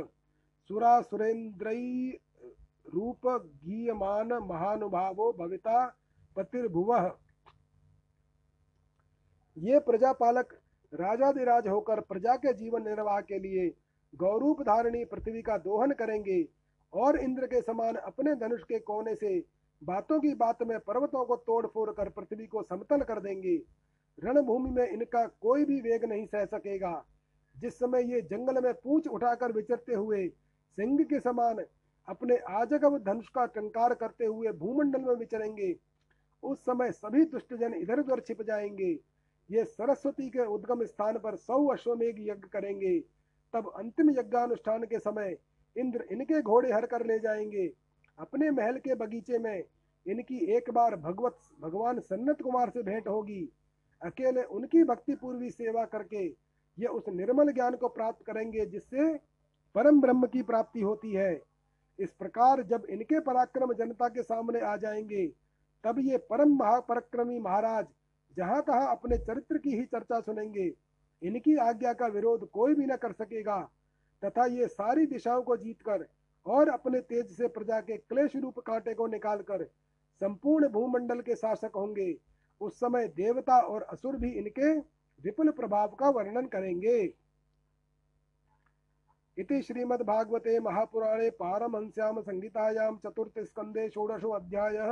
सुरासुरेन्द्रैरूपगीयमान महानुभावो भविता पतिर्भुवः ये प्रजापालक राजाधिराज होकर प्रजा के जीवन निर्वाह के लिए गौरूप धारणी पृथ्वी का दोहन करेंगे और इंद्र के समान अपने धनुष के कोने से बातों की बात में पर्वतों को तोड़ फोड़ कर पृथ्वी को समतल कर देंगे। रणभूमि में इनका कोई भी वेग नहीं सह सकेगा। जिस समय ये जंगल में पूछ उठाकर विचरते हुए सिंह के समान अपने आजगव धनुष का टंकार करते हुए भूमंडल में विचरेंगे उस समय सभी दुष्टजन इधर उधर छिप जाएँगे। ये सरस्वती के उद्गम स्थान पर सौ अश्वमेघ यज्ञ करेंगे। तब अंतिम यज्ञानुष्ठान के समय इंद्र इनके घोड़े हर कर ले जाएँगे। अपने महल के बगीचे में इनकी एक बार भगवत, भगवान सन्नत कुमार से भेंट होगी। अकेले उनकी भक्ति पूर्वी सेवा करके ये उस निर्मल ज्ञान को प्राप्त करेंगे जिससे परम ब्रह्म की प्राप्ति होती है। इस प्रकार जब इनके पराक्रम जनता के सामने आ जाएँगे तब ये परम महापराक्रमी महाराज जहाँ तहां अपने चरित्र की ही चर्चा सुनेंगे। इनकी आज्ञा का विरोध कोई भी न कर सकेगा। तथा ये सारी दिशाओं को जीतकर और अपने तेज से प्रजा के क्लेश रूप कांटे को निकालकर संपूर्ण भूमंडल के शासक होंगे। उस समय देवता और असुर भी इनके विपुल प्रभाव का वर्णन करेंगे। इति श्रीमद्भागवते महापुराणे पारमहंस्याम संहितायां चतुर्थ स्कंदे षोडशो अध्यायः।